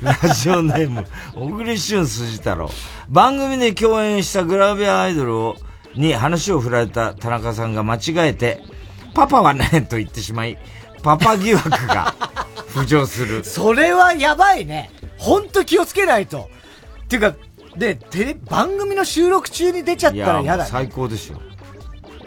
ラジオネーム、小栗旬筋太郎。番組で共演したグラビアアイドルを、に話を振られた田中さんが間違えて、パパはね、と言ってしまい、パパ疑惑が浮上する。それはやばいね。ほんと気をつけないと。っていうか、で、テレ、番組の収録中に出ちゃったらいや、嫌だ、ね。最高ですよ。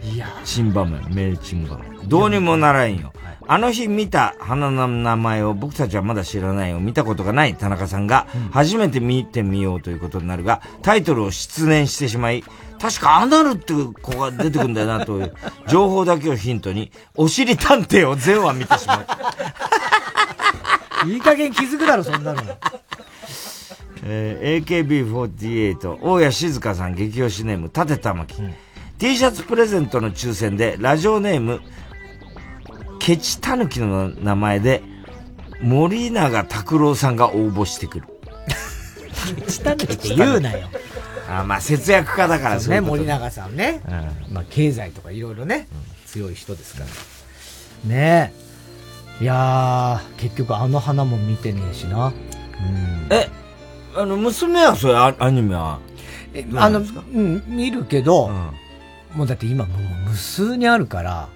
いや。珍場面、名珍場面。どうにもならんよ。あの日見た花の名前を僕たちはまだ知らないよ。見たことがない田中さんが初めて見てみようということになるが、タイトルを失念してしまい、確かアナルって子が出てくるんだよなという情報だけをヒントに、お尻探偵を全話見てしまう。いい加減気づくだろ、そんなの。えー AKB48、大谷静香さん激推しネーム、立玉木、T シャツプレゼントの抽選で、ラジオネーム、ケチタヌキの名前で、森永拓郎さんが応募してくる。ケチタヌキって言うなよ。あまあ節約家だからそうね、森永さんね。まあ、経済とかいろいろね、強い人ですから。ねえ。いやー、結局あの花も見てねえしな。うん。え、あの、娘はそれアアニメは？えあの、うん、見るけど、もうだって今もう無数にあるから。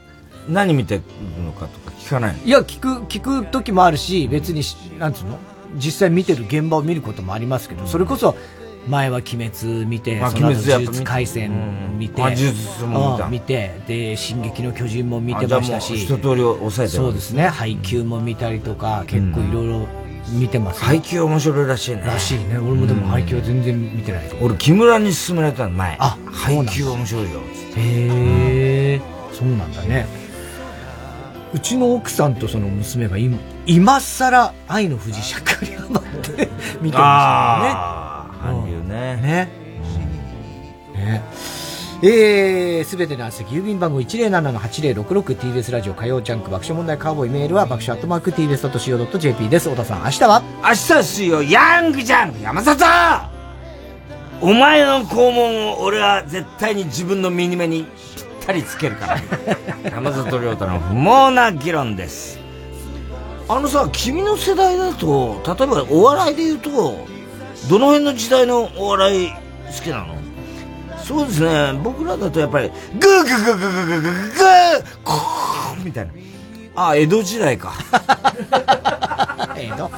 何見てるのかとか聞かないの？いや、聞く、聞く時もあるし、別にし、なんつうの？実際見てる現場を見ることもありますけど、それこそ、前は鬼滅見て、まあその後呪術廻戦見て、うん見見て、で、進撃の巨人も見てましたし、一通り抑えてるそうですね、配給も見たりとか、結構いろいろ見てますよ配給面白いらしいね。らしいね。俺もでも配給は全然見てない。俺、木村に勧められたの前。あ、配給面白いよ。へえ、そうなんだね。うちの奥さんとその娘が今、今更愛の不時着にハマって見てましたよね。ね。ね。ね。えー、すべての席、郵便番号 107-8066TBS ラジオ火曜ジャンク爆笑問題カーボーイメールは爆笑アットマーク TBS.CO.JP です。小田さん、明日は明日水曜、ヤングジャンク山里お前の肛門を俺は絶対に自分の右目にぴったりつけるから。<laughs> 山里亮太の不毛な議論です。あのさ、君の世代だと、例えばお笑いで言うと、どの辺の時代のお笑い好きなの？そうですね、僕らだとやっぱり、グーグーグーグーグーグーグーグーコーみたいな。あ、江戸時代か。<laughs> 江戸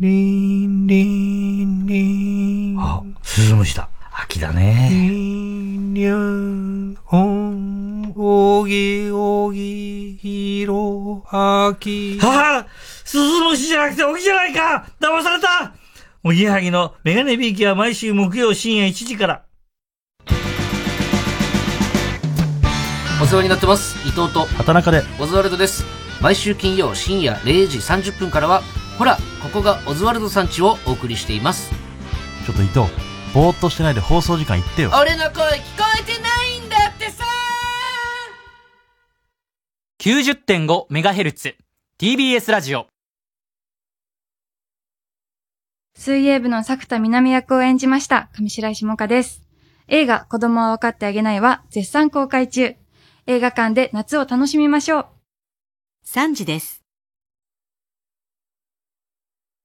リンリンリン。あ、鈴虫だ。秋だね。リンリン、おん、おぎおぎ、ひろ、秋。はあ鈴虫じゃなくて起きじゃないか騙されたおぎやはぎのメガネビーキは毎週木曜深夜1時から。お世話になってます伊藤と畑中でオズワルドです毎週金曜深夜0時30分からはほらここがオズワルドさんちをお送りしていますちょっと伊藤ぼーっとしてないで放送時間言ってよ俺の声聞こえてないんだってさ 90.5MHz TBS ラジオ水泳部の作田南役を演じました上白石萌歌です。映画子供は分かってあげないは絶賛公開中。映画館で夏を楽しみましょう。3時です。